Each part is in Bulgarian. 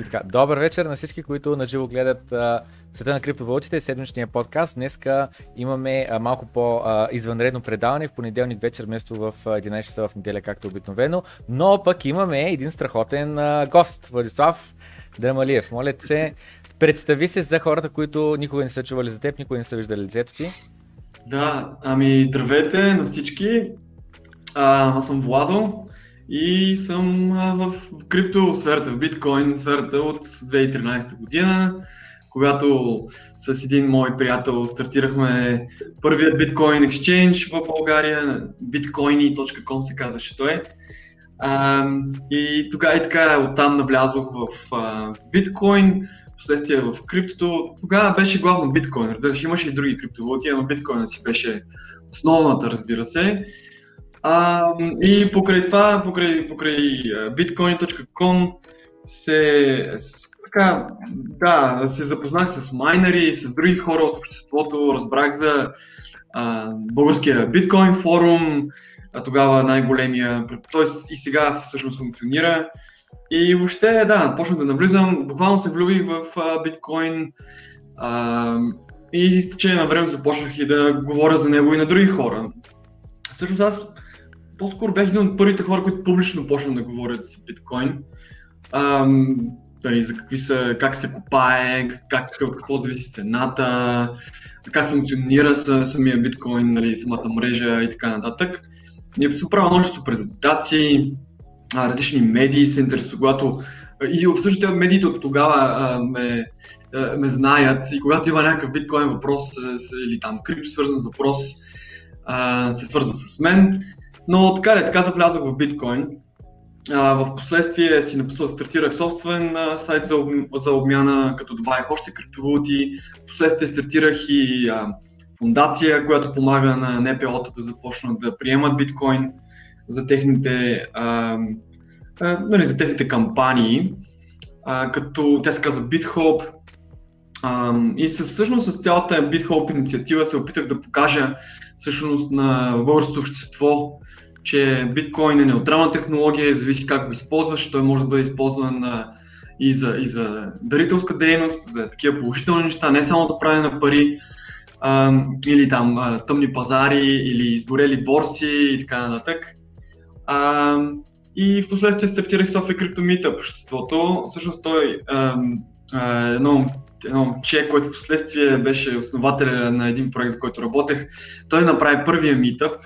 И така, добър вечер на всички, които наживо гледат Света на криптовалутите, седмичния подкаст. Днеска имаме а, малко по-извънредно предаване в понеделник вечер, вместо в 11 часа в неделя, както обикновено. Но пък имаме един страхотен а, гост, Владислав Драмалиев. Моля се, представи се за хората, които никога не са чували за теб, никога не са виждали лицето ти. Да, ами здравейте на всички. А, аз съм Владо и съм в крипто сферата, в биткоин сферата от 2013 година, когато с един мой приятел стартирахме първият биткоин екшенж в България, bitcoiny.com се казваше той. А, и тогава и така оттам навлязох в а, биткоин, последствие в криптото. Тогава беше главно биткоин, разбираш, имаше и други криптовалути, но биткоинът си беше основната, разбира се. А, и покрай това, покрай, покрай bitcoin.com се, така, да, се запознах с майнери, с други хора от обществото, разбрах за а, българския биткоин форум, а тогава най-големия, т.е. и сега всъщност функционира. И въобще, да, почнах да навлизам, буквално се влюбих в а, биткоин а, и с течение на време започнах и да говоря за него и на други хора. Всъщност аз по-скоро бях един от първите хора, които публично почна да говорят за биткоин. Ам, дали, за какви са, как се купае, как, какво зависи цената, как функционира самия биткоин, нали, самата мрежа и така нататък. Ние съм правил множество презентации, различни медии се интересуват, когато и всъщност медиите от тогава а, ме, а, ме знаят и когато има някакъв биткоин въпрос или там крипто свързан въпрос, а, се свързва с мен. Но така ли, така завлязох в биткоин. в последствие си написал, стартирах собствен сайт за, за обмяна, като добавих още криптовалути. В последствие стартирах и а, фундация, която помага на НПО-та да започнат да приемат биткоин за техните, а, а, нали, за техните кампании, а, като тя се казва BitHope. И с, всъщност с цялата BitHope инициатива се опитах да покажа всъщност на българското общество, че биткоин е неутрална технология, зависи как го използваш, той може да бъде използван и, за, и за дарителска дейност, за такива положителни неща, не само за правене на пари, а, или там а, тъмни пазари, или изгорели борси и така нататък. А, и в последствие стартирах София Crypto Meetup обществото. Всъщност той а, а, едно, едно момче, което в последствие беше основателя на един проект, за който работех, той направи първия митъп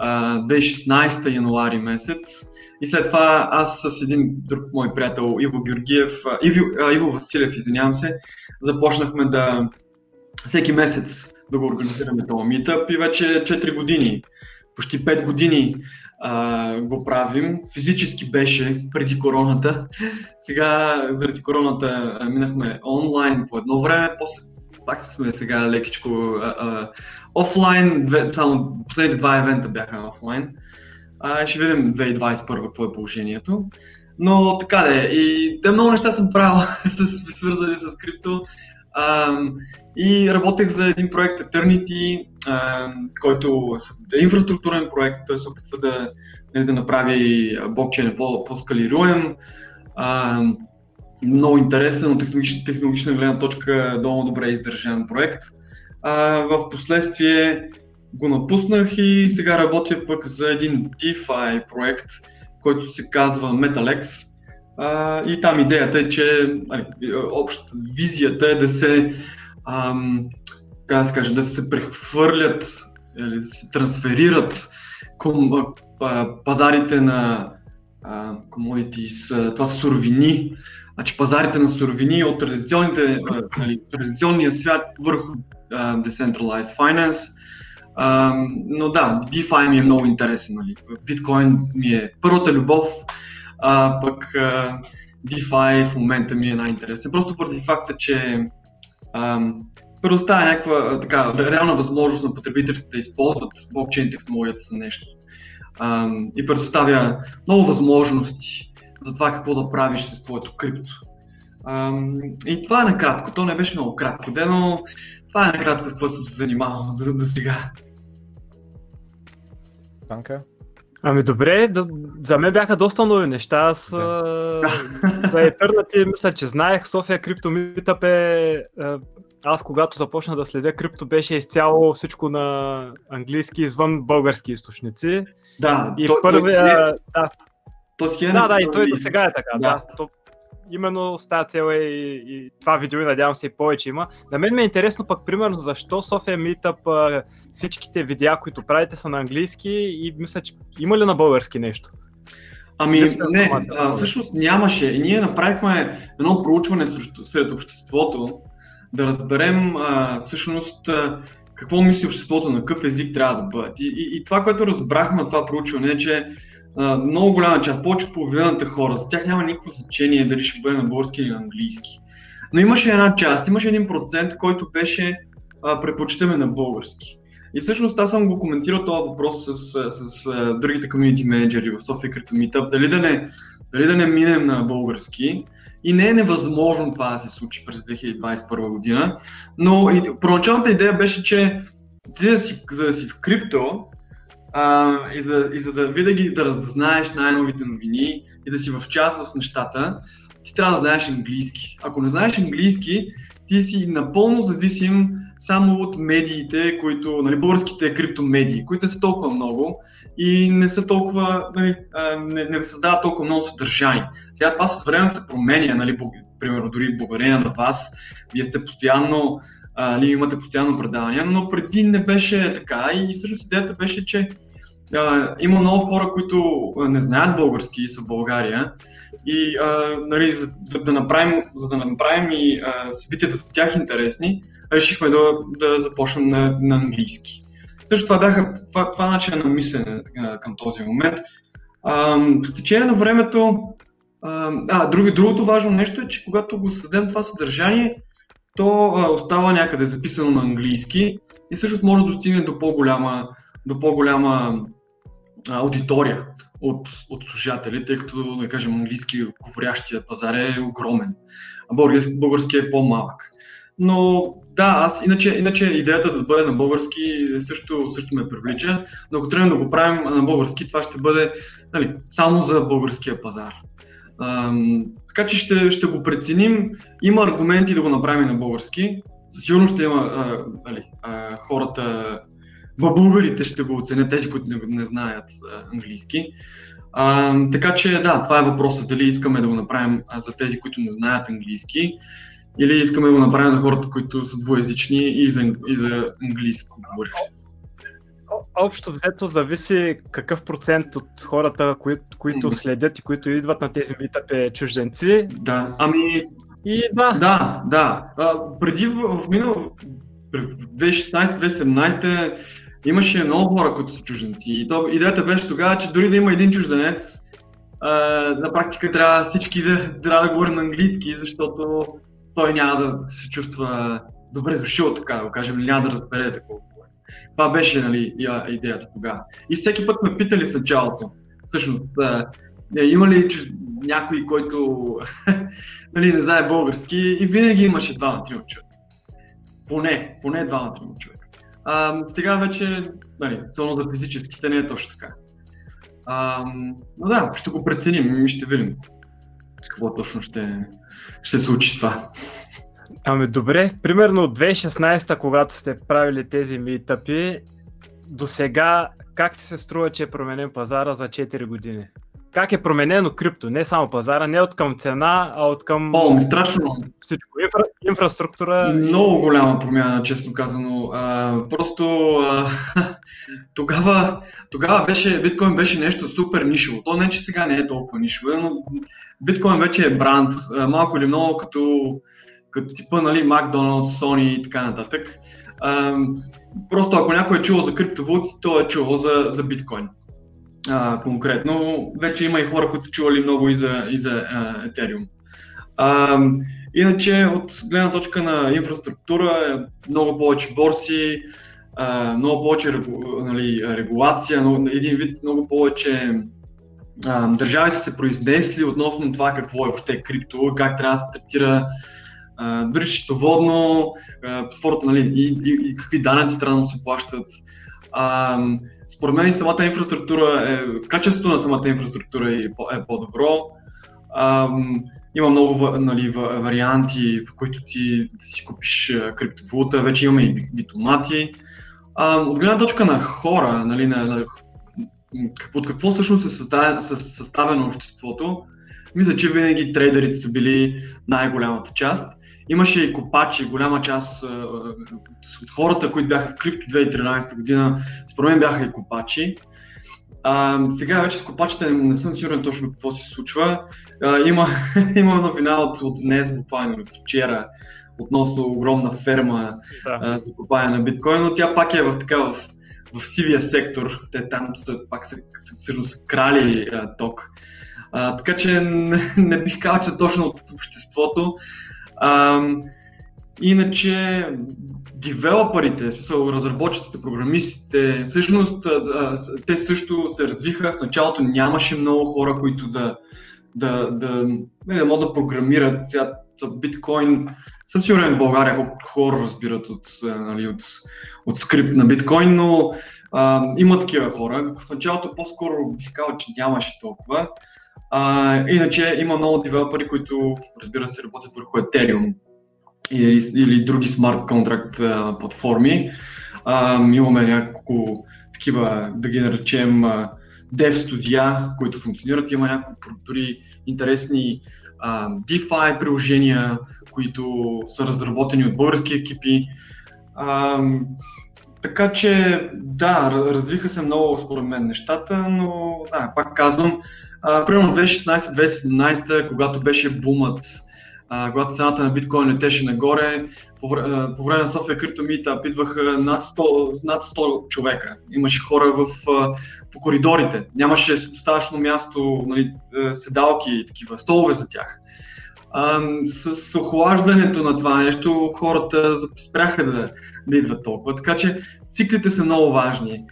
2016 януари месец. И след това аз с един друг мой приятел Иво Георгиев, Иво, Иво Василев, извинявам се, започнахме да всеки месец да го организираме този митъп и вече 4 години, почти 5 години а, го правим. Физически беше преди короната. Сега заради короната минахме онлайн по едно време, после пак сме сега лекичко а, а, офлайн, две, само последните два евента бяха офлайн. А, ще видим 2021 какво е положението. Но така да е. И те много неща съм правил, свързани с крипто. А, и работех за един проект Eternity, който е инфраструктурен проект. Той се опитва да, нали, да направи блокчейн по-скалируем. Много интересен от технологична, технологична гледна точка, много добре издържан проект. В последствие го напуснах и сега работя пък за един DeFi проект, който се казва MetaLex. А, и там идеята е, че общата визията е да се, ам, как да, се да се прехвърлят или да се трансферират ком, а, пазарите на commodities, това са суровини, значи пазарите на суровини от традиционните, нали, традиционния свят върху uh, Decentralized Finance. Uh, но да, DeFi ми е много интересен. Нали. Биткоин ми е първата любов, а пък uh, DeFi в момента ми е най-интересен. Просто поради факта, че uh, предоставя някаква така реална възможност на потребителите да използват блокчейн технологията за нещо. И предоставя много възможности за това какво да правиш с твоето крипто. И това е накратко. То не беше много кратко, но това е накратко с какво съм се занимавал за до сега. Танка? Ами добре, да, за мен бяха доста нови неща. Аз да. за Етърнати мисля, че знаех. София Крипто Митъп е... Аз когато започна да следя крипто, беше изцяло всичко на английски, извън български източници. Да, и то, първия... То, да, то, то, да, да, и той до сега е така. Да. да. То, именно с тази цел е и, и това видео и надявам се и повече има. На мен ми е интересно пък примерно защо София Meetup всичките видеа, които правите са на английски и мисля, че има ли на български нещо? Ами не, а, всъщност нямаше. И ние направихме едно проучване сред обществото, да разберем а, всъщност а, какво мисли обществото, на какъв език трябва да бъдат. И, и, и това, което разбрахме от това проучване е, че много голяма част, повече половината хора, за тях няма никакво значение дали ще бъде на български или на английски. Но имаше една част, имаше един процент, който беше а, предпочитаме на български. И всъщност аз съм го коментирал този въпрос с, с, с а, другите комьюнити менеджери в София Crypto Meetup, дали да, не, дали да не минем на български. И не е невъзможно това да се случи през 2021 година, но и, първоначалната идея беше, че за да си, за да си в крипто, а, и, за, и за да винаги да раззнаеш най-новите новини и да си в част с нещата, ти трябва да знаеш английски. Ако не знаеш английски, ти си напълно зависим само от медиите, които, нали, българските криптомедии, които са толкова много и не са толкова, нали, не, не създават толкова много съдържание. Сега това с време се променя, нали, примерно дори благодарение на вас. Вие сте постоянно, нали, имате постоянно предавания, но преди не беше така и всъщност идеята беше, че а, има много хора, които не знаят български и са в България и а, нали, за, за, да направим, за да направим и а, събитията с тях интересни, решихме да, да започнем на, на английски. Също това бяха, това, това начин на мислене а, към този момент. А, в течение на времето, а, а други, другото важно нещо е, че когато го съдем това съдържание, то а, остава някъде записано на английски и също може да достигне до по-голяма, до по-голяма аудитория от, от служатели, тъй като, да кажем, английски говорящия пазар е огромен, а български, български е по-малък. Но да, аз иначе, иначе идеята да бъде на български също, също ме привлича, но ако трябва да го правим на български, това ще бъде нали, само за българския пазар. Ам, така че ще, ще го преценим. Има аргументи да го направим на български. Със сигурност ще има а, нали, а, хората, българите ще го оценят, тези, които не, не знаят английски. А, така че да, това е въпросът. Дали искаме да го направим а, за тези, които не знаят английски, или искаме да го направим за хората, които са двуязични и за, и за английско говорящи. Общо взето зависи какъв процент от хората, които, които следят и които идват на тези митъпи чужденци. Да, ами... И да. Да, да. А, преди в, в минало, 2016-2017 имаше много хора, които са чужденци. И то, идеята беше тогава, че дори да има един чужденец, а, на практика трябва всички да, трябва да говорим на английски, защото той няма да се чувства добре дошъл, така да го кажем, няма да разбере за колко е. Това беше нали, идеята тогава. И всеки път ме питали в началото, всъщност, е, има ли някой, който нали, не знае български и винаги имаше два на трима човека. Поне, поне два на трима човека. А, сега вече, нали, за физическите не е точно така. А, но да, ще го преценим и ще видим какво точно ще, ще случи това. Ами добре, примерно от 2016, когато сте правили тези митъпи, до сега как ти се струва, че е променен пазара за 4 години? Как е променено крипто, не само пазара, не от към цена, а от към О, страшно. всичко, инфра, инфраструктура. Много голяма промяна, честно казано. А, просто а, тогава, тогава беше, биткоин беше нещо супер нишево. То не, че сега не е толкова нишево, но биткоин вече е бранд, малко или много като, като типа нали, Макдоналдс, Sony и така нататък. А, просто ако някой е чувал за криптовалути, то е чувал за, за биткоин а, конкретно. Вече има и хора, които са чували много и за, и за а, Ethereum. А, иначе, от гледна точка на инфраструктура, много повече борси, а, много повече нали, регулация, но, един вид много повече а, държави са се произнесли относно това какво е въобще крипто, как трябва да се третира дори счетоводно, платформата, нали, и, и, и какви данъци трябва да се плащат. А, според мен и самата инфраструктура, е, качеството на самата инфраструктура е, е по-добро. Ам, има много нали, варианти, в които ти да си купиш криптовалута, вече имаме и битомати. А, от гледна точка на хора, нали, на, на, от какво всъщност е съставено обществото, мисля, че винаги трейдерите са били най-голямата част. Имаше и копачи, голяма част от хората, които бяха в крипто 2013 година, според мен бяха и копачи. А, сега вече с копачите не, съм сигурен точно какво се случва. А, има, има новина от, от днес, буквално вчера, относно огромна ферма да. а, за копане на биткоин, но тя пак е в така в, в сивия сектор. Те там са, пак са, всъщност са крали а, ток. А, така че не, не бих казал, че точно от обществото. А, иначе девелоперите, смисъл разработчиците, програмистите, всъщност те също се развиха. В началото нямаше много хора, които да, да, да, нали, да могат да програмират. Сега биткоин, съм сигурен в България колко хора разбират от, нали, от, от скрипт на биткоин, но а, има такива хора. В началото по-скоро бих казал, че нямаше толкова. А, иначе има много девелопери, които разбира се работят върху Ethereum или, или други смарт контракт платформи. А, имаме няколко такива, да ги наречем, dev студия, които функционират. Има няколко дори интересни а, DeFi приложения, които са разработени от български екипи. А, така че, да, развиха се много според мен нещата, но да, пак казвам, а, примерно 2016-2017, когато беше бумът а, когато цената на биткоин летеше нагоре, по, по време на София Крипто Meetup идваха над 100, над 100 човека. Имаше хора в, по коридорите, нямаше достатъчно място, нали, седалки и такива, столове за тях. А, с охлаждането на това нещо хората спряха да, да идват толкова. Така че циклите са много важни.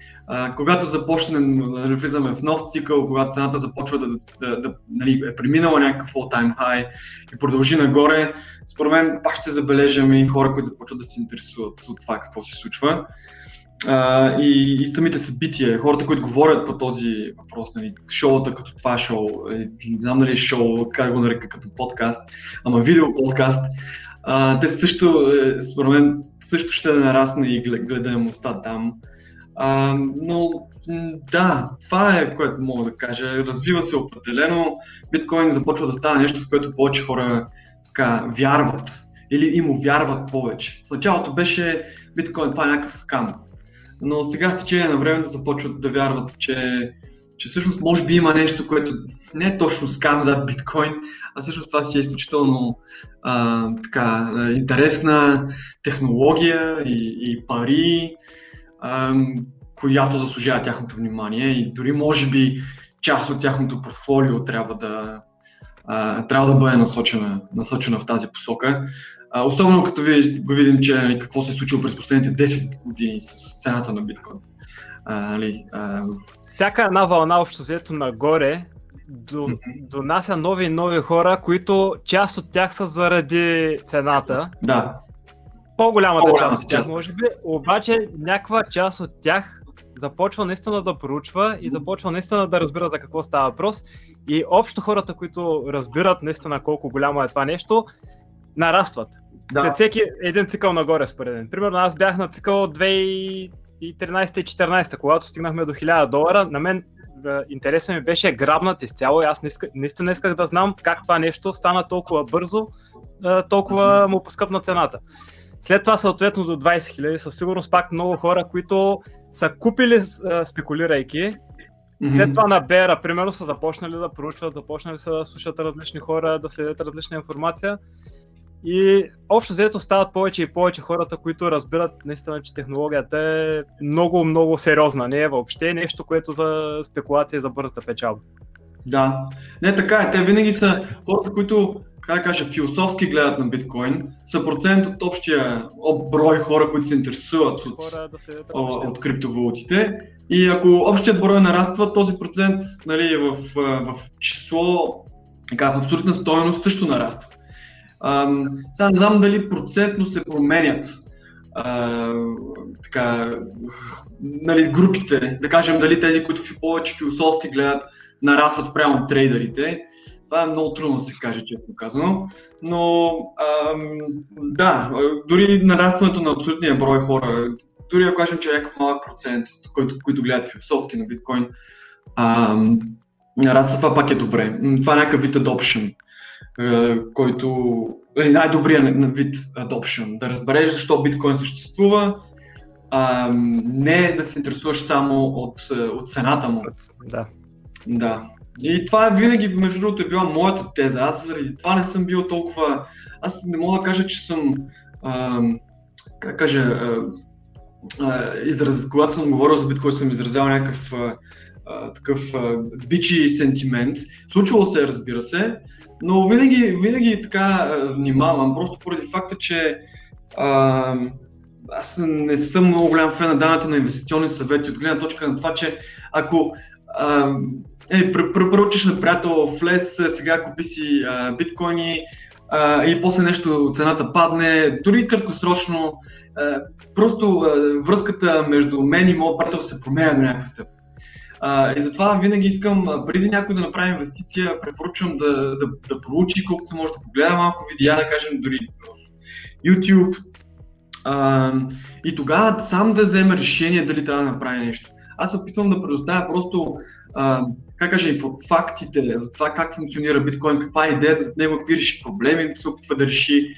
Когато започнем да нали, влизаме в нов цикъл, когато цената започва да, да, да нали, е преминала някакъв all-time high и продължи нагоре, според мен пак ще забележим и хора, които започват да се интересуват от това какво се случва. А, и, и самите събития, хората, които говорят по този въпрос, нали, шоута като това шоу, е, не знам дали е шоу, как го нарека като подкаст, ама видео подкаст, а, те също, е, според мен, също ще нарасне и гледаемостта там. А, но да, това е което мога да кажа. Развива се определено. Биткоин започва да стане нещо, в което повече хора така, вярват или им вярват повече. В началото беше биткоин, това е някакъв скам. Но сега в течение на времето започват да вярват, че, че всъщност може би има нещо, което не е точно скам зад биткоин, а всъщност това си е изключително а, така, интересна технология и, и пари която заслужава тяхното внимание и дори може би част от тяхното портфолио трябва да, трябва да бъде насочена, насочена в тази посока. Особено като ви, го видим, че нали, какво се е случило през последните 10 години с цената на биткоин. Нали. Всяка една вълна общо взето нагоре до, донася нови и нови хора, които част от тях са заради цената. Да по-голямата по част от тях, може би, обаче някаква част от тях започва наистина да проучва и започва наистина да разбира за какво става въпрос. И общо хората, които разбират наистина колко голямо е това нещо, нарастват. Да. След всеки един цикъл нагоре, според мен. Примерно аз бях на цикъл 2013 и 2014, когато стигнахме до 1000 долара. На мен интересът ми беше грабнат изцяло и аз наистина исках да знам как това нещо стана толкова бързо, толкова му поскъпна цената. След това съответно до 20 000 със сигурност пак много хора, които са купили спекулирайки. След това на Бера, примерно, са започнали да проучват, започнали са да слушат различни хора, да следят различна информация. И общо взето стават повече и повече хората, които разбират наистина, че технологията е много, много сериозна. Не е въобще нещо, което за спекулация и за бърза печалба. Да, не така е. Те винаги са хората, които как да кажа, философски гледат на биткоин, са процент от общия брой хора, които се интересуват от, от, от криптовалутите. И ако общият брой нараства, този процент нали, в, в число, така, в абсолютна стоеност също нараства. А, сега не знам дали процентно се променят а, така, нали, групите, да кажем дали тези, които повече философски гледат, нарастват спрямо трейдерите. Това е много трудно да се каже, честно казано. Но ам, да, дори нарастването на абсолютния брой хора, дори ако кажем, че е някакъв малък процент, които, които гледат философски на биткоин, ам, нараства, това пак е добре. Това е някакъв вид adoption, който е най-добрият вид adoption. Да разбереш защо биткоин съществува, а, не да се интересуваш само от, от цената му. Да. Да. И това е винаги, между другото, е била моята теза. Аз заради това не съм бил толкова... Аз не мога да кажа, че съм... А, как кажа... А, а, израз... Когато съм говорил за биткоин, съм изразял някакъв а, а, такъв а, бичи сентимент. Случвало се, разбира се, но винаги, винаги така внимавам, просто поради факта, че а, аз не съм много голям фен на даната на инвестиционни съвети, от гледна точка на това, че ако а, е, препоръчаш на приятел, влез, сега купи си а, биткоини а, и после нещо цената падне, дори краткосрочно, а, просто а, връзката между мен и моят приятел се променя до някаква степен. И затова винаги искам, преди някой да направи инвестиция, препоръчвам да, да, да проучи колкото се може да погледа малко видеа, да кажем дори в YouTube. А, и тогава сам да вземе решение дали трябва да направи нещо. Аз се опитвам да предоставя просто, а, как кажа, фактите за това как функционира биткоин, каква е идеята за него, какви реши проблеми се опитва да реши,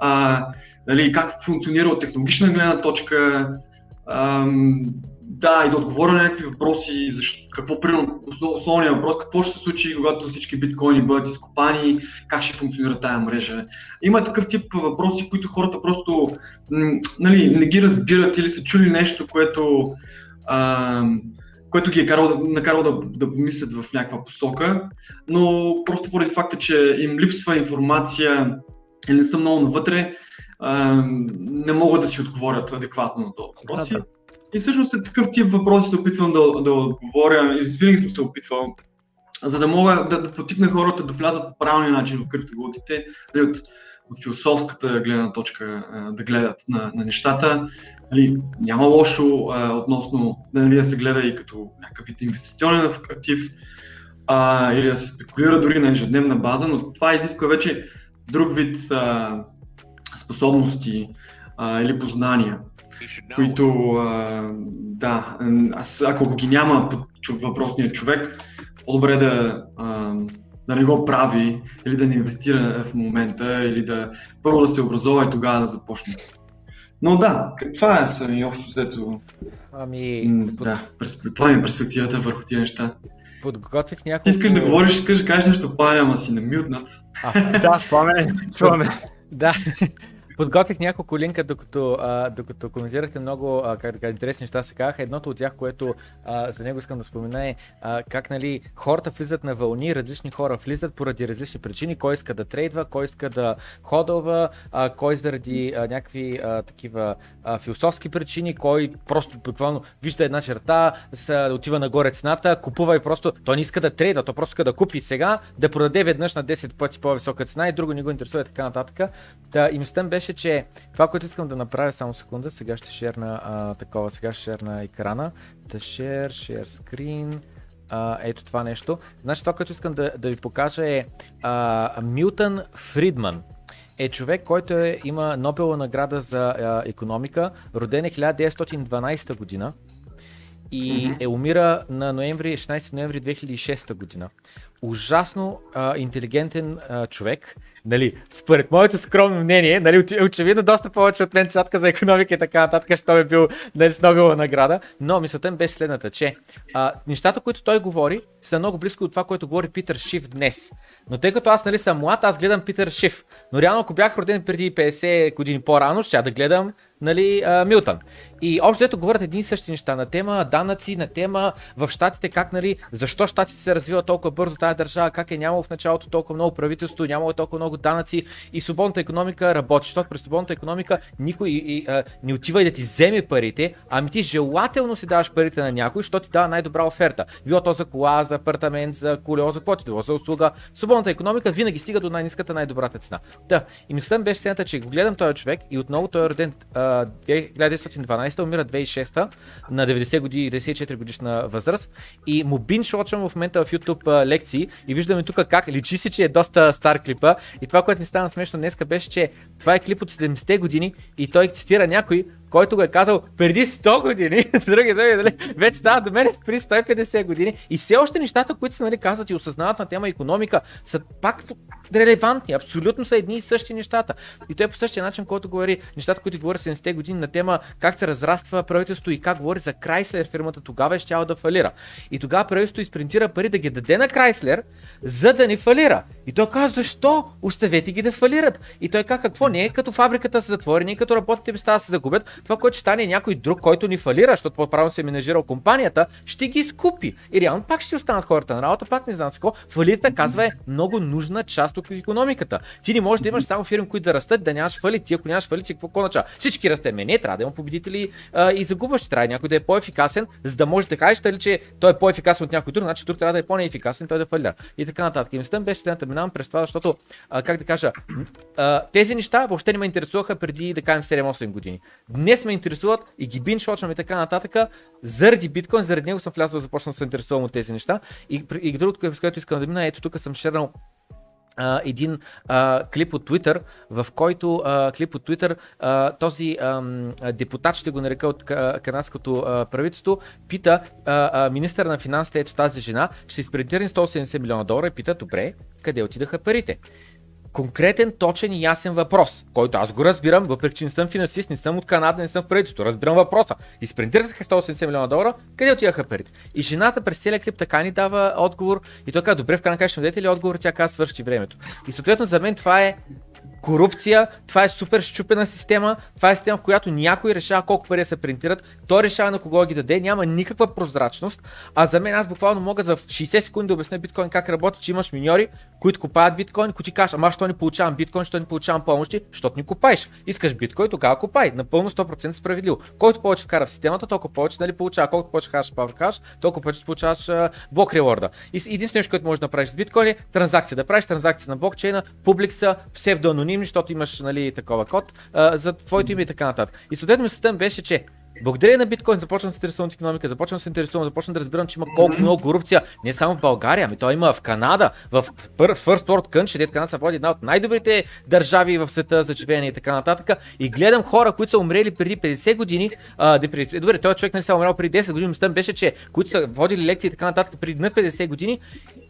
а, нали, как функционира от технологична гледна точка, а, да, и да отговоря на някакви въпроси, защо, какво примерно, основният въпрос, какво ще се случи, когато всички биткоини бъдат изкопани, как ще функционира тая мрежа. Има такъв тип въпроси, които хората просто нали, не ги разбират или са чули нещо, което, а, което ги е карало, накарало да, да помислят в някаква посока, но просто поради факта, че им липсва информация или не са много навътре, а, не могат да си отговорят адекватно на този въпрос. Да, да. И всъщност е такъв тип въпроси се опитвам да, да отговоря и винаги съм се опитвал, за да мога да, да потикна хората да влязат по правилния начин в криптовалутите, нали, от, от философската гледна точка да гледат на, на нещата. Нали, няма лошо а, относно нали, да се гледа и като някакъв вид инвестиционен актив а, или да се спекулира дори на ежедневна база, но това изисква вече друг вид а, способности а, или познания които, а, да, аз, ако ги няма въпросният човек, по-добре да, а, да не го прави или да не инвестира в момента или да първо да се образова и тогава да започне. Но да, това е са ми общо взето. Ами... Да, това ми е перспективата върху тия неща. Подготвих няколко... Искаш да говориш, искаш да кажеш нещо, паня, ама си намютнат. А, да, това ме, чуваме. Да, Подготвих няколко линка, докато, а, докато коментирахте много а, как да интересни неща се казаха. Едното от тях, което а, за него искам да спомена е а, как нали, хората влизат на вълни, различни хора влизат поради различни причини. Кой иска да трейдва, кой иска да ходълва, а, кой заради а, някакви а, такива а, философски причини, кой просто буквално вижда една черта, са, отива нагоре цената, купува и просто той не иска да трейда, той просто иска да купи сега, да продаде веднъж на 10 пъти по-висока цена и друго не го интересува и така нататък. Та, и беше беше, че това, което искам да направя, само секунда, сега ще шерна а, такова, сега ще шерна екрана. Да share screen. А, ето това нещо. Значи това, което искам да, да ви покажа е а, Милтън Фридман е човек, който е, има Нобелова награда за а, економика, роден е 1912 година и mm-hmm. е умира на ноември, 16 ноември 2006 година. Ужасно а, интелигентен а, човек, нали, според моето скромно мнение, нали, очевидно доста повече от мен чатка за економика и така нататък, що е бил нали, с Нобелова награда, но мисълта ми беше следната, че а, нещата, които той говори, са много близко от това, което говори Питър Шиф днес. Но тъй като аз нали съм млад, аз гледам Питър Шиф. Но реално, ако бях роден преди 50 години по-рано, ще да гледам нали, а, Милтън. И общо ето говорят едни и същи неща на тема данъци, на тема в щатите, как нали, защо щатите се развиват толкова бързо тази държава, как е нямало в началото толкова много правителство, нямало толкова много много данъци и свободната економика работи, защото през свободната економика никой и, а, не отива и да ти вземе парите, ами ти желателно си даваш парите на някой, защото ти дава най-добра оферта. Било то за кола, за апартамент, за колело, за каквото било, за услуга. Свободната економика винаги стига до най-низката, най-добрата цена. Да, и мислята беше следната, че го гледам този човек и отново той е роден а, 1912, умира 2006 на 90 години, 94 годишна възраст и му бинч в момента в YouTube а, лекции и виждаме тук как личи си, че е доста стар клипа и това, което ми стана смешно днес беше, че това е клип от 70-те години и той цитира някой, който го е казал преди 100 години, с други думи, нали, вече става до мен при 150 години и все още нещата, които се нали, казват и осъзнават на тема економика, са пак релевантни, абсолютно са едни и същи нещата. И той е по същия начин, който говори нещата, които говори 70-те години на тема как се разраства правителство и как говори за Крайслер фирмата, тогава е щяла да фалира. И тогава правителството изпринтира пари да ги даде на Крайслер, за да не фалира. И той казва, защо? Оставете ги да фалират. И той казва, какво не е, като фабриката се затвори, не като работните места се загубят, това, което стане някой друг, който ни фалира, защото по-правилно се е менажирал компанията, ще ги изкупи. И реално пак ще си останат хората на работа, пак не знам с какво. Фалита, казва, е много нужна част от економиката. Ти не можеш да имаш само фирми, които да растат, да нямаш фалит. Ти ако нямаш фалит, какво какво начава? Всички растеме. Не, трябва да има победители а, и загубващи. Трябва някой да е по-ефикасен, за да може да кажеш, дали, че той е по-ефикасен от някой друг, значи тук трябва да е по-неефикасен, той да фалира. И така нататък. И мислям беше следната. Минавам през това, защото, а, как да кажа, а, тези неща въобще не ме интересуваха преди, да кажем, 7-8 години. Днес ме интересуват и ги биншочвам и така нататък. Заради биткоин, заради него съм влязъл да започна да се интересувам от тези неща. И, и другото, с което искам да мина, ето тук съм шернал Uh, един uh, клип от Twitter, в който uh, клип от Twitter, uh, този uh, депутат, ще го нарека от канадското uh, правителство, пита uh, uh, министър на финансите, ето тази жена, ще се изпредирани 180 милиона долара и пита, добре, къде отидаха парите? Конкретен, точен и ясен въпрос, който аз го разбирам, въпреки че не съм финансист, не съм от Канада, не съм в правителството, разбирам въпроса. Изпринтираха 180 милиона долара, къде отиваха парите? И жената през целия клип така ни дава отговор и той казва, добре, в крайна ще дадете ли отговор, тя казва, свърши времето. И съответно за мен това е корупция, това е супер щупена система, това е система, в която някой решава колко пари се принтират, той решава на кого ги даде, няма никаква прозрачност, а за мен аз буквално мога за 60 секунди да обясня биткоин как работи, че имаш миньори, които купаят биткоин, които ти кажеш, ама що не получавам биткоин, що не получавам помощи, защото ни купаеш. Искаш биткоин, тогава купай. Напълно 100% справедливо. Който повече вкара в системата, толкова повече нали, получава. Колкото повече хаш павър хаш, толкова повече получаваш блок рeward. И единственото което можеш да направиш с биткоин е транзакция. Да правиш транзакция на блокчейна, публикса, псевдоанонимни, защото имаш нали, такова код а, за твоето име и така нататък. И съответно мислята беше, че Благодарение на биткоин започвам да се интересувам от економика, започвам да се интересувам, започвам да разбирам, че има колко много корупция, не само в България, ами то има в Канада, в First World Country, дето Канада се води една от най-добрите държави в света за живеене и така нататък. И гледам хора, които са умрели преди 50 години, а, де, преди, добре, този човек не се е умрял преди 10 години, мислям беше, че които са водили лекции и така нататък преди над 50 години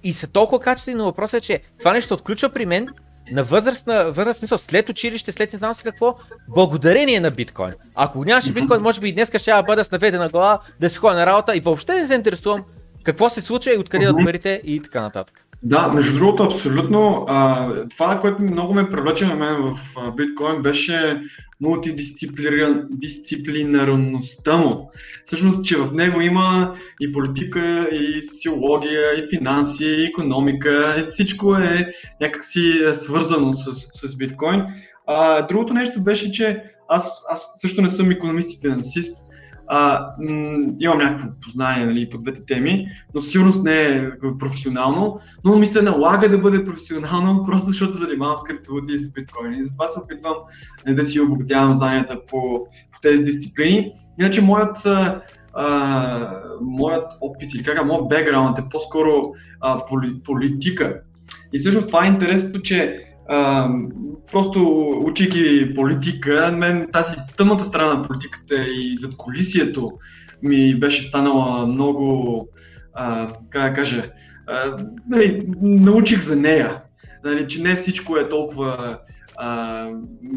и са толкова качествени, но въпросът е, че това нещо отключва при мен на възрастна, възраст, смисъл, след училище, след не знам си какво, благодарение на биткоин. Ако нямаше биткоин, може би и днес ще бъда с наведена глава, да си ходя на работа и въобще не се интересувам какво се случва и откъде да парите и така нататък. Да, между другото, абсолютно. А, това, което много ме привлече на мен в биткоин, беше мултидисциплинарността му. Всъщност, че в него има и политика, и социология, и финанси, и економика, и всичко е някакси свързано с, с биткоин. А, другото нещо беше, че аз, аз също не съм економист и финансист, а, м- имам някакво познание нали, по двете теми, но сигурност не е професионално, но ми се налага да бъде професионално, просто защото занимавам с криптовалути и с биткоини. Затова се опитвам не да си обогатявам знанията по, по тези дисциплини. Иначе моят, а, моят опит или как моят бекграунд е по-скоро а, поли, политика. И също това е интересното, че а, просто учейки политика, мен тази тъмната страна на политиката и зад колисието ми беше станала много, а, как да кажа, а, нали, научих за нея. Нали, че не всичко е толкова а,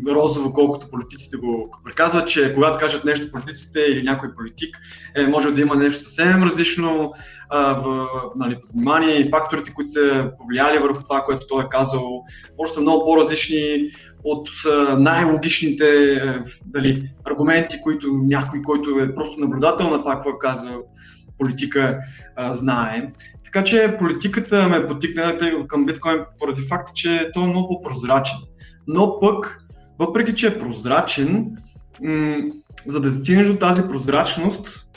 розово, колкото политиците го приказват, че когато кажат нещо политиците или някой политик, е, може да има нещо съвсем различно а, в, нали, внимание и факторите, които са повлияли върху това, което той е казал, може са много по-различни от най-логичните а, дали, аргументи, които някой, който е просто наблюдател на това, какво е казал политика, а, знае. Така че политиката ме потикна към биткоин поради факта, че той е много по-прозрачен. Но пък, въпреки че е прозрачен, м- за да стигнеш до тази прозрачност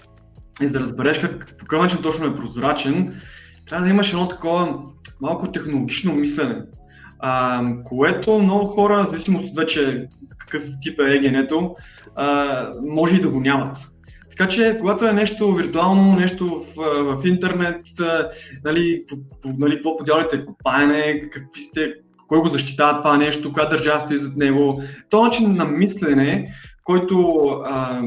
и за да разбереш как, по какъв начин точно е прозрачен, трябва да имаш едно такова малко технологично мислене. А, което много хора, в зависимост от вече какъв тип е егенето, може и да го нямат. Така че, когато е нещо виртуално, нещо в, в интернет, нали, нали, какво подялите копаене, какви сте, кой го защитава това нещо, коя държава стои зад него, то начин на мислене, който а,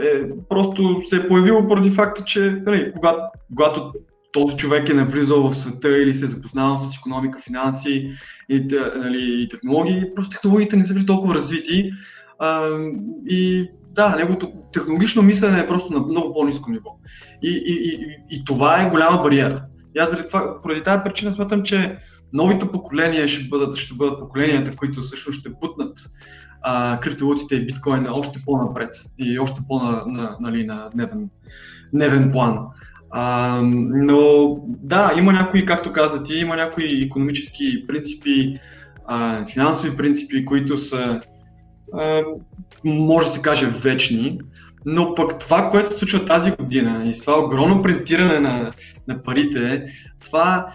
е, просто се е появило поради факта, че нали, когато, когато този човек е навлизал в света или се е запознал с економика, финанси и, нали, и технологии, просто технологиите не са били толкова развити а, и да, неговото технологично мислене е просто на много по-низко ниво. И, и, и, и това е голяма бариера. И аз заради това, поради тази причина смятам, че новите поколения ще бъдат, ще бъдат поколенията, които всъщност ще путнат а, криптовалутите и биткоина още по-напред и още по-на, на, нали, на дневен, план. А, но да, има някои, както каза ти, има някои економически принципи, а, финансови принципи, които са може да се каже вечни, но пък това, което се случва тази година и това огромно принтиране на, на парите, това,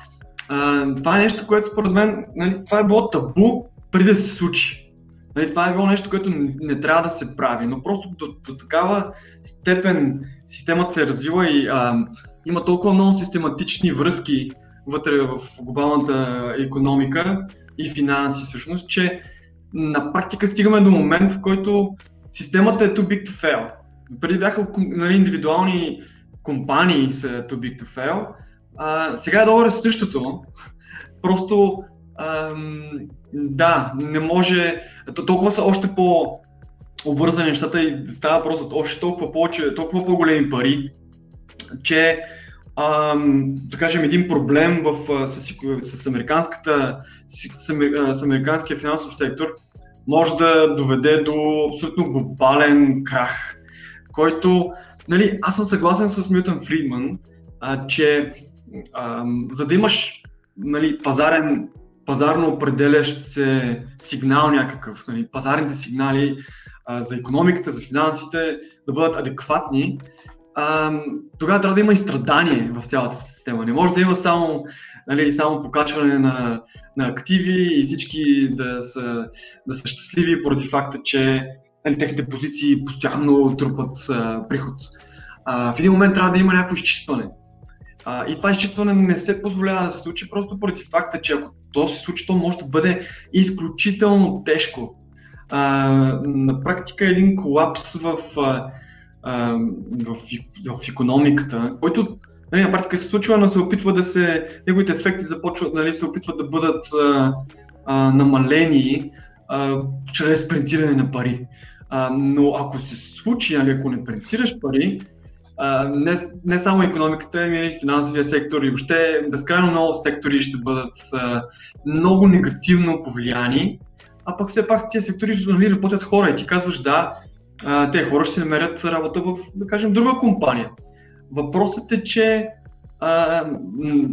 това е нещо, което според мен, нали, това е било табу преди да се случи. Нали, това е било нещо, което не, не трябва да се прави, но просто до, до такава степен системата се е развила и а, има толкова много систематични връзки вътре в глобалната економика и финанси всъщност, че на практика стигаме до момент, в който системата е too big to fail. Преди бяха нали, индивидуални компании са too big to fail, а, сега е долу същото. Просто ам, да, не може, толкова са още по обвързани нещата и става въпрос още толкова повече, толкова по-големи пари, че ам, да кажем един проблем в, с, с, американската, с, с американския финансов сектор може да доведе до абсолютно глобален крах, който, нали, аз съм съгласен с Мютън Фридман, а, че а, за да имаш нали, пазарен, пазарно определящ се сигнал някакъв, нали, пазарните сигнали а, за економиката, за финансите да бъдат адекватни, а, тогава трябва да има и страдание в цялата система. Не може да има само, нали, само покачване на, на активи и всички да са, да са щастливи поради факта, че нали, техните позиции постоянно трупат а, приход. А, в един момент трябва да има някакво изчистване. А, и това изчистване не се позволява да се случи просто поради факта, че ако то се случи, то може да бъде изключително тежко. А, на практика един колапс в а, в, в економиката, който нали, на практика се случва, но се опитва да се, неговите ефекти започват, нали, се опитват да бъдат а, а, намалени а, чрез принтиране на пари. А, но ако се случи, нали, ако не принтираш пари, не, не само економиката, ами и финансовия сектор и въобще безкрайно много сектори ще бъдат а, много негативно повлияни, а пък все пак тези сектори нали, работят хора и ти казваш да, а, те хора ще намерят работа в, да кажем, друга компания. Въпросът е, че а,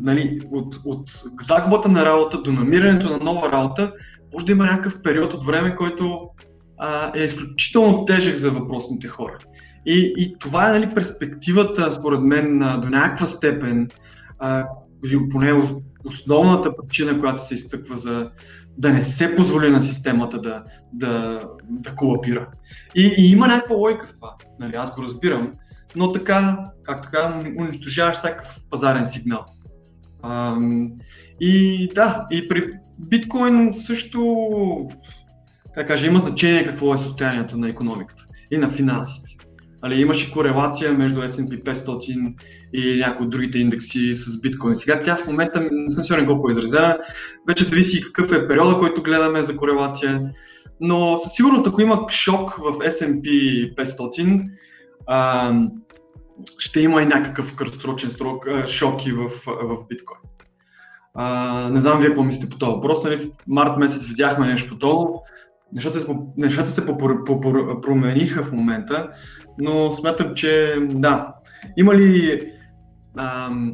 нали, от, от загубата на работа до намирането на нова работа може да има някакъв период от време, който а, е изключително тежък за въпросните хора. И, и това е нали, перспективата, според мен, до някаква степен, или поне основната причина, която се изтъква за да не се позволи на системата да, да, да колапира. И, и има някаква лойка в това, нали, аз го разбирам, но така, как така, унищожаваш всякакъв пазарен сигнал. А, и да, и при биткоин също, как кажа, има значение какво е състоянието на економиката и на финансите. Али, имаше корелация между S&P 500 и някои от другите индекси с биткоин. Сега тя в момента не съм сигурен колко е изразена. Вече зависи какъв е периода, който гледаме за корелация. Но със сигурност, ако има шок в S&P 500, а, ще има и някакъв краткосрочен срок шок и в, в биткоин. А, не знам вие какво мислите по този въпрос. Нали? В март месец видяхме нещо по това. Нещата, нещата се промениха в момента, но смятам, че да. Има ли ам,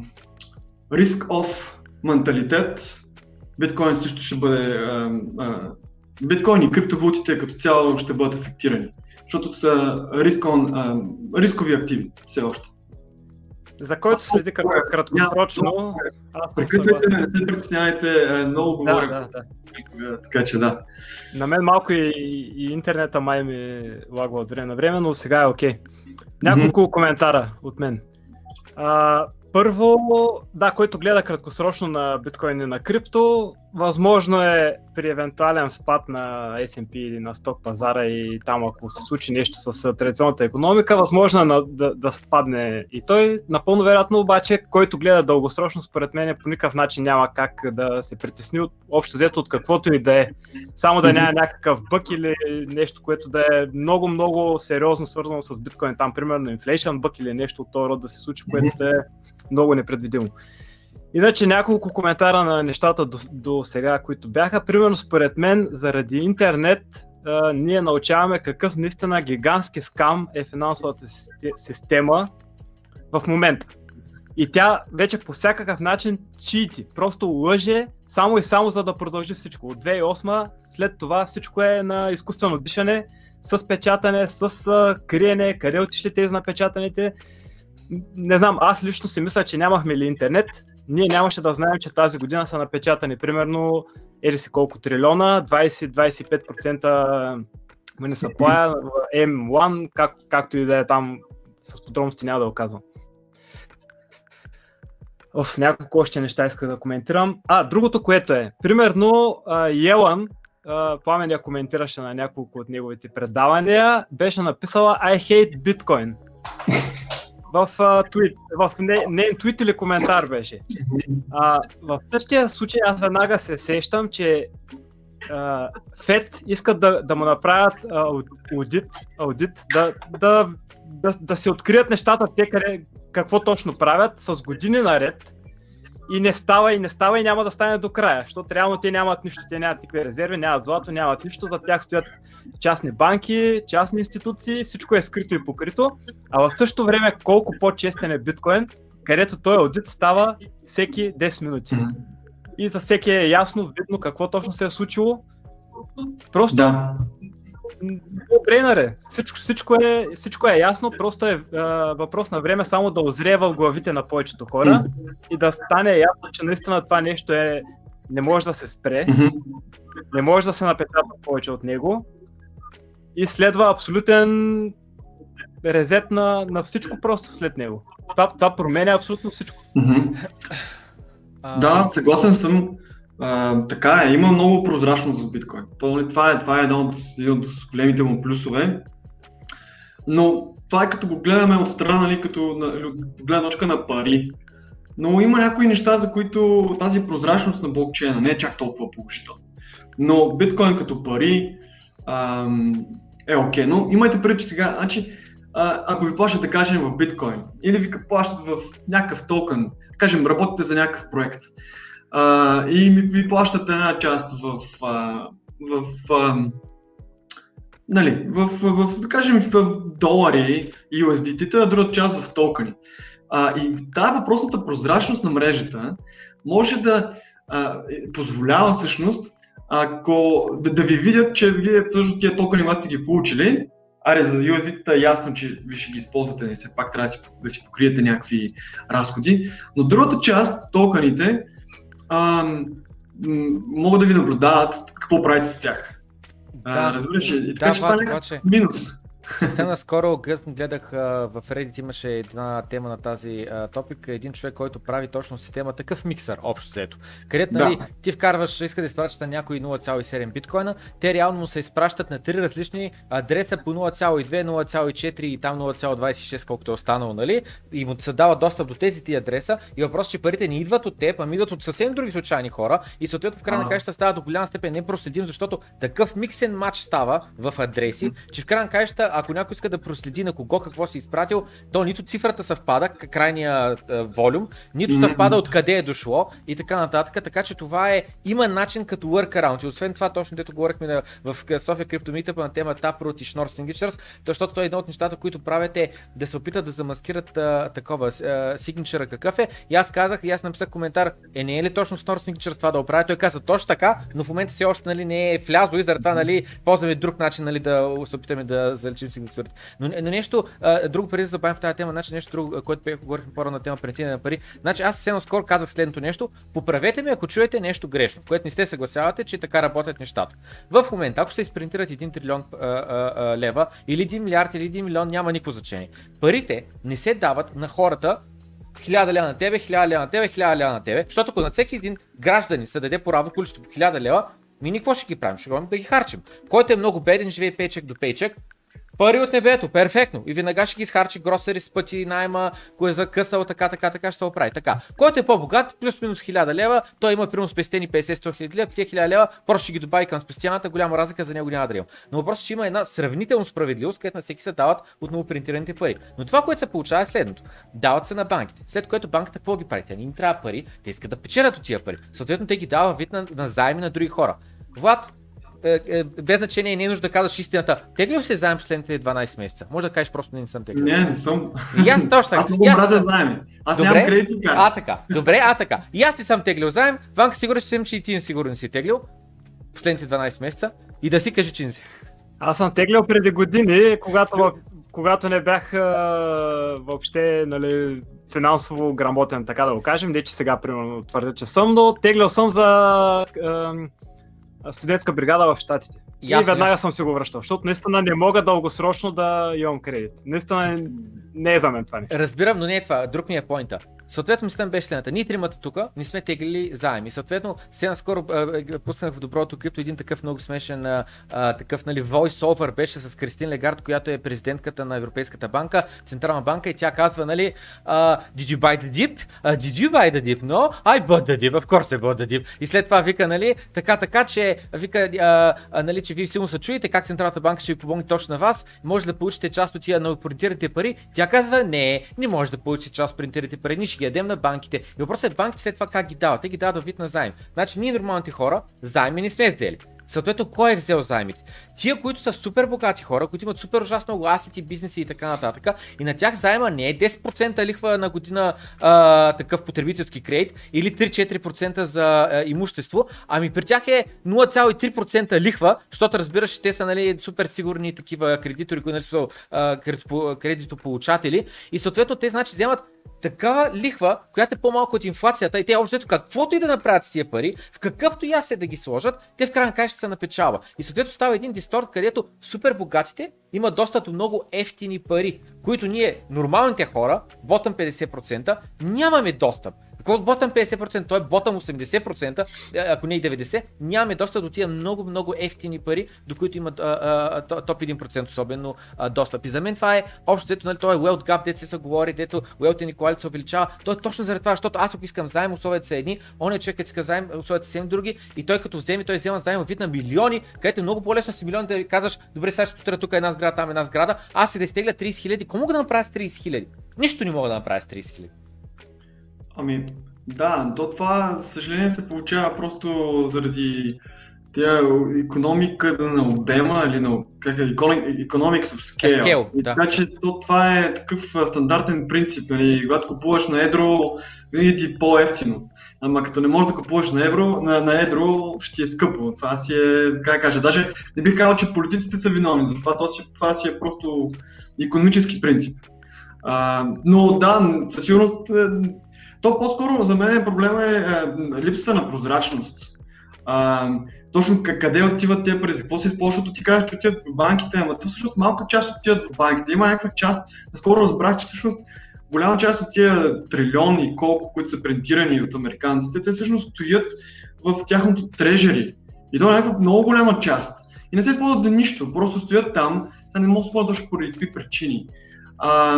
риск-оф менталитет, биткоин също ще бъде, а, а, биткоин и криптовалутите като цяло ще бъдат афектирани, защото са рискон, а, рискови активи все още. За който следи краткосрочно. Прекъсвайте, не се притеснявайте, много говоря. Да, да, да. Така че да. На мен малко и, и интернета май ми лагва от време на време, но сега е окей. Okay. Няколко mm-hmm. коментара от мен. А, първо, да, който гледа краткосрочно на биткоин и на крипто, възможно е при евентуален спад на S&P или на сток пазара и там ако се случи нещо с традиционната економика, възможно е да, да спадне и той. Напълно вероятно обаче, който гледа дългосрочно, според мен по никакъв начин няма как да се притесни от общо взето от каквото и да е. Само да няма някакъв бък или нещо, което да е много-много сериозно свързано с биткоин. Там, примерно, инфлейшн бък или нещо от този род да се случи, което да е много непредвидимо. Иначе няколко коментара на нещата до, до сега, които бяха. Примерно според мен, заради интернет, а, ние научаваме какъв наистина гигантски скам е финансовата система в момента. И тя вече по всякакъв начин чити, просто лъже само и само за да продължи всичко. От 2008 след това всичко е на изкуствено дишане, с печатане, с криене, къде отишли тези напечатаните. Не знам, аз лично си мисля, че нямахме ли интернет, ние нямаше да знаем, че тази година са напечатани примерно ели си колко трилиона, 20-25% не са плая, M1, как, както и да е там, с подробности няма да го казвам. Оф, няколко още неща иска да коментирам. А, другото, което е, примерно, Елън, Пламен я коментираше на няколко от неговите предавания, беше написала I hate Bitcoin в uh, твит, в не, не твит или коментар беше. А, в същия случай аз веднага се сещам, че FED искат да, да му направят uh, аудит, аудит да, да, да, да се открият нещата те къде, какво точно правят с години наред и не става и не става и няма да стане до края, защото реално те нямат нищо, те нямат никакви резерви, нямат злато, нямат нищо, за тях стоят частни банки, частни институции, всичко е скрито и покрито, а в същото време колко по-честен е биткоин, където той аудит става всеки 10 минути. И за всеки е ясно, видно какво точно се е случило. Просто да. Тренере, всичко, всичко, е, всичко е ясно, просто е а, въпрос на време само да озрее в главите на повечето хора mm-hmm. и да стане ясно, че наистина това нещо е, не може да се спре, mm-hmm. не може да се напечата повече от него и следва абсолютен резет на, на всичко просто след него. Това, това променя абсолютно всичко. Mm-hmm. Да, съгласен съм. Така е, има много прозрачност за биткоин. Нали, това е, това е един от, един от големите му плюсове. Но това е като го гледаме от страна, нали, като на, от гледна точка на пари. Но има някои неща, за които тази прозрачност на блокчейна не е чак толкова положителна. Но биткоин като пари ам, е окей. Okay. Но имайте преди, че сега, значи, а, ако ви плащат, да кажем, в биткоин, или ви плащат в някакъв токен, да кажем, работите за някакъв проект, а, и ми, ви плащат една част в, а, в а, нали, в, в, да кажем, в долари и USDT, а другата част в токени. А, и тази въпросната прозрачност на мрежата може да а, позволява всъщност, ако да, да ви видят, че вие всъщност тия токени сте ги получили, аре за USDT е ясно, че ви ще ги използвате, не все пак трябва да си, да си покриете някакви разходи, но другата част, токените, а, могат да ви наблюдават какво правите с тях. Да, а, разбираш ли? И така да, ще стане минус. Съвсем наскоро гледах в Reddit имаше една тема на тази а, топик, един човек, който прави точно система, такъв миксър, общо взето. Където нали, да. ти вкарваш, иска да изпращаш на някой 0,7 биткоина, те реално му се изпращат на три различни адреса по 0,2, 0,4 и там 0,26, колкото е останало, нали? И му се дава достъп до тези ти адреса и въпрос, че парите не идват от теб, ами идват от съвсем други случайни хора и съответно в крайна на краища става до голяма степен непроследим, защото такъв миксен матч става в адреси, че в крайна на краища ако някой иска да проследи на кого какво си изпратил, то нито цифрата съвпада, крайния а, волюм, нито mm-hmm. съвпада откъде е дошло и така нататък. Така че това е, има начин като workaround. И освен това, точно дето говорихме на, в София Криптомитъпа на тема Taproot и Schnorr Signatures, защото той е едно от нещата, които правят е да се опитат да замаскират а, такова сигничъра какъв е. И аз казах, и аз написах коментар, е не е ли точно Schnorr Signatures това да оправя? Той каза точно така, но в момента все още нали, не е влязло и заради това нали, ползваме друг начин нали, да се опитаме да заличим сигнатурите. Но, но нещо а, друго преди да забавим в тази тема, значи нещо друго, което бях говорихме по на тема пренетиране на пари. Значи аз съвсем скоро казах следното нещо. Поправете ме, ако чуете нещо грешно, което не сте съгласявате, че така работят нещата. В момента, ако се изпринтират 1 трилион а, а, а, лева или 1 милиард или 1 милион, няма никакво значение. Парите не се дават на хората, 1000 лева на тебе, 1000 лева на тебе, 1000 лева на тебе, защото ако на всеки един гражданин се даде по равно количество по 1000 лева, ми никво ще ги правим? Ще да ги харчим. Който е много беден, живее пейчек до пейчек, Пари от небето, перфектно. И веднага ще ги изхарчи гросери с пъти, найма, кое е закъсал, така, така, така ще се оправи. Така. Който е по-богат, плюс-минус 1000 лева, той има примерно спестени 50-100 хиляди лева, тия 1000 лева, просто ще ги добави към спестяната, голяма разлика за него няма да има. Но въпросът е, че има една сравнително справедливост, където на всеки се дават от принтираните пари. Но това, което се получава е следното. Дават се на банките. След което банката какво ги прави? Те не им трябва пари, те искат да печелят от тия пари. Съответно, те ги дават вид на, на заеми на други хора. Влад, без значение не е нужда да казваш истината. Теглил се заем последните 12 месеца? Може да кажеш просто не, не съм теглил. Не, не съм. И аз точно така. Аз много мразя заеми. Аз Добре? нямам кредитни карти. А така. Добре, а така. И аз не съм теглил заем. Ванка сигурен съм, че и ти не сигурен си теглил последните 12 месеца. И да си кажи, че не си. Аз съм теглил преди години, когато, когато не бях а, въобще нали, финансово грамотен, така да го кажем. Не, че сега примерно твърдя, че съм, но теглял съм за а, студентска бригада в Штатите. Ясно, и веднага ясно. съм си го връщал, защото наистина не мога дългосрочно да имам кредит. Наистина не е за мен това нещо. Разбирам, но не е това. Друг ми е поинта. Съответно, мисля беше следната. Ние тримата тук не сме теглили заеми. Съответно, сега наскоро пуснах в доброто крипто един такъв много смешен а, такъв нали, voice-over беше с Кристин Легард, която е президентката на Европейската банка, Централна банка и тя казва, нали, uh, did you buy the dip? Uh, did you buy the dip? No, I bought the dip, of course I bought the dip. И след това вика, нали, така, така, че вика, а, а, нали, че вие силно се чуете как Централната банка ще ви помогне точно на вас, може да получите част от тия новопринтираните пари. Тя казва, не, не може да получите част от принтираните пари, ние ще ги ядем на банките. И въпросът е банките след това как ги дават. Те ги дават във вид на заем. Значи ние нормалните хора заеми не сме взели. Съответно, кой е взел заемите? Тия, които са супер богати хора, които имат супер ужасно много асети, бизнеси и така нататък, и на тях заема не е 10% лихва на година а, такъв потребителски кредит или 3-4% за а, имущество, ами при тях е 0,3% лихва, защото разбираш, те са нали, супер сигурни такива кредитори, които нали, са а, кредитополучатели и съответно те значи вземат такава лихва, която е по-малко от инфлацията и те общо каквото и да направят с тия пари, в какъвто и аз се да ги сложат, те в крайна края ще се напечава. И съответно става един дисторт, където супер богатите имат доста до много ефтини пари, които ние, нормалните хора, ботъм 50%, нямаме достъп. Код ботъм 50%, той е ботъм 80%, ако не и 90%, нямаме доста до тия много, много ефтини пари, до които имат топ 1% особено а, достъп. И за мен това е общо, дето, нали, той е wealth gap, дето се говори, дето wealth inequality се увеличава. Той е точно заради това, защото аз ако искам заем, условията са едни, он е човек, иска заем, условията са съвсем други и той като вземе, той взема заем вид на милиони, където е много по-лесно си милиони да казваш, добре, сега ще построя тук една сграда, там една сграда, аз си да изтегля 30 хиляди, кому мога да направя с 30 хиляди? Нищо не мога да направя с 30 хиляди. Ами, да, то това, за съжаление, се получава просто заради тя економика на обема или на как е, economics of scale. scale и да. Така че то, това е такъв стандартен принцип. Нали? Когато купуваш на едро, винаги ти е по-ефтино. Ама като не можеш да купуваш на, евро, на, на едро, ще ти е скъпо. Това си е, как кажа, даже не бих казал, че политиците са виновни за това. Това си, това си е просто економически принцип. А, но да, със сигурност е, то по-скоро за мен проблема е, е липсата на прозрачност. А, точно къде отиват тези пари, за какво се използват, ти кажеш, че отиват в банките, ама всъщност малка част отиват в банките. Има някаква част, наскоро разбрах, че всъщност голяма част от тия трилиони, колко, които са принтирани от американците, те всъщност стоят в тяхното трежери. И то е някаква много голяма част. И не се използват за нищо, просто стоят там, те не могат да използват точно поради какви причини а,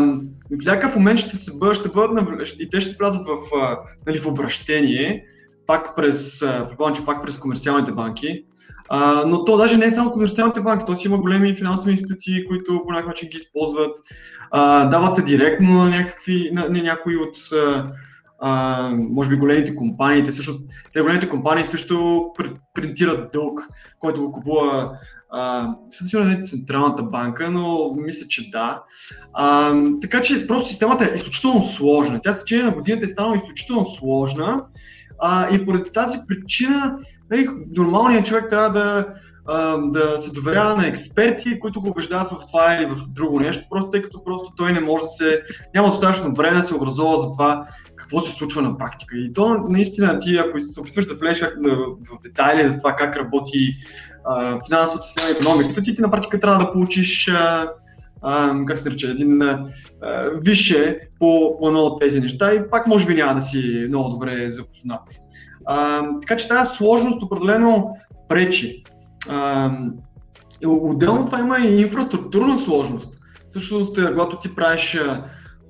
в някакъв момент ще, се бъдат, ще бъдат и те ще влязат в, нали, в обращение, пак през, че пак през комерциалните банки, А, но то даже не е само комерциалните банки, то си има големи финансови институции, които по някакъв начин ги използват. А, дават се директно на, някакви, на, на някои от а, може би големите компании, те, също, те големите компании също принтират дълг, който го купува съм сигурен не Централната банка, но мисля, че да. А, така че просто системата е изключително сложна. Тя с течение на годината е станала изключително сложна а, и поради тази причина нали, нормалният човек трябва да, а, да се доверява на експерти, които го убеждават в това или в друго нещо, просто тъй като просто той не може да се, няма достатъчно време да се образува за това какво се случва на практика. И то наистина ти, ако се опитваш да влезеш в детайли за това как работи а, финансовата система и економиката, ти, ти на практика трябва да получиш а, а, как се нарича, един а, висше по, по едно от тези неща и пак може би няма да си много добре запознат. А, така че тази сложност определено пречи. А, отделно това има и инфраструктурна сложност. Всъщност, когато ти правиш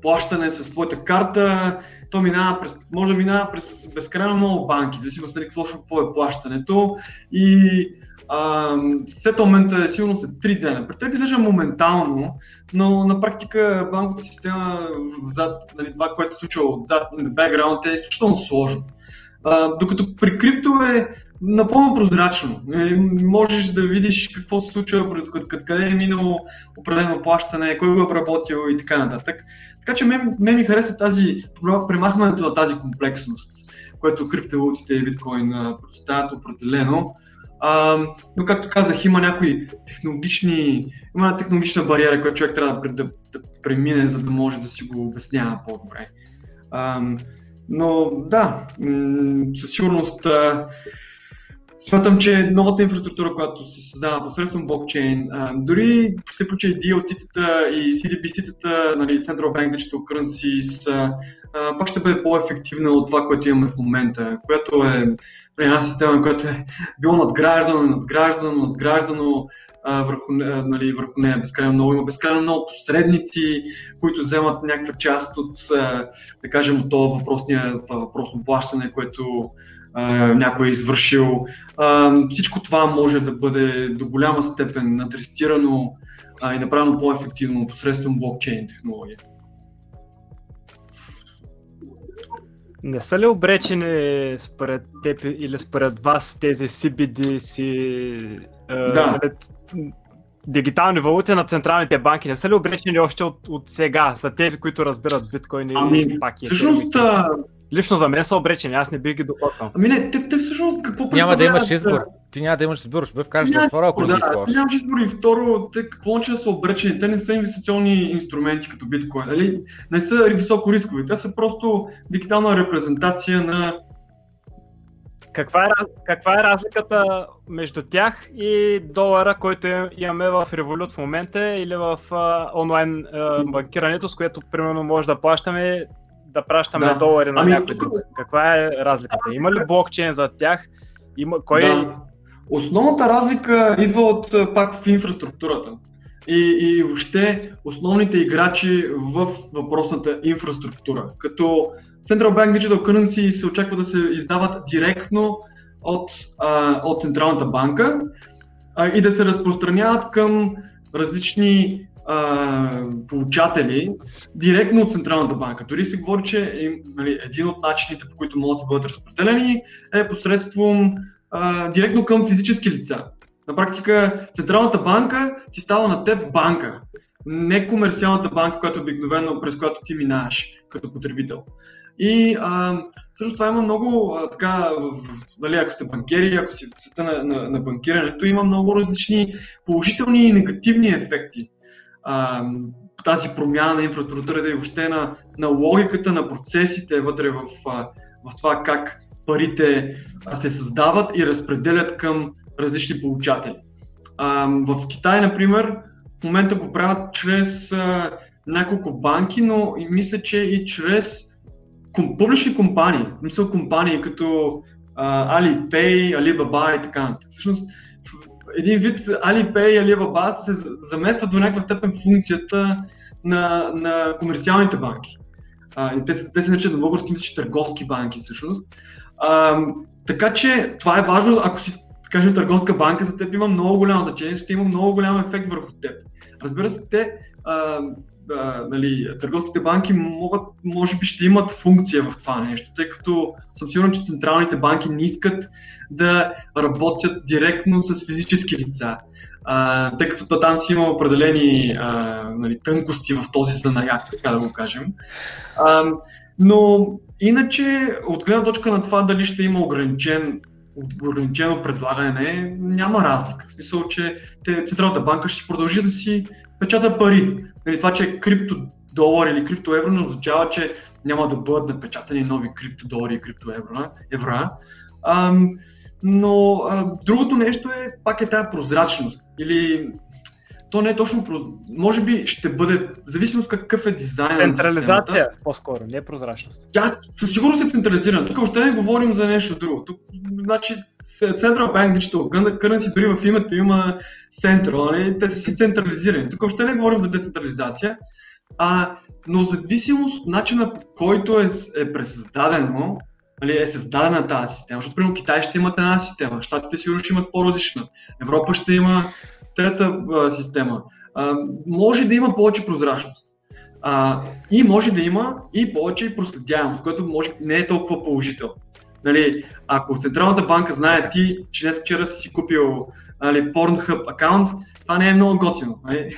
плащане с твоята карта, то минава през, може да минава през безкрайно много банки, зависимо от какво, какво е плащането и сетълмента е сигурно след 3 дена. При теб излежа моментално, но на практика банковата система зад, нали, това, което се случва отзад, на background е изключително сложно. А, докато при крипто е напълно прозрачно. Е, можеш да видиш какво се случва, къде е минало определено плащане, кой го е обработил и така нататък. Така че мен, мен ми хареса тази, премахването на тази комплексност, което криптовалутите и биткоин представят определено. А, но както казах, има някои технологични, има една технологична бариера, която човек трябва да, да, да премине, за да може да си го обяснява по-добре. А, но да, със сигурност Смятам, че новата инфраструктура, която се създава посредством блокчейн, дори ще включа и DLT-тата и CDBC-тата, нали, Central Bank Digital Currencies, а, пак ще бъде по-ефективна от това, което имаме в момента, която е нали, една система, която е било надграждано, надграждано, надграждано върху, нали, върху нея безкрайно много. Има безкрайно много посредници, които вземат някаква част от, да кажем, от това въпросния, въпросно плащане, което някой е извършил. А, всичко това може да бъде до голяма степен адресирано а, и направено по-ефективно посредством блокчейн технология. Не са ли обречени според теб или според вас тези CBD си да. Нали, дигитални валути на централните банки не са ли обречени още от, от сега за тези, които разбират биткоин и ами, паки? Всъщност, Лично за мен са обречени, аз не бих ги допуснал. Ами не, те, те всъщност какво Няма да имаш избор. Ти няма да имаш избор, ще бъде вкараш затвора, ако да, ги използваш. Нямаш избор и второ, те какво че са обречени? Те не са инвестиционни инструменти като биткоин, нали? Не са високо рискови, те са просто дигитална репрезентация на каква е, каква е разликата между тях и долара, който имаме в Revolut в момента или в а, онлайн а, банкирането, с което примерно може да плащаме да пращаме да. долари на ами, някой тук... Каква е разликата? Има ли блокчейн за тях? Има... Кой да. Основната разлика идва от пак в инфраструктурата. И, и въобще основните играчи в въпросната инфраструктура. Като Central Bank Digital Currency се очаква да се издават директно от, а, от Централната банка а, и да се разпространяват към различни а, получатели директно от Централната банка. Дори се говори, че нали, един от начините, по които могат да бъдат разпределени е посредством а, директно към физически лица. На практика Централната банка ти става на теб банка, не комерциалната банка, която обикновено през която ти минаваш като потребител. И а, също това има много, а, така, в, нали, ако сте банкери, ако си в света на, на, на банкирането, има много различни положителни и негативни ефекти тази промяна на инфраструктурата и въобще на, на логиката на процесите вътре в, в това как парите се създават и разпределят към различни получатели. В Китай, например, в момента го правят чрез няколко банки, но и мисля, че и чрез ком, публични компании, мисля компании като Alipay, Alibaba и така нататък. Всъщност, един вид Alipay и Alibaba се заместват до някаква степен функцията на, на комерциалните банки. А, и те, те се наричат на български, мисля, търговски банки всъщност. А, така че това е важно, ако си кажем, търговска банка за теб има много голямо значение, ще има много голям ефект върху теб. Разбира се, те, а, а, нали, търговските банки могат, може би ще имат функция в това нещо, тъй като съм сигурен, че централните банки не искат да работят директно с физически лица, а, тъй като там си има определени а, нали, тънкости в този занаят, така да го кажем. А, но иначе, от гледна точка на това дали ще има ограничен ограничено предлагане, няма разлика. В смисъл, че те, Централната банка ще продължи да си печата пари. Нали, това, че е криптодолар или криптоевро, не означава, че няма да бъдат напечатани нови криптодолари и криптоевро. Евро, но а, другото нещо е, пак е тази прозрачност. Или то не е точно, може би ще бъде, зависимост какъв е дизайн. Централизация по-скоро, не прозрачност. Тя със сигурност е централизирана. Тук още не говорим за нещо друго. Тук, значи, Central Bank Digital Currency, дори в името има Central, нали? те са си централизирани. Тук още не говорим за децентрализация, а, но зависимост от начина по който е, е пресъздадено, нали, е създадена тази система, защото примерно Китай ще имат една система, Штатите сигурно ще имат по-различна, Европа ще има трета а, система. А, може да има повече прозрачност. А, и може да има и повече проследяемост, което може не е толкова положително. Нали, ако Централната банка знае ти, че днес вчера си купил нали, Pornhub акаунт, това не е много готино. Нали?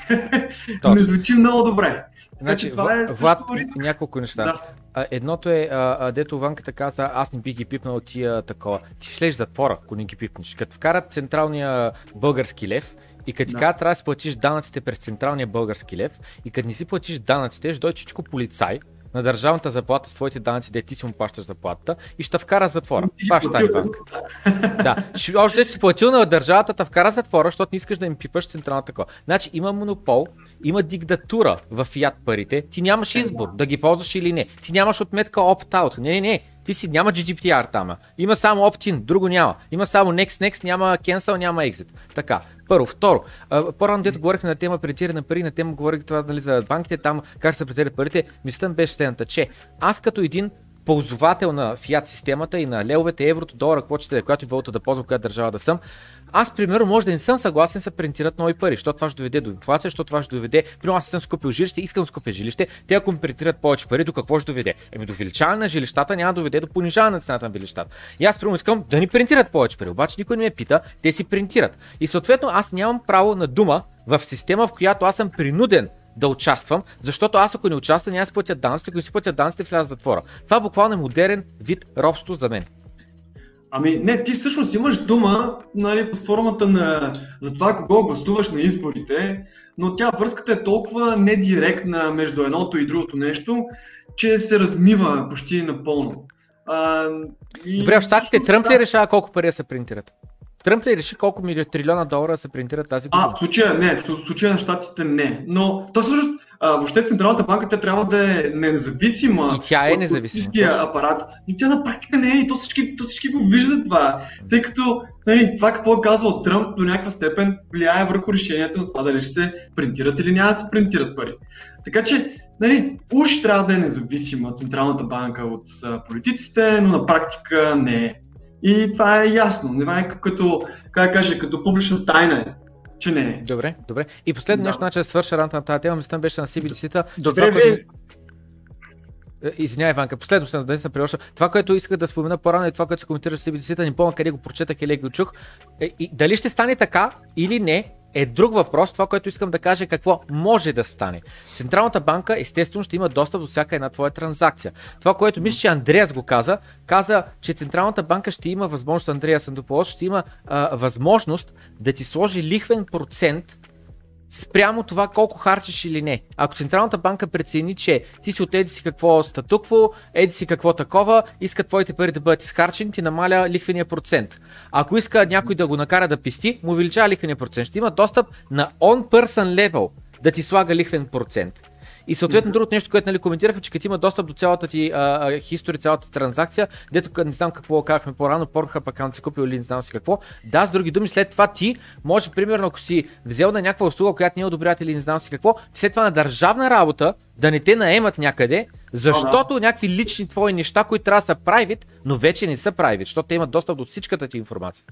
не звучи много добре. Значи, това е Влад, няколко неща. Да. А, едното е, а, дето Ванката каза, аз не бих ги пипнал тия такова. Ти влезеш затвора, ако не ги пипнеш. Като вкарат централния български лев, и като ти да. кажа, трябва да си платиш данъците през централния български лев и като не си платиш данъците, ще дойде чичко полицай на държавната заплата с твоите данъци, де ти си му плащаш заплатата и ще вкара затвора. Това ще стане банка. да, ще, още си платил на държавата, те вкара затвора, защото не искаш да им пипаш централната такова. Значи има монопол, има диктатура в фиат парите, ти нямаш избор да ги ползваш или не. Ти нямаш отметка opt-out. Не, не, не. Ти си няма GDPR там. Има само opt-in, друго няма. Има само next, next, няма cancel, няма exit. Така. Първо. Второ, по-рано дето говорихме на тема принтиране на пари, на тема говорих това нали, за банките, там как се принтират парите, мислята беше следната, че аз като един ползвател на фиат системата и на левовете, еврото, долара, какво че която и валута да ползвам, която държава да съм, аз, примерно, може да не съм съгласен да принтират нови пари, защото това ще доведе до инфлация, защото това ще доведе. Примерно, аз съм скупил жилище, искам да скупя жилище. Те, ако ми принтират повече пари, до какво ще доведе? Еми, до увеличаване на жилищата няма да доведе до понижаване на цената на жилищата. И аз, примерно, искам да ни принтират повече пари, обаче никой не ме пита, те си принтират. И съответно, аз нямам право на дума в система, в която аз съм принуден да участвам, защото аз ако не участвам, няма да си платя данъците, ако не си платя данъците, вляза в затвора. Това буквално е модерен вид робство за мен. Ами не, ти всъщност имаш дума нали, под формата на за това кого гласуваш на изборите, но тя връзката е толкова недиректна между едното и другото нещо, че се размива почти напълно. А, и Добре, в Штатите Тръмп ли решава колко пари се принтират? Тръмп ли реши колко милиона трилиона долара се принтират тази година? А, в случая не, в случая на щатите не. Но то всъщност, въобще Централната банка тя трябва да е независима. И тя е независима. апарат. Но тя на практика не е и то всички, то всички го виждат това. Тъй като нали, това какво е казал Тръмп до някаква степен влияе върху решението на това дали ще се принтират или няма да се принтират пари. Така че, нали, уж трябва да е независима Централната банка от а, политиците, но на практика не е. И това е ясно. Не е като, как кажа, като публична тайна е че не е. Добре, добре. И последно да. нещо, значи да свърша ранта на тази тема, мисля, беше на CBDC-та. Добре, ви... Е, извинявай, Ванка, последно съм да не съм приошъл. Това, което исках да спомена по-рано и това, което се коментира с CBDC-та, не помня къде го прочетах или го чух. Е, и, дали ще стане така или не, е друг въпрос. Това, което искам да кажа е какво може да стане. Централната банка естествено ще има достъп до всяка една твоя транзакция. Това, което мисля, че Андреас го каза, каза, че Централната банка ще има възможност, Андрея Сандополос, ще има а, възможност да ти сложи лихвен процент спрямо това колко харчиш или не. Ако Централната банка прецени, че ти си от еди си какво статукво, еди си какво такова, иска твоите пари да бъдат изхарчени, ти намаля лихвения процент. Ако иска някой да го накара да писти, му увеличава лихвения процент. Ще има достъп на on-person level да ти слага лихвен процент. И съответно другото нещо, което нали, коментирахме, че като има достъп до цялата ти а, хистори, цялата транзакция, дето не знам какво казахме по-рано, Pornhub аккаунт си купил или не знам си какво. Да, с други думи, след това ти може, примерно, ако си взел на някаква услуга, която не е одобрят или не знам си какво, след това на държавна работа да не те наемат някъде, защото някакви лични твои неща, които трябва да са private, но вече не са private, защото те имат достъп до всичката ти информация.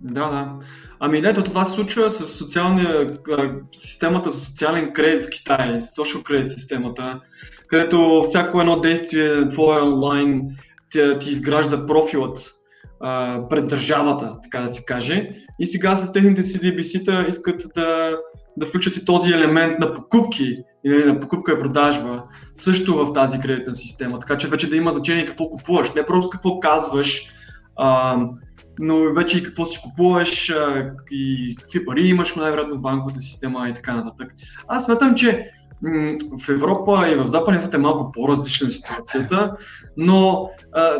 Да, да. Ами ето това се случва с социалния, системата за социален кредит в Китай, social credit системата, където всяко едно действие твое онлайн ти, ти изгражда профилът а, пред държавата, така да се каже. И сега с техните CDBC-та искат да, да включат и този елемент на покупки, или на покупка и продажба, също в тази кредитна система. Така че вече да има значение какво купуваш, не просто какво казваш, а, но вече и какво си купуваш и какви пари имаш най-вероятно в банковата система и така нататък. Аз смятам, че в Европа и в Западния свят е малко по-различна ситуацията, но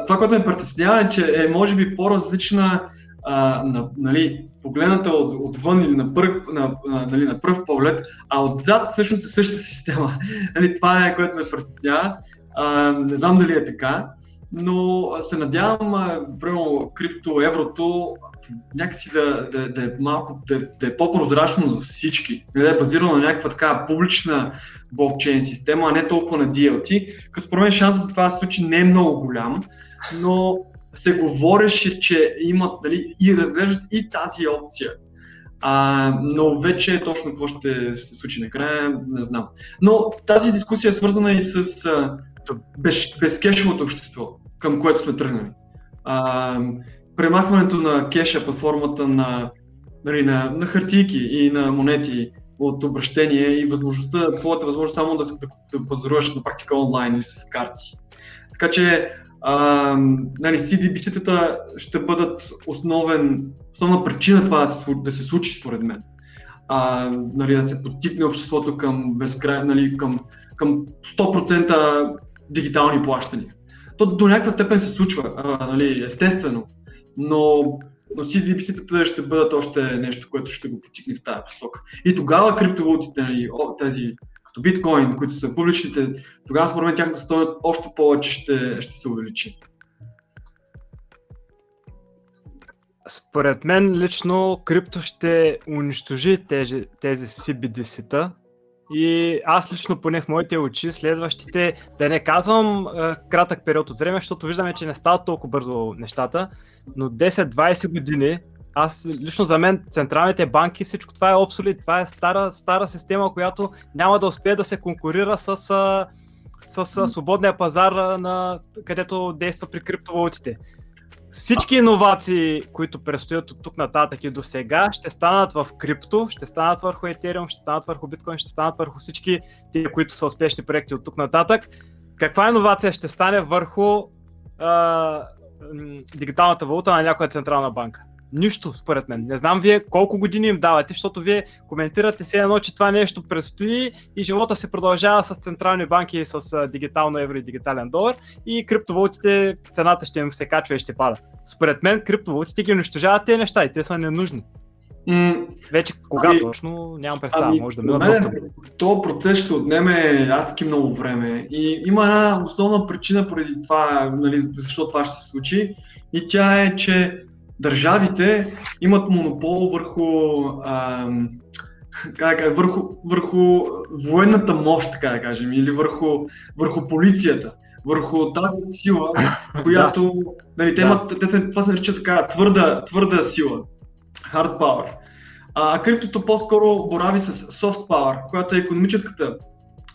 това, което ме притеснява е, че е може би по-различна а, на, нали, погледната от, отвън или на на, на, нали, на пръв поглед, а отзад всъщност е същата система. нали, това е което ме притеснява. А, не знам дали е така, но се надявам, примерно, крипто, еврото, някакси да, да, да е малко, да, да е по-прозрачно за всички, да е базирано на някаква така публична блокчейн система, а не толкова на DLT, като според мен шансът за това да се случи не е много голям, но се говореше, че имат нали, и разглеждат и тази опция. А, но вече точно какво ще се случи накрая, не знам. Но тази дискусия е свързана и с а, без, безкешовото общество, към което сме тръгнали. А, премахването на кеша под формата на, нали, на, на хартийки и на монети от обращение и възможността, твоята възможност само да, да, да пазаруваш на практика онлайн или с карти. Така че а, нали, CDBC-тата ще бъдат основен, основна причина това да се случи според мен. А, нали, да се подтикне обществото към, безкрай, нали, към, към 100% дигитални плащания. То до някаква степен се случва, а, нали, естествено, но, но CDBC-тата ще бъдат още нещо, което ще го потикне в тази посока. И тогава криптовалутите, нали, тези като биткоин, които са публичните, тогава според мен тяхната стоят още повече ще, ще се увеличи. Според мен лично крипто ще унищожи тези, тези CBDC-та и аз лично поне в моите очи следващите, да не казвам е, кратък период от време, защото виждаме, че не стават толкова бързо нещата, но 10-20 години аз лично за мен централните банки, всичко това е обсолит, това е стара, стара система, която няма да успее да се конкурира с, с, с свободния пазар, на, където действа при криптовалутите. Всички иновации, които предстоят от тук нататък и до сега, ще станат в крипто, ще станат върху Ethereum, ще станат върху биткоин, ще станат върху всички тия, които са успешни проекти от тук нататък. Каква иновация ще стане върху а, дигиталната валута на някоя централна банка? Нищо, според мен. Не знам вие колко години им давате, защото вие коментирате все едно, че това нещо предстои и живота се продължава с централни банки и с дигитално евро и дигитален долар и криптовалутите, цената ще им се качва и ще пада. Според мен криптовалутите ги унищожават тези неща и те са ненужни. Mm. Вече кога ами, точно, нямам представа, ами, може да минат доста. То процес ще отнеме адски много време и има една основна причина поради това, нали, защо това ще се случи и тя е, че държавите имат монопол върху, а, как, върху, върху военната мощ, така да кажем, или върху, върху полицията, върху тази сила, която, нали, те имат, те, това се нарича така твърда, твърда сила, hard power. А криптото по-скоро борави с soft power, която е економическата,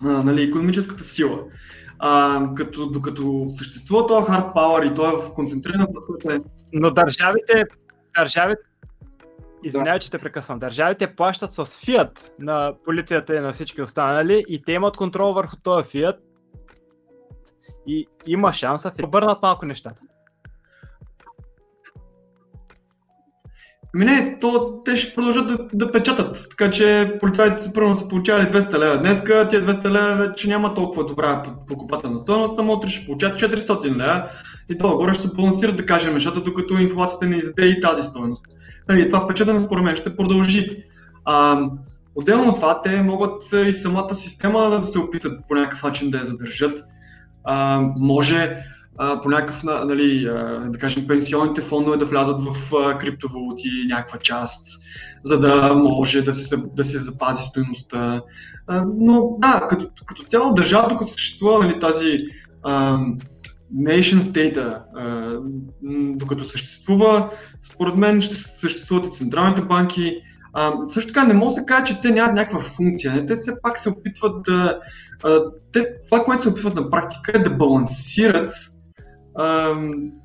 а, нали, економическата сила. А, като, докато съществува този hard power и той е в концентрирана е но държавите, държавите, Извинявай, да. че те прекъсвам. Държавите плащат с фиат на полицията и на всички останали и те имат контрол върху този фиат и има шанса да обърнат малко нещата. Ами не, то те ще продължат да, да печатат. Така че полицайите първо са получавали 200 лева. Днеска тия 200 лева вече няма толкова добра покупателна стоеност, но утре ще получат 400 лева и това горе ще се балансират, да кажем, нещата, докато инфлацията не издаде и тази стоеност. Нали, това печатане според мен ще продължи. А, отделно от това, те могат и самата система да се опитат по някакъв начин да я задържат. А, може по някакъв, нали, да кажем, пенсионните фондове да влязат в криптовалути някаква част, за да може да се, да се запази стоеността. Но да, като, като цяло държавата, като съществува нали, тази nation state докато съществува, според мен ще съществуват и централните банки. Също така не може да се каже, че те нямат някаква функция. Не? Те все пак се опитват да... Те, това, което се опитват на практика е да балансират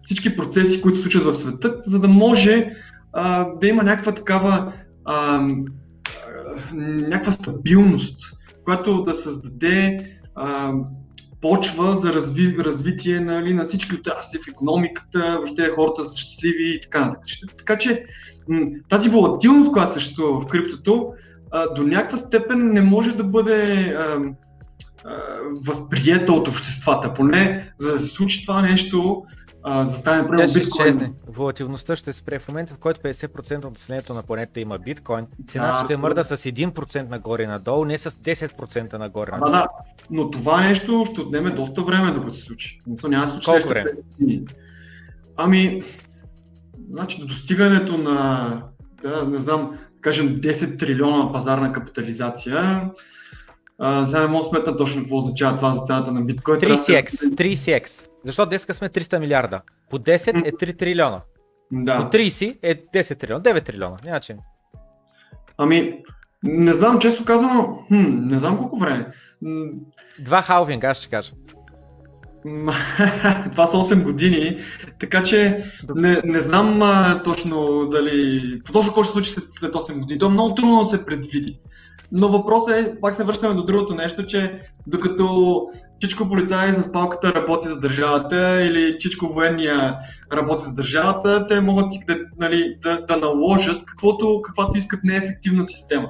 всички процеси, които се случват в света, за да може а, да има някаква такава а, някаква стабилност, която да създаде а, почва за разви, развитие нали, на всички отрасли в економиката, въобще хората са щастливи и така нататък. Така че тази волатилност, която съществува в криптото, а, до някаква степен не може да бъде а, възприета от обществата. Поне за да се случи това нещо, а, за да стане например биткоин. Волатилността ще спре в момента, в който 50% от населението на планетата има биткоин. Цената да, ще мърда с 1% нагоре надолу, не с 10% нагоре надолу. Да, да, но това нещо ще отнеме доста време докато се случи. Не няма да случи Колко време? Ами, значи до достигането на, да, не знам, кажем 10 трилиона пазарна капитализация, а, сега не мога да сметна точно какво означава това за цената на биткоин. 30x, 30x. Защото днеска сме 300 милиарда. По 10 е 3 трилиона. Да. По 30 е 10 трилиона, 9 трилиона. Че. Ами, не знам, често казано, хм, не знам колко време. Два халвинга, аз ще кажа. Това са 8 години, така че не, не знам а, точно дали. Точно какво ще случи след, след 8 години. То е много трудно да се предвиди. Но въпросът е, пак се връщаме до другото нещо, че докато Чичко полицай с палката работи за държавата или Чичко военния работи за държавата, те могат да, нали, да, да наложат каквото, каквато искат неефективна система.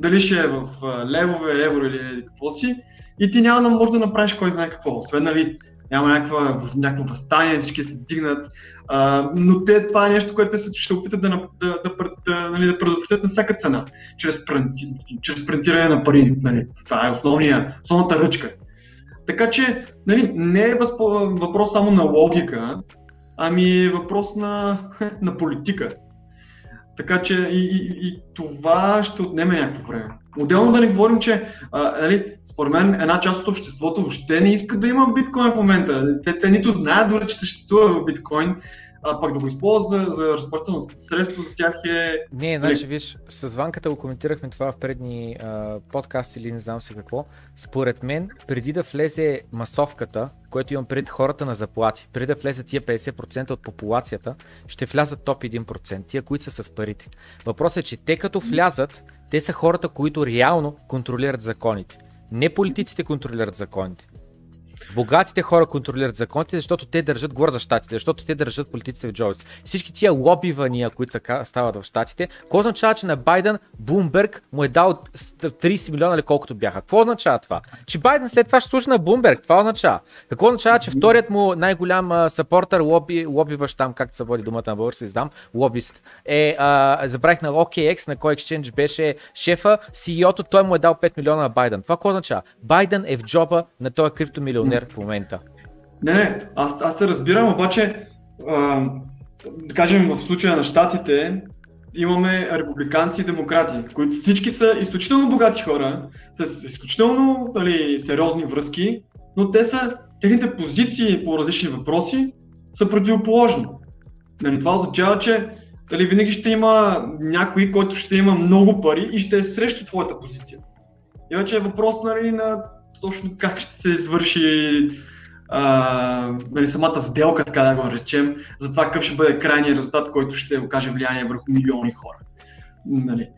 Дали ще е в левове, евро или какво си, и ти няма да можеш да направиш кой знае какво. Освен нали, няма някаква, някакво възстание, всички се дигнат. А, но те, това е нещо, което те ще опитат да, да, да, да, нали, да предотвратят на всяка цена, чрез, пренти, чрез прентиране на пари. Нали. Това е основния, основната ръчка. Така че нали, не е възпо, въпрос само на логика, ами е въпрос на, на политика. Така че и, и, и това ще отнеме някакво време. Отделно да не говорим, че а, нали, според мен една част от обществото въобще не иска да има биткоин в момента. Те, те нито знаят дори, че съществува биткоин, а пък да го използва за, за разплащателно средство за тях е... Не, значи виж, с Ванката го коментирахме това в предни а, подкасти или не знам си какво. Според мен, преди да влезе масовката, което имам пред хората на заплати, преди да влезе тия 50% от популацията, ще влязат топ 1%, тия, които са с парите. Въпросът е, че те като влязат, те са хората, които реално контролират законите. Не политиците контролират законите. Богатите хора контролират законите, защото те държат горе за щатите, защото те държат политиците в джобите. Всички тия лобивания, които стават в щатите, какво означава, че на Байден Бумберг му е дал 30 милиона или колкото бяха? Какво означава това? Че Байден след това ще служи на Бумберг, това означава. Какво означава, че вторият му най-голям сапортър, лоби, лобиващ там, както се води думата на български, издам, лобист, е, а, забравих на OKX, на кой екшенж беше шефа, CEO-то, той му е дал 5 милиона на Байден. Това какво означава? Байден е в джоба на този криптомилионер в момента. Не, не, аз, аз се разбирам, обаче, а, да кажем в случая на щатите, имаме републиканци и демократи, които всички са изключително богати хора, с изключително дали, сериозни връзки, но те са, техните позиции по различни въпроси са противоположни. Нали, това означава, че дали, винаги ще има някой, който ще има много пари и ще е срещу твоята позиция. И вече е въпрос нали, на точно как ще се извърши а, нали, самата сделка, така да го наречем, за това какъв ще бъде крайният резултат, който ще окаже влияние върху милиони хора. Нали.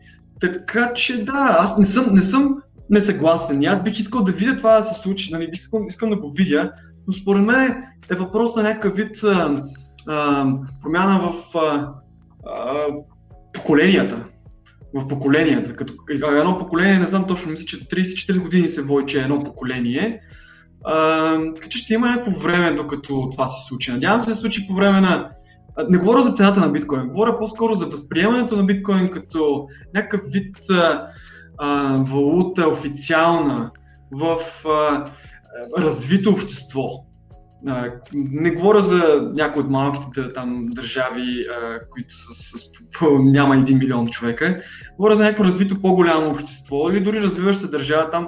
Така че да, аз не съм, не съм несъгласен. Аз бих искал да видя това да се случи, нали, бих искал, искам да го видя, но според мен е въпрос на някакъв вид а, а, промяна в а, а, поколенията в поколенията. Като едно поколение, не знам точно, мисля, че 30-40 години се води, че е едно поколение. така че ще има някакво време, докато това се случи. Надявам се да се случи по време на. Не говоря за цената на биткоин, говоря по-скоро за възприемането на биткоин като някакъв вид а, а, валута официална в а, развито общество не говоря за някои от малките там държави, които са с, няма един милион човека. Говоря за някакво развито по-голямо общество или дори развиваща се държава там,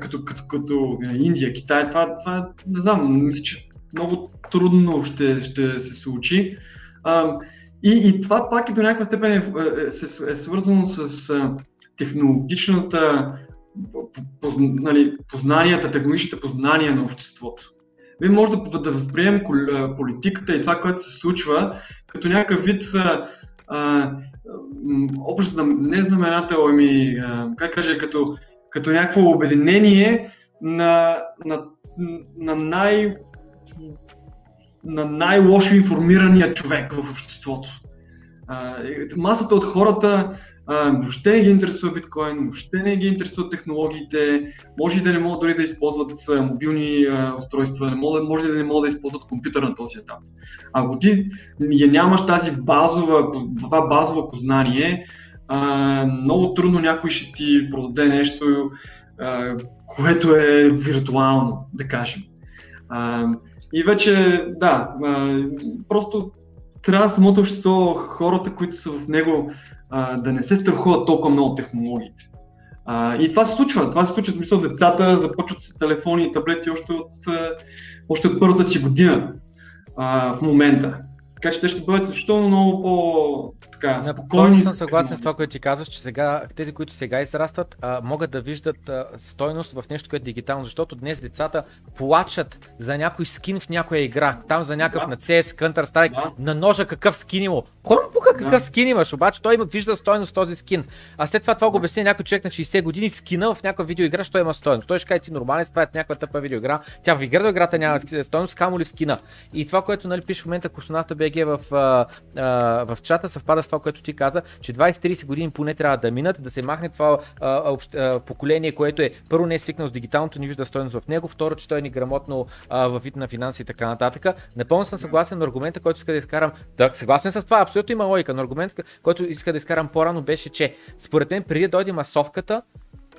като, като, като Индия, Китай. Това, това не знам, мисля, че много трудно ще, ще се случи. А, и, и това пак и до някаква степен е, е, е свързано с а, технологичната поз, нали, познанията, технологичните познания на обществото. Вие може да, да възприемем политиката и това, което се случва, като някакъв вид а, общо, не знаменател, ами, как кажа, като, като някакво обединение на, на, на най на най-лошо информирания човек в обществото. А, масата от хората въобще не ги интересува биткоин, въобще не ги интересуват технологиите, може и да не могат дори да използват мобилни устройства, може да не могат да използват компютър на този етап. Ако ти нямаш тази базова, това базово познание, много трудно някой ще ти продаде нещо, което е виртуално, да кажем. И вече, да, просто трябва самото общество, хората, които са в него, а, да не се страхуват толкова много технологиите. А, и това се случва. Това се случва, смисъл, децата започват с телефони и таблети още от, още от първата си година а, в момента. Така че те ще бъдат защото много по така, спокойни. съм съгласен с това, което ти казваш, че сега тези, които сега израстват, а, могат да виждат а, стойност в нещо, което е дигитално, защото днес децата плачат за някой скин в някоя игра, там за някакъв да. на CS, Counter-Strike, да. на ножа какъв скин има. Кой му какъв да. скин имаш, обаче той има вижда стойност този скин. А след това това го обясни някой човек на 60 години, скина в някаква видеоигра, що има стойност. Той ще каже ти нормален, това е някаква тъпа видеоигра. Тя в игра до играта няма стойност, камо ли скина. И това, което нали, пише в момента Косоната БГ в, а, а, в чата, съвпада с това, което ти каза, че 20-30 години поне трябва да минат, да се махне това а, общ, а, поколение, което е първо не е свикнал с дигиталното, не вижда стойност в него, второ, че той е неграмотно а, във вид на финанси и така нататък. Напълно съм съгласен на аргумента, който иска да изкарам. Да, съгласен с това, абсолютно има логика, но аргумент, който иска да изкарам по-рано беше, че според мен преди да дойде масовката,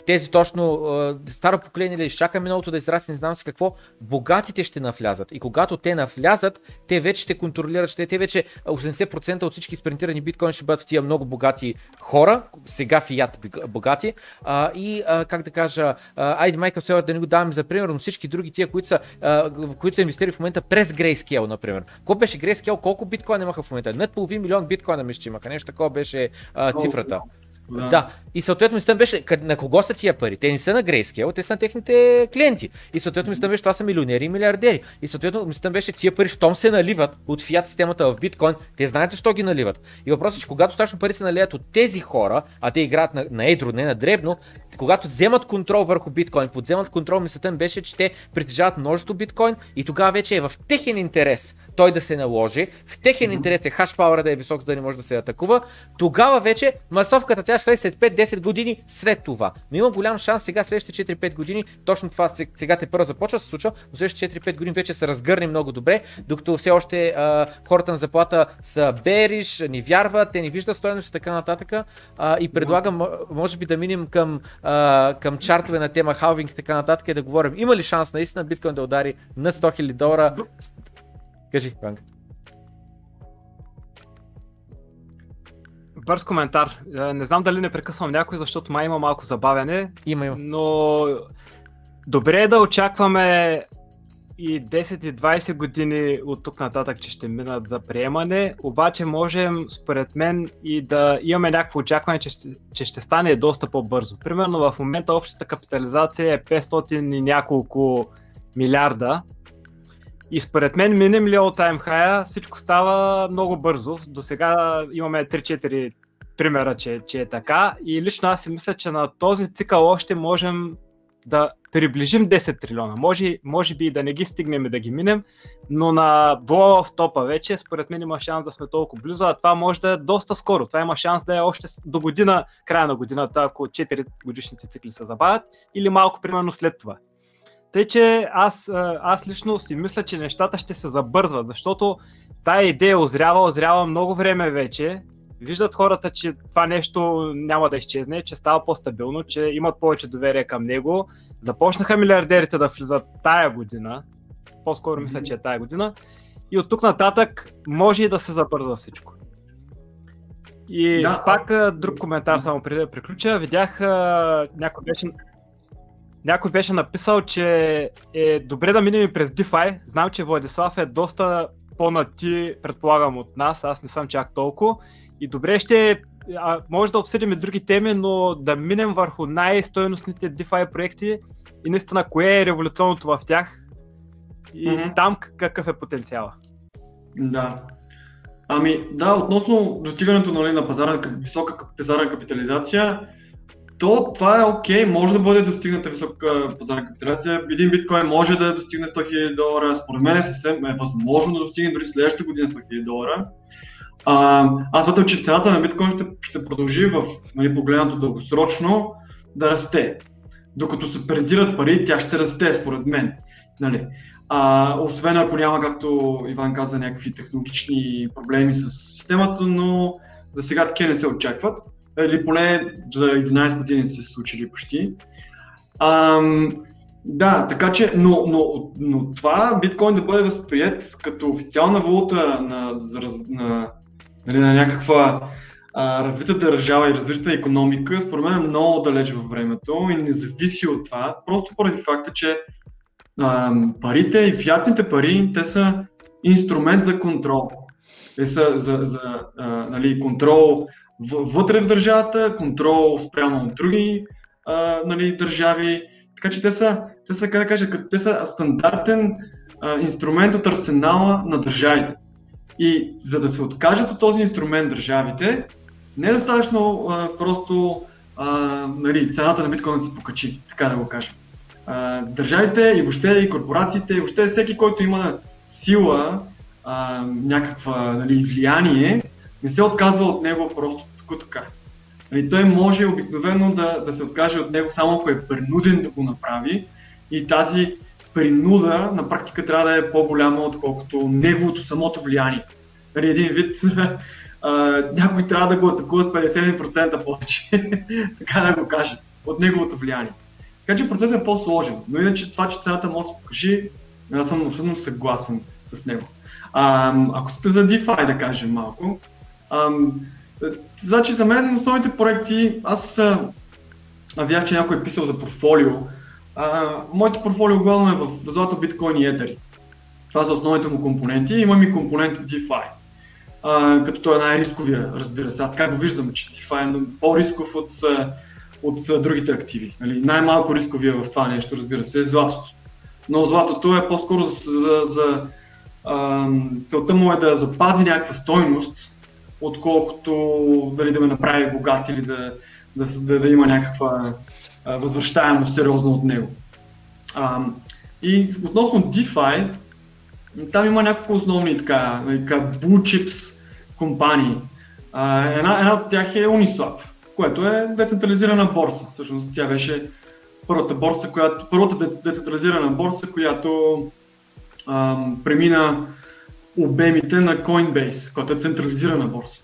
тези точно старо поколение да изчака миналото да израсне, не знам си какво, богатите ще навлязат. И когато те навлязат, те вече ще контролират, ще, те вече 80% от всички спринтирани биткоини ще бъдат в тия много богати хора, сега фият богати. А, и а, как да кажа, айде Майкъл Селър да не го даваме за пример, но всички други тия, които са, а, които са инвестирали в момента през Grayscale, например. Колко беше Grayscale, колко биткоина имаха в момента? Над половин милион биткоина мисля, че имаха. Нещо такова беше а, цифрата. Да. да. И съответно мислята беше, на кого са тия пари? Те не са на Grayscale, те са на техните клиенти. И съответно мислята беше, това са милионери и милиардери. И съответно мислята беше, тия пари, щом се наливат от фиат системата в биткоин, те знаете защо ги наливат. И въпросът е, че когато точно пари се наливат от тези хора, а те играят на, на едро, не на дребно, когато вземат контрол върху биткоин, подземат контрол, мислята беше, че те притежават множество биткоин и тогава вече е в техен интерес той да се наложи, в техен интерес е хаш да е висок, за да не може да се атакува, тогава вече масовката тя ще е след 5-10 години след това. Но има голям шанс сега, следващите 4-5 години, точно това сега те първо започва да се случва, но следващите 4-5 години вече се разгърне много добре, докато все още а, хората на заплата са бериш, ни вярват, те ни виждат стоеност и така нататък. А, и предлагам, може би да минем към, а, към чартове на тема халвинг и така нататък и да говорим. Има ли шанс наистина биткоин да удари на 100 000 долара Кажи, Ванка. Бърз коментар. Е, не знам дали не прекъсвам някой, защото май има малко забавяне. Има, има. Но добре е да очакваме и 10 и 20 години от тук нататък, че ще минат за приемане, обаче можем, според мен, и да имаме някакво очакване, че ще, че ще стане доста по-бързо. Примерно в момента общата капитализация е 500 и няколко милиарда, и според мен минем ли от time всичко става много бързо. До сега имаме 3-4 примера, че, че е така. И лично аз си мисля, че на този цикъл още можем да приближим 10 трилиона. Може, може би и да не ги стигнем и да ги минем, но на в топа вече, според мен има шанс да сме толкова близо, а това може да е доста скоро. Това има шанс да е още до година, края на годината, ако 4 годишните цикли се забавят, или малко примерно след това. Тъй, че аз, аз лично си мисля, че нещата ще се забързват, защото тая идея озрява, озрява много време вече. Виждат хората, че това нещо няма да изчезне, че става по-стабилно, че имат повече доверие към него. Започнаха милиардерите да влизат тая година, по-скоро мисля, че е тая година, и от тук нататък може и да се забързва всичко. И да, пак друг коментар само преди да приключа. Видях някой беше някой беше написал, че е добре да минем през DeFi. Знам, че Владислав е доста по-на ти, предполагам, от нас. Аз не съм чак толкова. И добре ще а, може да обсъдим и други теми, но да минем върху най-стойностните DeFi проекти и наистина кое е революционното в тях и mm-hmm. там какъв е потенциала. Да. Ами да, относно достигането нали, на пазара, висока пазарна капитализация, то това е окей, okay, може да бъде достигната висока пазарна капитализация. Един биткоин може да достигне 100 000 долара. Според мен е съвсем е възможно да достигне дори следващата година 100 000 долара. А, аз смятам, че цената на биткоин ще, ще продължи в нали, погледнато дългосрочно да расте. Докато се принтират пари, тя ще расте, според мен. Нали. А, освен ако няма, както Иван каза, някакви технологични проблеми с системата, но за сега такива не се очакват. Или поне за 11 години се случили почти. Ам, да, така че, но, но, но това биткоин да бъде възприят като официална валута на, на, на, нали, на някаква а, развита държава и развита економика, според мен е много далеч във времето и не зависи от това, просто поради факта, че а, парите и фиатните пари, те са инструмент за контрол. Те са за, за а, нали, контрол вътре в държавата, контрол спрямо от други а, нали, държави. Така че те са, те са, как да кажа, те са стандартен а, инструмент от арсенала на държавите. И за да се откажат от този инструмент държавите, не е достатъчно а, просто а, нали, цената на биткоин да се покачи, така да го кажем. А, държавите и въобще и корпорациите, и въобще всеки, който има сила, а, някаква нали, влияние, не се отказва от него просто така. Нали, той може обикновено да, да се откаже от него само ако е принуден да го направи и тази принуда на практика трябва да е по-голяма, отколкото неговото самото влияние. Нали, един вид някой трябва да го атакува с 50% повече, така да го каже, от неговото влияние. Така че процесът е по-сложен, но иначе това, че цената може да се покажи, аз съм абсолютно съгласен с него. А, ако сте за DeFi да кажем малко, а, значи за мен основните проекти, аз видях, че някой е писал за портфолио. А, моето портфолио главно е в злато, биткоин и етери. Това са основните му компоненти. Имам и компонент DeFi. А, като той е най-рисковия, разбира се. Аз така го виждам, че DeFi е по-рисков от, от другите активи. Нали? Най-малко рисковия в това нещо, разбира се, е златото. Но златото е по-скоро за, за, за а, целта му е да запази някаква стойност, отколкото дали да ме направи богат или да, да, да, да има някаква а, възвръщаемост сериозно от него. А, и относно DeFi, там има няколко основни така, така blue chips компании. А, една, една от тях е Uniswap, което е децентрализирана борса. Всъщност тя беше първата борса, която, първата децентрализирана борса, която ам, премина обемите на Coinbase, която е централизирана борса.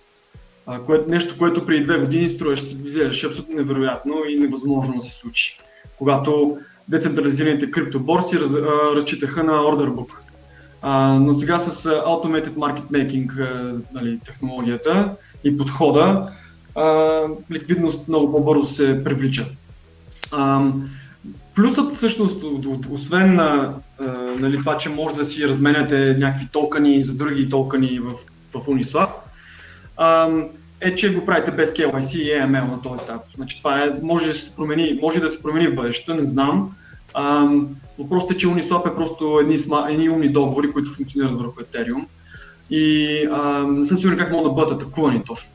А, което, нещо, което преди две години струваше, абсолютно невероятно и невъзможно да се случи. Когато децентрализираните криптоборси раз, а, разчитаха на order book. А, но сега с Automated Market Making а, нали, технологията и подхода, а, ликвидност много по-бързо се привлича. А, плюсът всъщност, освен на нали, това, че може да си разменяте някакви токени за други токени в, в Uniswap, е, че го правите без KYC и AML на този етап. Значи това е, може да се промени, може да се промени в бъдещето, не знам. Въпросът е, че Uniswap е просто едни, едни умни договори, които функционират върху Ethereum. И а, не съм сигурен как могат да бъдат атакувани точно.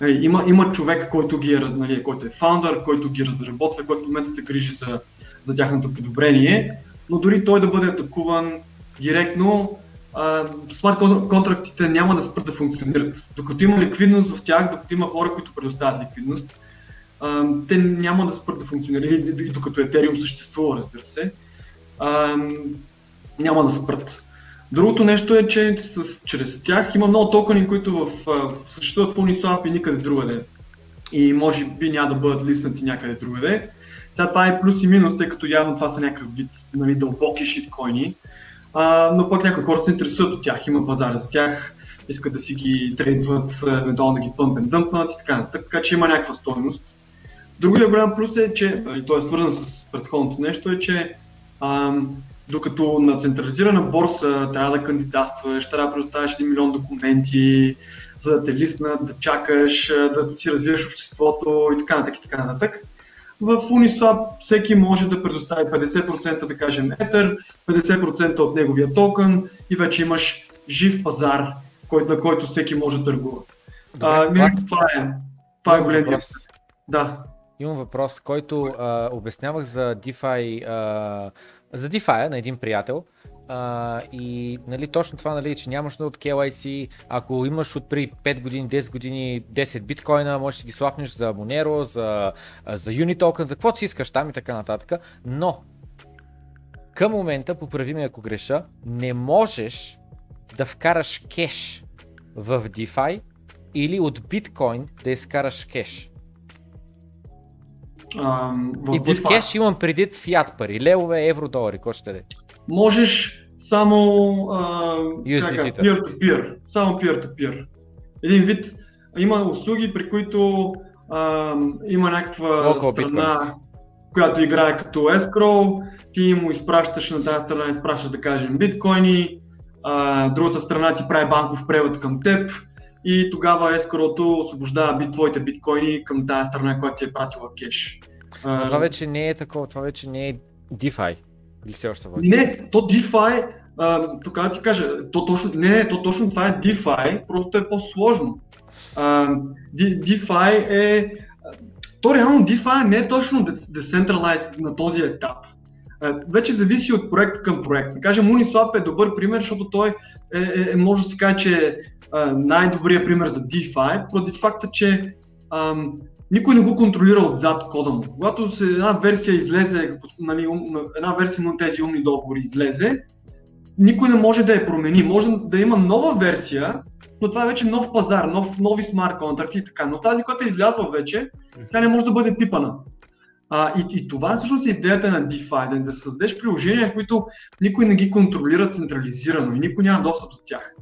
Нали, има, има човек, който, ги е, нали, който е фаундър, който ги разработва, който в момента се грижи за, за тяхното подобрение, но дори той да бъде атакуван директно, смарт контрактите няма да спрат да функционират. Докато има ликвидност в тях, докато има хора, които предоставят ликвидност, те няма да спрат да функционират. И докато Ethereum съществува, разбира се, няма да спрат. Другото нещо е, че с, чрез тях има много токени, които в, съществуват в Uniswap и никъде другаде. И може би няма да бъдат лиснати някъде другаде. Сега това е плюс и минус, тъй като явно това са някакъв вид нали, дълбоки шиткоини, а, но пък някои хора се интересуват от тях, има пазар за тях, искат да си ги трейдват, евентуално да ги пъмпен дъмпнат и така нататък, така че има някаква стойност. Другия голям плюс е, че, и той е свързан с предходното нещо, е, че ам, докато на централизирана борса трябва да кандидатстваш, трябва да предоставяш 1 милион документи, за да те лиснат, да чакаш, да си развиеш обществото и така нататък и така нататък. В Uniswap всеки може да предостави 50% да кажем Ether, 50% от неговия токен и вече имаш жив пазар, на който всеки може да търгува. Добре, а, това е, това е големия. Да. Имам въпрос, който а, обяснявах за DeFi, а, за DeFi на един приятел. А, и нали, точно това, нали, че нямаш нужда от KYC, ако имаш от при 5 години, 10 години 10 биткоина, можеш да ги слапнеш за Monero, за, за Unitoken, за каквото си искаш там и така нататък. Но към момента, поправи ме ако греша, не можеш да вкараш кеш в DeFi или от биткоин да изкараш кеш. Um, и под DeFi... кеш имам предвид фиат пари, левове, евро, долари, какво ще да Можеш само peer-to-peer, само peer-to-peer. Един вид, има услуги, при които а, има някаква Local страна, Bitcoins. която играе като escrow, ти му изпращаш на тази страна, изпращаш да кажем биткоини, а, другата страна ти прави банков превод към теб и тогава escrow освобождава бит, твоите биткоини към тази страна, която ти е пратила кеш. А, това вече не е такова, това вече не е DeFi. Или все още води? Не, то DeFi, а, тук да ти кажа, то точно, не, не, то точно това е DeFi, просто е по-сложно. А, DeFi е, то реално DeFi не е точно decentralized на този етап. Вече зависи от проект към проект. Да кажем, Uniswap е добър пример, защото той е, е, е може да се каже, че е най-добрият пример за DeFi, поради факта, че никой не го контролира отзад кода му. Когато се една версия излезе, нали, една версия на тези умни договори излезе, никой не може да я промени. Може да има нова версия, но това е вече нов пазар, нов, нови смарт контракти и така. Но тази, която е излязла вече, тя не може да бъде пипана. А, и, и това е всъщност идеята на DeFi, да, да създадеш приложения, които никой не ги контролира централизирано и никой няма достъп до тях.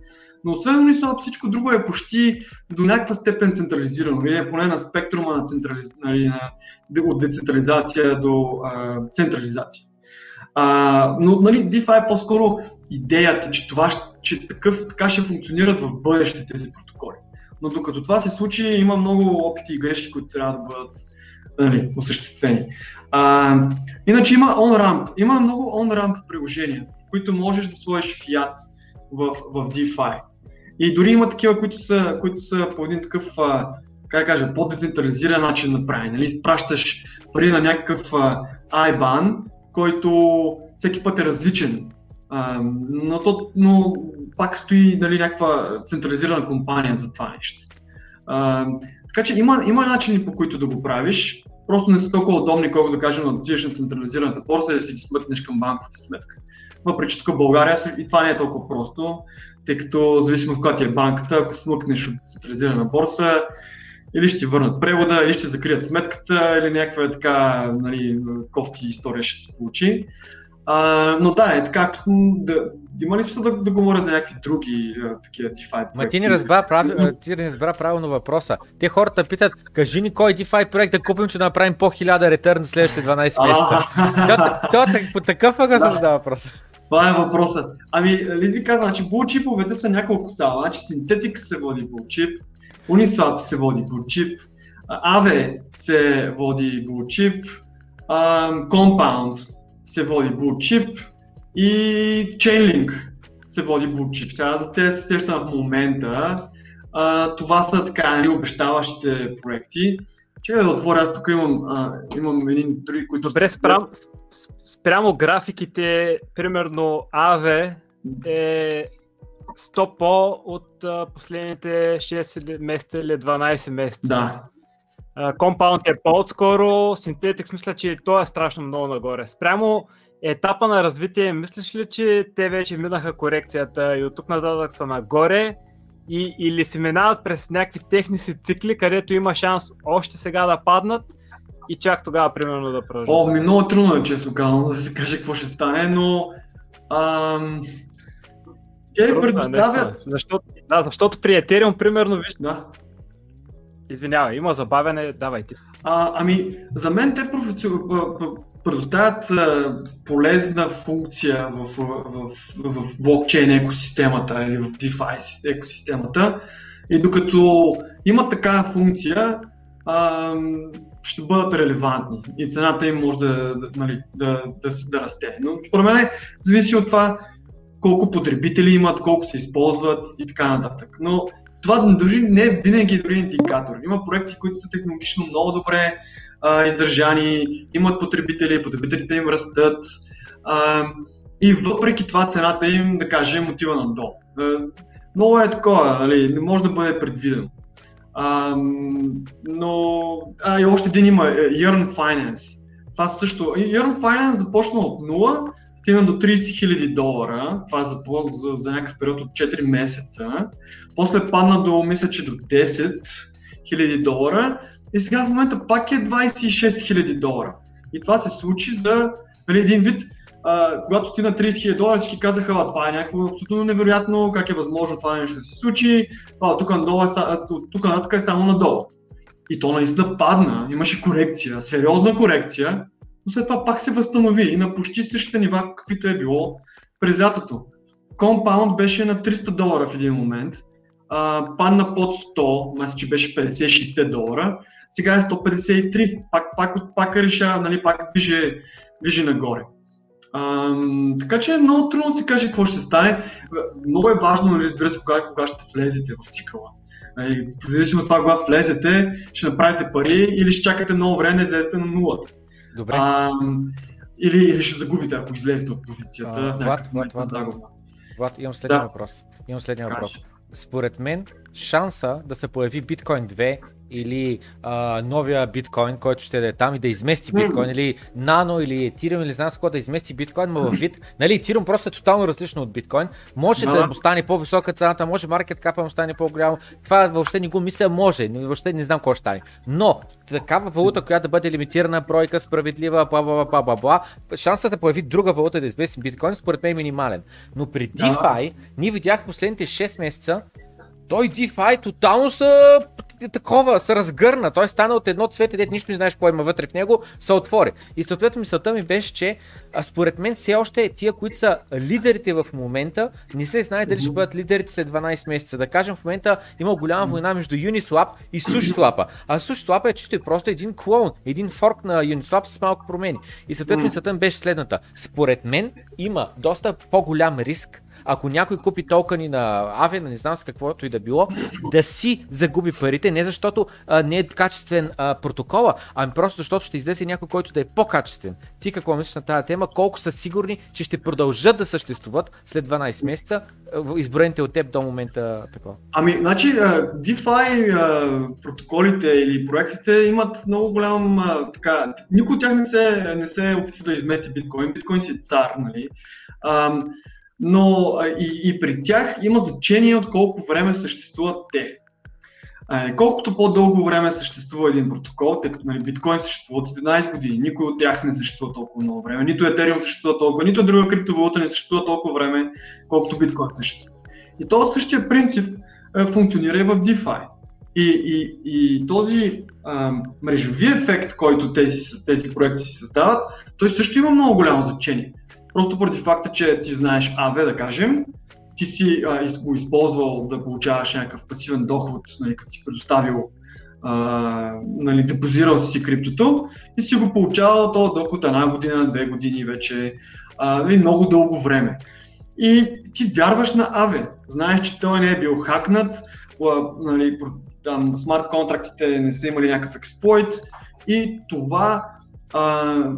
Но освен Uniswap, всичко друго е почти до някаква степен централизирано, или е поне на спектрума на централиз... нали, на... от децентрализация до а, централизация. А, но нали, DeFi е по-скоро идеята, че, това, че такъв, така ще функционират в бъдеще тези протоколи. Но докато това се случи, има много опити и грешки, които трябва да бъдат нали, осъществени. А, иначе има on-ramp. Има много on-ramp приложения, които можеш да сложиш фиат в, в DeFi. И дори има такива, които са, които са по един такъв, как да кажа, по-децентрализиран начин направени. Нали? Изпращаш пари на някакъв IBAN, който всеки път е различен. А, но, то, но пак стои нали, някаква централизирана компания за това нещо. А, така че има, има начини по които да го правиш, просто не са толкова удобни, колко да кажем, да отидеш на централизираната борса и да си ги смъкнеш към банковата сметка. Въпреки че тук в България и това не е толкова просто тъй като зависимо в която е банката, ако смъкнеш от централизирана борса, или ще ти върнат превода, или ще закрият сметката, или някаква така нали, кофти история ще се получи. А, но да, е така, да, има ли смисъл да, да говоря за някакви други а, такива DeFi проекти? Ма ти не разбра, прав... ти не разбра правилно въпроса. Те хората питат, кажи ни кой DeFi проект да купим, че да направим по 1000 ретърн за следващите 12 месеца. То, по такъв ъгъл задава въпроса. Това е въпросът. Ами, ли ви казвам, значи булчиповете са няколко сала. Значи Synthetic се води булчип, Uniswap се води булчип, Aave се води булчип, Compound се води булчип и Chainlink се води булчип. Сега за те се сещам в момента. А, това са така нали, обещаващите проекти. Чакай да отворя, аз тук имам, а, имам един други, които... Добре, спрям, спрямо графиките, примерно АВЕ е 100 по от а, последните 6 месеца или 12 месеца. Да. Компаунд е по-отскоро, Synthetics мисля, че той е страшно много нагоре. Спрямо етапа на развитие, мислиш ли, че те вече минаха корекцията и от тук нататък са нагоре и, или се минават през някакви техни си цикли, където има шанс още сега да паднат и чак тогава, примерно, да продължат. О, ми много трудно е, често казвам, да се каже какво ще стане, но ам... те Трудно, предоставят... Защото, да, защото при Ethereum, примерно, виж... Да. Извинявай, има забавяне, давайте. А, ами, за мен те профеци... предоставят а, полезна функция в, в, в, в блокчейн екосистемата или в DeFi екосистемата. И докато имат такава функция, а, ще бъдат релевантни и цената им може да, да, нали, да, да, да расте. Но според мен зависи от това колко потребители имат, колко се използват и така нататък. Но това не дължи не е винаги дори индикатор. Има проекти, които са технологично много добре а, издържани, имат потребители, потребителите им растат а, и въпреки това цената им, да кажем, отива надолу. Много е такова, нали, не може да бъде предвидено. А, но а, и още един има, е, Yearn Finance. Това също. Yearn Finance започна от 0, стигна до 30 000 долара. Това е за, за, за някакъв период от 4 месеца. После падна до, мисля, че до 10 000 долара. И сега в момента пак е 26 000 долара. И това се случи за нали, един вид а, когато стигна 30 000 долара, всички казаха, това е някакво абсолютно невероятно, как е възможно това нещо да се случи, това тук надолу е, тук нататък е само надолу. И то наистина падна, имаше корекция, сериозна корекция, но след това пак се възстанови и на почти същите нива, каквито е било през лятото. Компаунд беше на 300 долара в един момент, а, падна под 100, мисля, че беше 50-60 долара, сега е 153, пак, пак, пак, пак реша, нали, пак движи, движи нагоре. А, така че е много трудно да се каже какво ще стане. Много е важно, нали, разбира се, кога, кога ще влезете в цикъла. Нали, в зависимост от това, когато влезете, ще направите пари или ще чакате много време да излезете на нулата. Добре. А, или, или ще загубите, ако излезете от позицията. А, Влад, Влад, Влад, Влад, имам следния да. въпрос. Имам следния въпрос. Според мен, шанса да се появи биткоин 2 или а, новия биткоин, който ще да е там и да измести биткоин, или нано, или етириум, или знам с какво да измести биткоин, но във вид. Нали, етириум просто е тотално различно от биткоин. Може да, да му стане по-висока цената, може маркет капа му стане по-голямо. Това въобще не го мисля, може, въобще не знам какво ще стане. Но такава валута, която да бъде лимитирана, бройка, справедлива, бла бла бла бла бла, шансът да появи друга валута да измести биткоин, според мен е минимален. Но при DeFi, ние видяхме последните 6 месеца, той DeFi тотално са такова, се разгърна. Той стана от едно цвете, дете нищо не знаеш какво има вътре в него, се отвори. И съответно мисълта ми беше, че а според мен все още тия, които са лидерите в момента, не се знае дали ще бъдат лидерите след 12 месеца. Да кажем, в момента има голяма война между Uniswap и SushSwap. А SushSwap е чисто и просто един клоун, един форк на Uniswap с малко промени. И съответно мисълта ми беше следната. Според мен има доста по-голям риск ако някой купи токени на Авена, не знам с каквото и да било, да си загуби парите, не защото а, не е качествен а, протокола, ами просто защото ще излезе някой, който да е по-качествен. Ти какво мислиш на тази тема? Колко са сигурни, че ще продължат да съществуват след 12 месеца, изброените от теб до момента такова? Ами, значи, DeFi протоколите или проектите имат много голям, така, никой от тях не се, не се опитва да измести биткоин. Биткоин си е цар, нали? Но и, и при тях има значение от колко време съществуват те. А, колкото по-дълго време съществува един протокол, тъй като нали, биткоин съществува от 11 години, никой от тях не съществува толкова много време, нито Ethereum съществува толкова, нито друга криптовалута не съществува толкова време, колкото биткоин съществува. И този същия принцип е, функционира и в DeFi. И, и, и този а, мрежови ефект, който тези, тези проекти си създават, той също има много голямо значение. Просто поради факта, че ти знаеш АВ, да кажем, ти си а, го използвал да получаваш някакъв пасивен доход, нали, като си предоставил, а, нали, депозирал си криптото и си го получавал този доход една година, две години вече, а, нали, много дълго време. И ти вярваш на АВЕ, знаеш, че той не е бил хакнат, нали, там смарт контрактите не са имали някакъв експлойт и това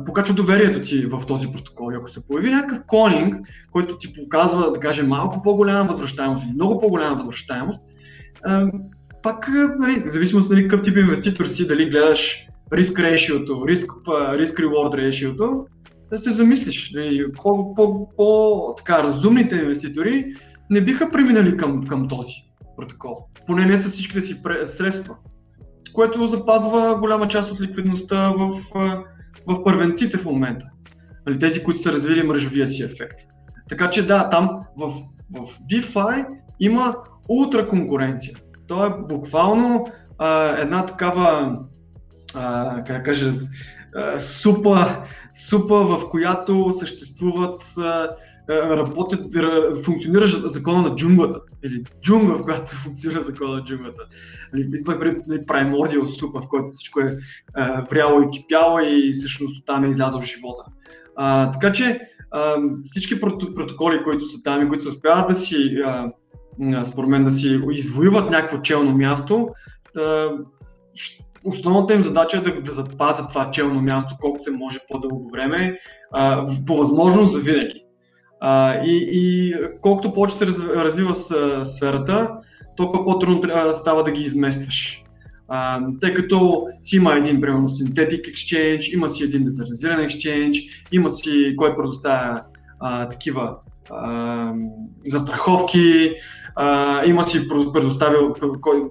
покачва доверието ти в този протокол. И ако се появи някакъв клонинг, който ти показва, да кажем, малко по-голяма възвръщаемост или много по-голяма възвръщаемост, а, пак, нали, в зависимост нали, какъв тип инвеститор си, дали гледаш риск решиото, риск, риск reward решиото, да се замислиш. Нали, по-разумните инвеститори не биха преминали към, към този протокол. Поне не с всичките си средства което запазва голяма част от ликвидността в, в първенците в момента. Нали, тези, които са развили мрежовия си ефект. Така че да, там в, в DeFi има ултра конкуренция. То е буквално а, една такава, а, как кажа, супа, супа, в която съществуват, работят, функционира закона на джунглата. Или джунгла, в която функционира закона на джунглата. Избах нали, Primordial супа, в който всичко е вряло и кипяло и всъщност там е излязъл живота. А, така че а, всички протоколи, които са там и които се успяват да си, а, според мен, да си извоюват някакво челно място, а, основната им задача е да, да запазят това челно място колкото се може по-дълго време, а, по възможност за винаги. А, и, и колкото повече се развива сферата, толкова по-трудно става да ги изместваш. А, тъй като си има един, примерно, Synthetic Exchange, има си един децентрализиран Exchange, има си кой предоставя а, такива а, застраховки, а, има си предоставил,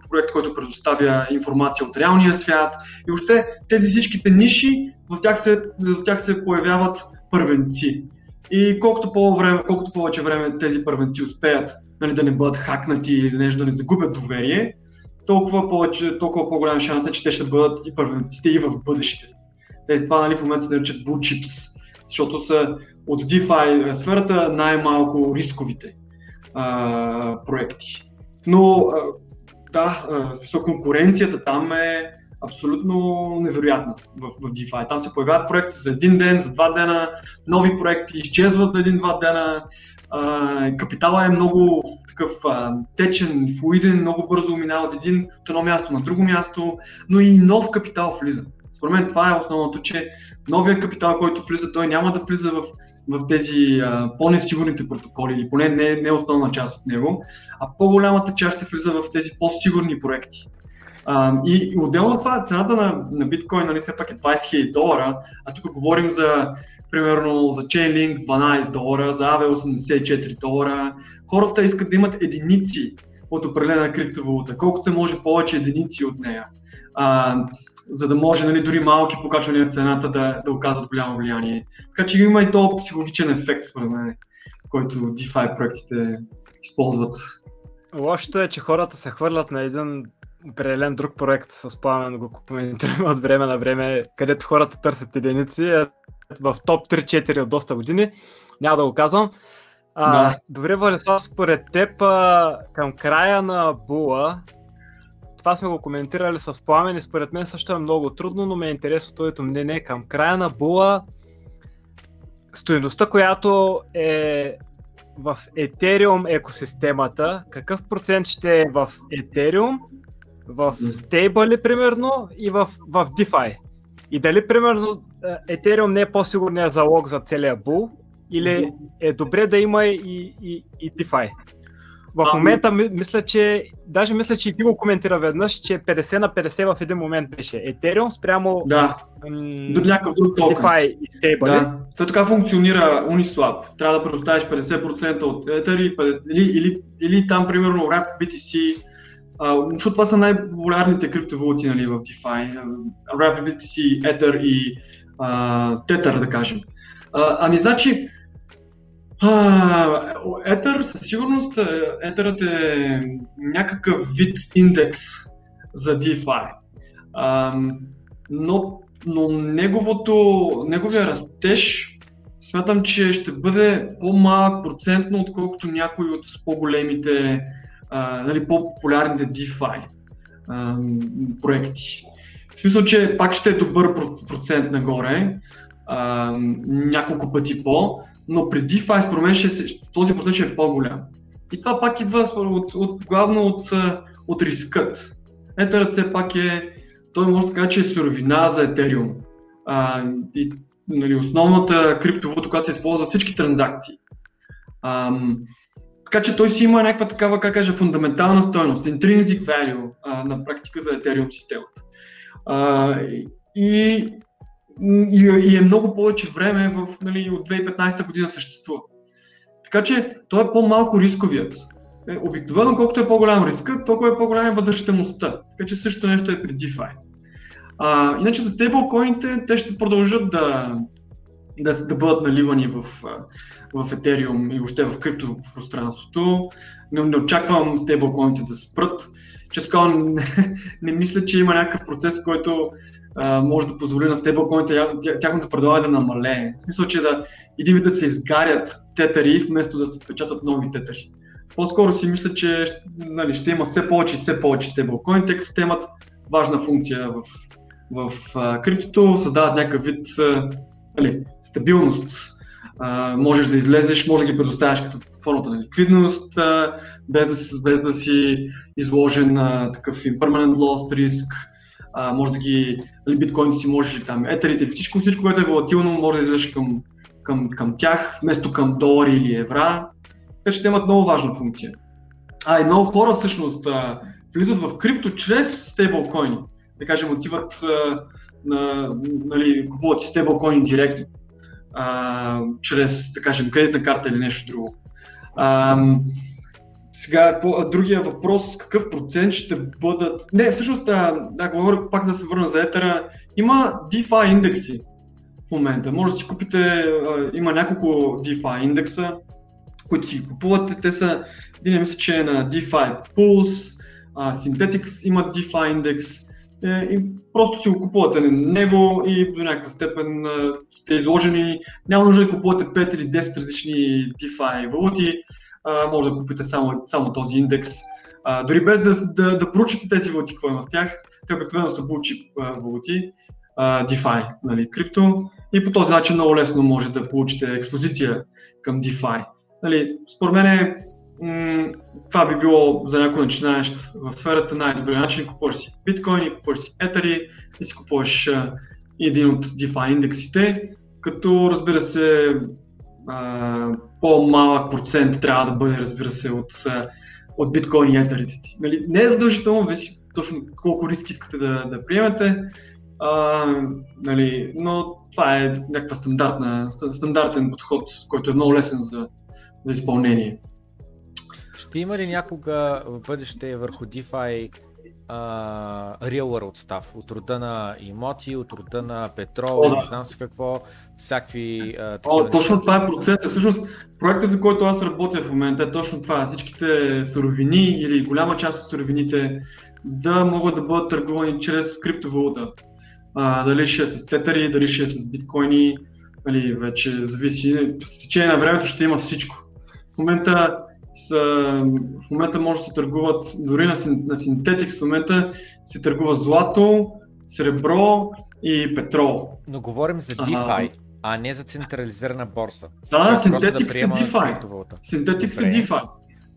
проект, който предоставя информация от реалния свят и още тези всичките ниши, в тях се, в тях се появяват първенци. И колкото, по-време, колкото повече време тези първенци успеят нали, да не бъдат хакнати или нещо да не загубят доверие, толкова, повече, толкова по-голям шанс е, че те ще бъдат и първенците и в бъдеще. Те това нали, в момента се наричат blue chips, защото са от DeFi сферата най-малко рисковите а, проекти. Но а, да, смисъл конкуренцията там е абсолютно невероятна в, в DeFi. Там се появяват проекти за един ден, за два дена, нови проекти изчезват за един-два дена. А, капитала е много такъв а, течен, флуиден, много бързо минава от един от едно място на друго място, но и нов капитал влиза. Според мен това е основното, че новия капитал, който влиза, той няма да влиза в в тези а, по-несигурните протоколи, или поне не, не основна част от него, а по-голямата част ще влиза в тези по-сигурни проекти. И, отделно от това, цената на, на биткоин нали, все пак е 20 000 долара, а тук говорим за примерно за Chainlink 12 долара, за AVE 84 долара. Хората искат да имат единици от определена криптовалута, колкото се може повече единици от нея. А, за да може нали, дори малки покачвания в цената да, да оказват голямо влияние. Така че има и този психологичен ефект, според мен, който DeFi проектите използват. Лошото е, че хората се хвърлят на един определен друг проект с пламен, го коментираме от време на време, където хората търсят единици. Е в топ 3-4 от доста години. Няма да го казвам. А, да. Добре, Валислав, според теб към края на Була, това сме го коментирали с пламен и според мен също е много трудно, но ме е интересно твоето мнение към края на Була. Стоеността, която е в Ethereum екосистемата, какъв процент ще е в Ethereum, в стейбъли примерно и в, в DeFi? И дали примерно Ethereum не е по-сигурният залог за целия бул или е добре да има и, и, и DeFi? В момента мисля, че, даже мисля, че и ти го коментира веднъж, че 50 на 50 в един момент беше Ethereum спрямо да. М- до някакъв друг токен. DeFi и стейбъли. Да. Той така функционира Uniswap. Трябва да предоставиш 50% от Ether или, или, или там примерно Wrap BTC, а, защото това са най-популярните криптовалути нали, в DeFi. Wrap BTC, Ether и uh, Tether, да кажем. А, ами значи, Етър със сигурност, етърът е някакъв вид индекс за DeFi. А, но, но неговото, неговия растеж смятам, че ще бъде по-малък процентно, отколкото някои от по-големите, нали, по-популярните DeFi проекти. В смисъл, че пак ще е добър процент нагоре, няколко пъти по, но при DeFi според мен този процент ще е по-голям. И това пак идва от, от, главно от, от рискът. Етърът все пак е, той може да каже, че е суровина за Ethereum. А, и, нали, основната криптовалута, която се използва за всички транзакции. А, така че той си има някаква такава, как кажа, фундаментална стоеност, intrinsic value а, на практика за Ethereum системата. А, и и, и е много повече време в, нали, от 2015 година съществува. Така че той е по-малко рисковият. Е, обикновено, колкото е по-голям риска, толкова е по-голяма възвръщаемостта. Така че също нещо е при DeFi. А, иначе за стейблкоините, те ще продължат да, да, да бъдат наливани в, в Ethereum и въобще в криптопространството. Не, не очаквам стейблкоините да спрат често не, не мисля, че има някакъв процес, който а, може да позволи на стейблкоините тяхното предлагане да намалее. В смисъл, че да един да се изгарят тетери, вместо да се печатат нови тетери. По-скоро си мисля, че нали, ще има все повече и все повече стейблкоини, тъй като те имат важна функция в, в а, криптото, създават някакъв вид а, нали, стабилност. Можеш да излезеш, може да ги предоставяш като формата на ликвидност, без, да, без да си изложен на такъв impermanent loss риск. Може да ги, нали, биткоините си можеш там, етерите, всичко, всичко, което е волатилно, може да излезеш към, към, към тях, вместо към долари или евра. Те имат много важна функция. А и много хора всъщност влизат в крипто чрез стейблкоини. Да кажем, отиват на, нали, купуват си стейблкоини директно, а, чрез, да кажем, кредитна карта или нещо друго. А, сега, другия въпрос, какъв процент ще бъдат... Не, всъщност, да, да говоря, пак да се върна за етера, има DeFi индекси в момента. Може да си купите, има няколко DeFi индекса, които си купувате. Те са, един мисля, че е на DeFi Pulse, Synthetics има DeFi индекс е, и просто си го купувате него и до някаква степен сте изложени. Няма нужда да купувате 5 или 10 различни DeFi валути, може да купите само, само този индекс. А, дори без да, да, да проучите тези валути, какво има в тях, те обикновено са булчи валути, а, DeFi, нали, крипто, и по този начин много лесно може да получите експозиция към DeFi. Нали, според мен м- това би било за някой начинаещ в сферата най-добрият начин. Купуваш си биткоини, купуваш си етери и си купуваш а, един от DeFi индексите, като разбира се а, по-малък процент трябва да бъде, разбира се, от, от биткоин и етерите ти. Нали, не е задължително, виси точно колко риски искате да, да приемете, а, нали, но това е някаква стандартна, стандартен подход, който е много лесен за, за изпълнение. Ще има ли някога в бъдеще върху DeFi uh, real world stuff, от рода на имоти, от рода на петрол, О, да. не знам си какво, всякакви uh, О, точно това е процесът. Всъщност, проектът, за който аз работя в момента е точно това. Всичките суровини или голяма част от суровините да могат да бъдат търгувани чрез криптовалута. А, дали ще е с тетери, дали ще е с биткоини, нали, вече зависи. С течение на времето ще има всичко. В момента са, в момента може да се търгуват, дори на, на Synthetics в момента се търгува злато, сребро и петрол. Но говорим за DeFi, а, а не за централизирана борса. Да, Synthetics да е DeFi. Synthetics е DeFi.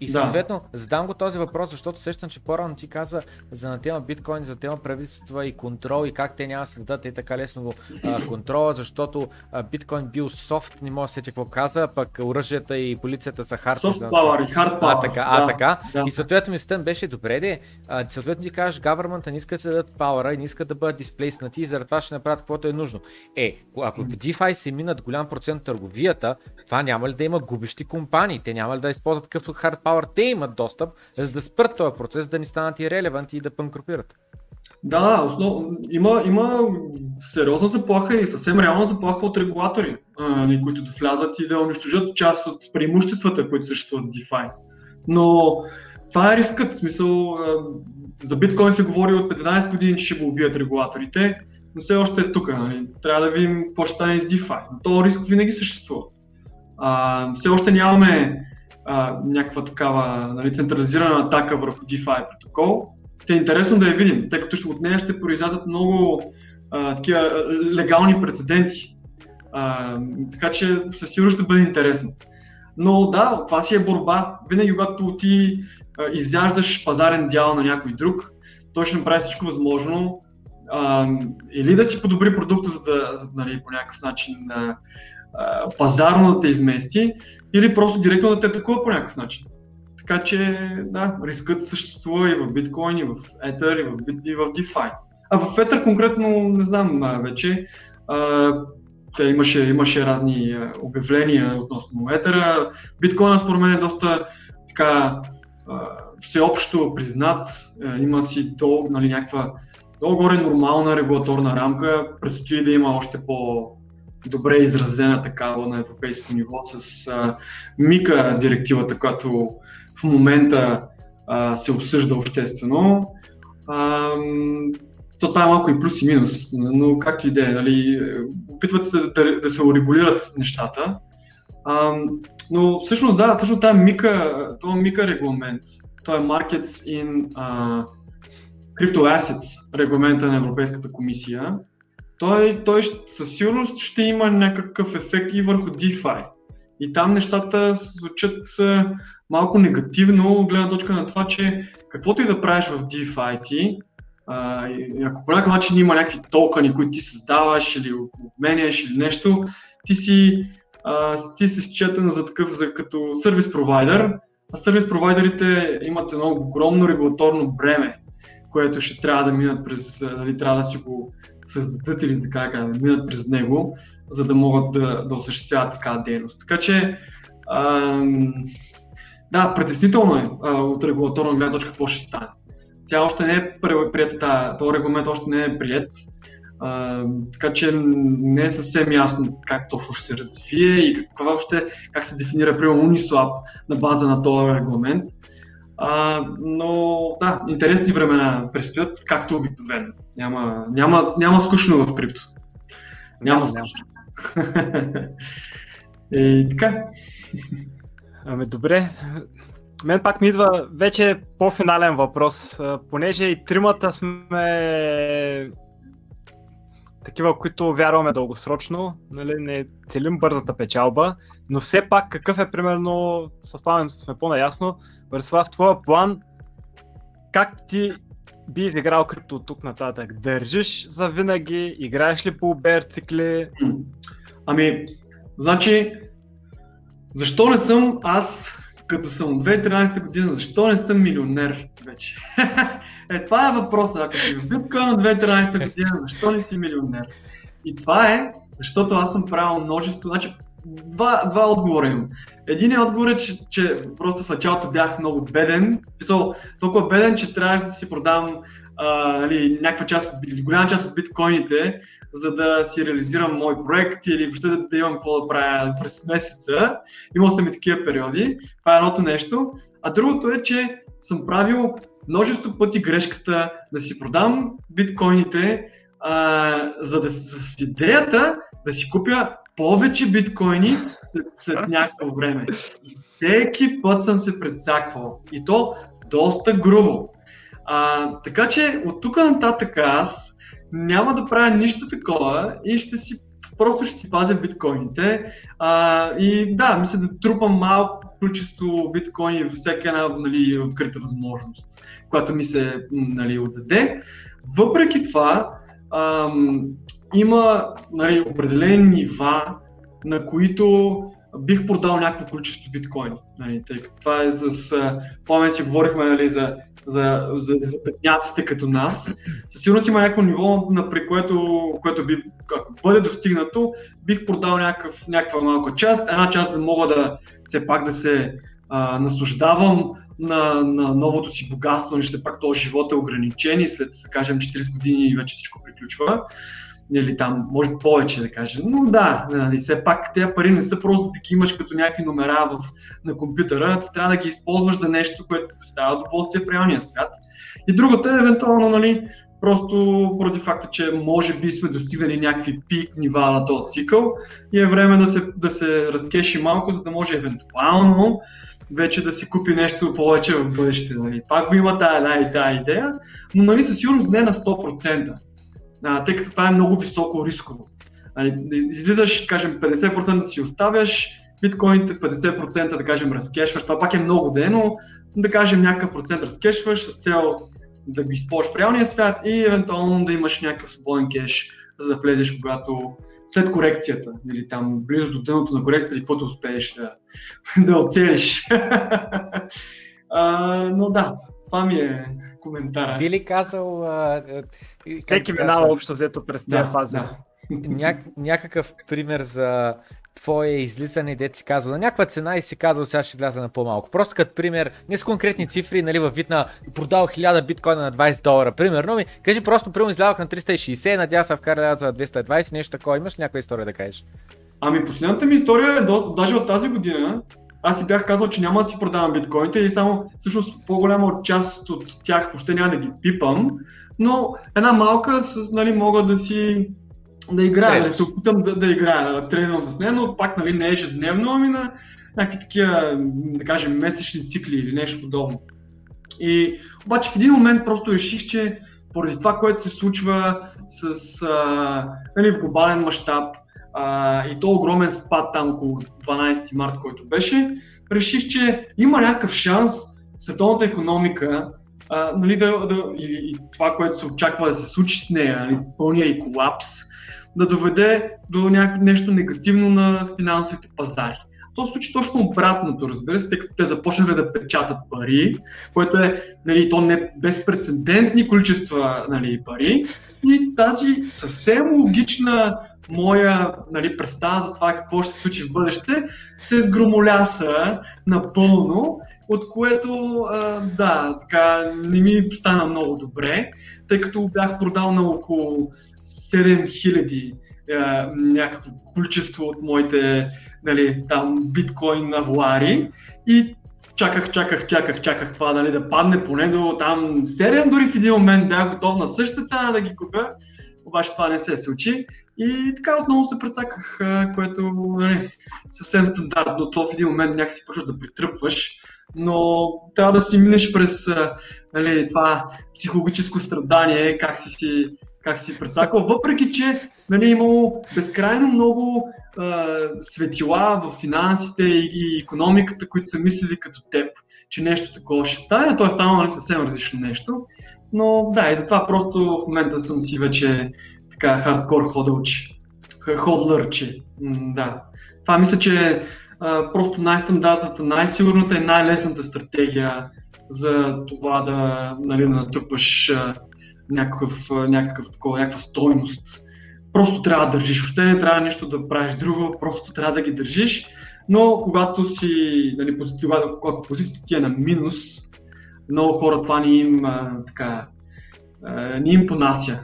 И съответно, да. задам го този въпрос, защото сещам, че по-рано ти каза за на тема биткоин, за тема правителства и контрол и как те няма да следят е така лесно го а, контрола, защото а, биткоин бил софт, не мога да сетя какво каза, пък оръжията и полицията са хард. Soft power и hard power. А така, да, а, така. Да. И съответно мислята беше добре, де, а, съответно ти кажеш, гавермента не искат да дадат пауъра и не искат да бъдат дисплейснати и заради това ще направят каквото е нужно. Е, ако в DeFi се минат голям процент търговията, това няма ли да има губещи компании? Те няма ли да използват такъв хард Power те имат достъп, за да спрат този процес, да ни станат и релеванти и да панкрупират. Да, основ... има, има сериозна заплаха и съвсем реална заплаха от регулатори, а, които да влязат и да унищожат част от преимуществата, които съществуват в DeFi. Но това е рискът, в смисъл, за биткоин се говори от 15 години, че ще го убият регулаторите, но все още е тук. Нали? Трябва да видим какво ще стане с DeFi. Но този риск винаги съществува. А, все още нямаме а, някаква такава нали, централизирана атака върху DeFi протокол. Те е интересно да я видим, тъй като от нея ще произлязат много а, такива легални прецеденти. А, така че със сигурност ще бъде интересно. Но да, това си е борба. Винаги, когато ти а, изяждаш пазарен дял на някой друг, той ще направи всичко възможно а, или да си подобри продукта, за да, за, нали, по някакъв начин а, пазарно да те измести или просто директно да те атакува по някакъв начин. Така че, да, рискът съществува и в биткоин, и в Ether, и в, и в DeFi. А в Ether конкретно не знам вече. А, те имаше, имаше разни обявления относно Ether. Биткоина според мен е доста така всеобщо признат. Има си то, нали, някаква много горе нормална регулаторна рамка. Предстои да има още по, добре изразена такава на европейско ниво с а, МИКА директивата, която в момента а, се обсъжда обществено. А, то това е малко и плюс и минус, но както и да е, нали, опитват се да, да се урегулират нещата. А, но всъщност да, всъщност тази мика, това мика регламент, това е Markets in uh, Crypto Assets регламента на Европейската комисия, той, той със сигурност ще има някакъв ефект и върху DeFi. И там нещата звучат малко негативно, гледна точка на това, че каквото и да правиш в DeFi ти, ако по някакъв начин има някакви токени, които ти създаваш или обменяш или нещо, ти си, а, ти си счетен за такъв за, като сервис провайдер, а сервис провайдерите имат едно огромно регулаторно бреме, което ще трябва да минат през, нали, трябва да си го създадат или така, да минат през него, за да могат да, да осъществяват такава дейност. Така че, ам, да, притеснително е а, от регулаторна гледна точка какво ще стане. Тя още не е прията, този регламент още не е прият, а, така че не е съвсем ясно как точно ще се развие и каква въобще, как се дефинира примерно Uniswap на база на този регламент. А, но да, интересни времена предстоят, както обикновено. Няма, няма, няма скучно в крипто. Няма скучно. и така. Ами добре. Мен пак ми идва вече по-финален въпрос. Понеже и тримата сме такива, които вярваме дългосрочно, нали, не целим бързата печалба, но все пак какъв е примерно, с плането сме по-наясно, Върслав, в твоя план, как ти би изиграл крипто от тук нататък? Държиш за винаги? Играеш ли по бер цикли? Ами, значи, защо не съм аз, като съм 2013 година, защо не съм милионер вече? е, това е въпросът. Ако си в биткоин от 2013 година, защо не си милионер? И това е, защото аз съм правил множество, значи два, два отговора имам. Един отговор е, че, че просто в началото бях много беден. Писал толкова беден, че трябваше да си продам нали, някаква част, голяма част от биткоините, за да си реализирам мой проект или въобще да, да имам какво да правя през месеца. Имал съм и такива периоди. Това е едното нещо. А другото е, че съм правил множество пъти грешката да си продам биткоините, а, за да с идеята да си купя повече биткоини след, след някакво време. Всеки път съм се прецаквал. И то доста грубо. А, така че от тук нататък аз няма да правя нищо такова и ще си просто ще си пазя биткоините. А, и да, мисля да трупам малко количество биткоини във всяка една нали, открита възможност, която ми се нали, отдаде. Въпреки това, ам, има нали, определени нива, на които бих продал някакво количество биткоини. Нали, тъй това е с... Помня си говорихме нали, за, за, за, за петняците като нас. Със сигурност има някакво ниво, на, при което, което би, ако бъде достигнато, бих продал някакъв, някаква малка част. Една част да мога да все пак да се а, наслаждавам на, на новото си богатство, нали, ще пак този живот е ограничен и след, да кажем, 40 години вече всичко приключва или там, може повече да кажем. Но да, нали, все пак тези пари не са просто да ги имаш като някакви номера в, на компютъра, ти трябва да ги използваш за нещо, което ти доставя удоволствие в реалния свят. И другата е евентуално, нали, просто поради факта, че може би сме достигнали някакви пик нива на този цикъл и е време да се, да се разкеши малко, за да може евентуално вече да си купи нещо повече в бъдеще. Нали. Пак го има тази, тази идея, но нали, със сигурност не на 100% а, тъй като това е много високо рисково. Нали, излизаш, кажем, 50% да си оставяш, биткоините 50% да кажем разкешваш, това пак е много ден, но да кажем някакъв процент разкешваш с цел да го използваш в реалния свят и евентуално да имаш някакъв свободен кеш, за да влезеш когато след корекцията, или там близо до дъното на корекцията, или каквото успееш да, да оцелиш. а, но да, това ми е коментара. Би ли казал... А, Всеки минава общо взето през тази да, фаза. Да. Ня, някакъв пример за твое излизане, де си казва на някаква цена и си казва сега ще вляза на по-малко. Просто като пример, не с конкретни цифри, нали, във вид на продал 1000 биткоина на 20 долара, примерно ми, кажи просто, примерно излязах на 360, надя се вкара за 220, нещо такова. Имаш ли някаква история да кажеш? Ами последната ми история е до, даже от тази година, аз си бях казал, че няма да си продавам биткоините и само всъщност по-голяма част от тях въобще няма да ги пипам, но една малка с, нали, мога да си да играя, да се опитам да, да играя, да тренирам с нея, но пак нали, не ежедневно, ами на някакви такива, да кажем, месечни цикли или нещо подобно. И обаче в един момент просто реших, че поради това, което се случва с, а, нали, в глобален мащаб и то огромен спад там около 12 март, който беше, реших, че има някакъв шанс световната економика а, нали, да, да, или, и това, което се очаква да се случи с нея, нали, пълния и колапс, да доведе до някакво нещо негативно на финансовите пазари. То се случи точно обратното, разбира се, тъй като те започнаха да печатат пари, което е нали, то не безпредседентни количества нали, пари. И тази съвсем логична моя нали, представа за това какво ще се случи в бъдеще се сгромоляса напълно, от което а, да, така не ми стана много добре, тъй като бях продал на около 7000 а, някакво количество от моите нали, там биткоин авуари и чаках, чаках, чаках, чаках това нали, да падне поне до там 7, дори в един момент бях готов на същата цена да ги купя, обаче това не се случи. И така отново се прецаках, което нали, съвсем стандартно. То в един момент някакси почваш да притръпваш, но трябва да си минеш през нали, това психологическо страдание, как си си как си прецакал, въпреки че нали, имало безкрайно много а, светила в финансите и, и економиката, които са мислили като теб, че нещо такова ще стане, то е станало нали, съвсем различно нещо. Но да, и затова просто в момента съм си вече така хардкор ходълчи. Ходлърчи. да. Това мисля, че а, просто най-стандартната, най-сигурната и най-лесната стратегия за това да, нали, да натрупаш а, някакъв, някакъв такова, някаква стойност. Просто трябва да държиш. Въобще не трябва нищо да правиш друго, просто трябва да ги държиш. Но когато си, нали, когато, когато позицията ти е на минус, много хора това ни им, а, така, а, ни им понася.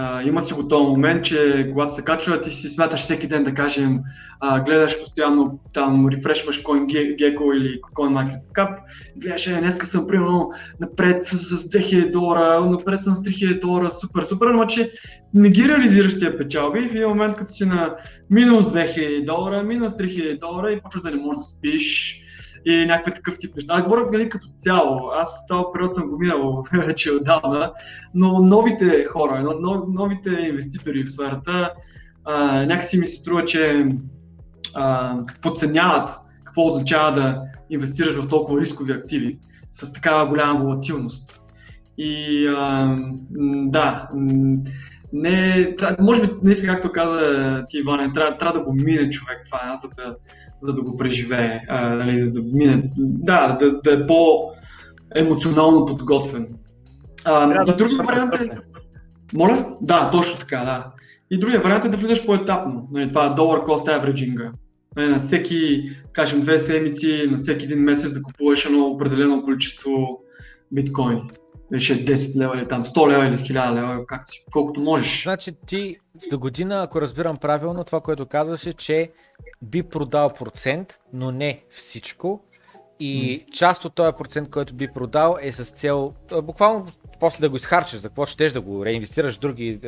А, има си го този момент, че когато се качва, ти си смяташ всеки ден да кажем, а, гледаш постоянно там, рефрешваш CoinGecko или CoinMarketCap, гледаш, е, днеска съм примерно напред с 2000 долара, напред съм с 3000 долара, супер, супер, но че не ги реализираш тия печалби. И в един момент като си на минус 2000 долара, минус 3000 долара и почваш да не можеш да спиш, и някакви такъв тип неща. Говоря нали, като цяло. Аз този период съм го минал вече отдавна, но новите хора, новите инвеститори в сферата, а, някакси ми се струва, че а, подценяват какво означава да инвестираш в толкова рискови активи с такава голяма волатилност. И а, да, не, може би, не както каза ти, Иване, трябва, трябва да го мине човек това, за да, за да го преживее, а, нали, за да мине, да, да, да е по-емоционално подготвен. А, и други вариант е... Моля? Да, точно така, да. И другия вариант е да влизаш по-етапно. Нали, това е dollar cost averaging. Нали, на всеки, кажем, две седмици, на всеки един месец да купуваш едно определено количество биткоини беше 10 лева или там 100 лева или 1000 лева, както колкото можеш. Значи ти до година, ако разбирам правилно, това, което казваше, че би продал процент, но не всичко. И mm. част от този процент, който би продал е с цел, буквално после да го изхарчиш, за какво щеш да го реинвестираш в други,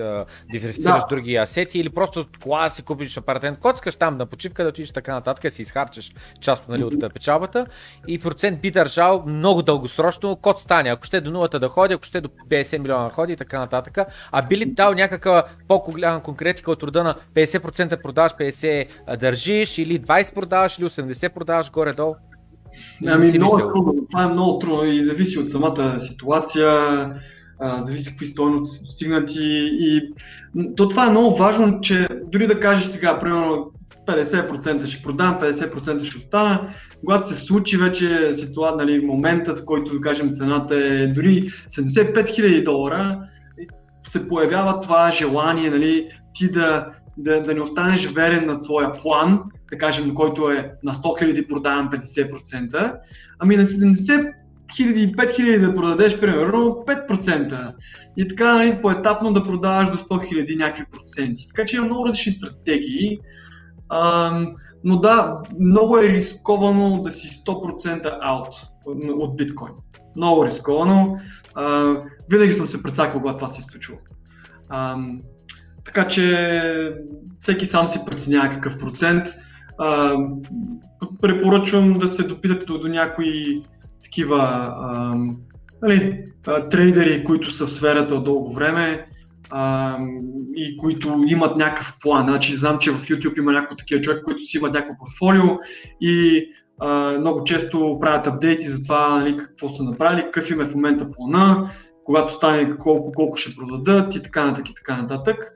диверсифицираш да. други асети или просто кола си купиш апаратен, коцкаш там на почивка да отидеш така нататък, си изхарчиш част нали, от печалбата и процент би държал много дългосрочно, код стане, ако ще до нулата да ходи, ако ще до 50 милиона да ходи и така нататък. А би ли дал някаква по-голяма конкретика от рода на 50% продаваш, 50% държиш или 20% продаваш или 80% продаваш горе-долу? Ами, много е трудно. Това е много трудно и зависи от самата ситуация, а, зависи какви стойности са достигнати. И то това е много важно, че дори да кажеш сега, примерно 50% ще продам, 50% ще остана. Когато се случи вече ситуация, нали, моментът, в който да кажем цената е дори 75 000 долара, се появява това желание нали, ти да, да, да не останеш верен на своя план, да кажем, който е на 100 000 продавам 50%, ами на 70 000 5000 да продадеш примерно 5%. И така нали, поетапно да продаваш до 100 000 някакви проценти. Така че има много различни стратегии. А, но да, много е рисковано да си 100% аут от биткоин. Много рисковано. А, винаги съм се прецакал, когато това се е така че всеки сам си преценява какъв процент. А, препоръчвам да се допитате до, до някои такива а, нали, а, трейдери, които са в сферата от дълго време а, и които имат някакъв план. Значи, знам, че в YouTube има някакво такива човек, които си имат някакво портфолио и а, много често правят апдейти за това нали, какво са направили, какъв им е в момента плана, когато стане колко, колко ще продадат и така нататък и така нататък.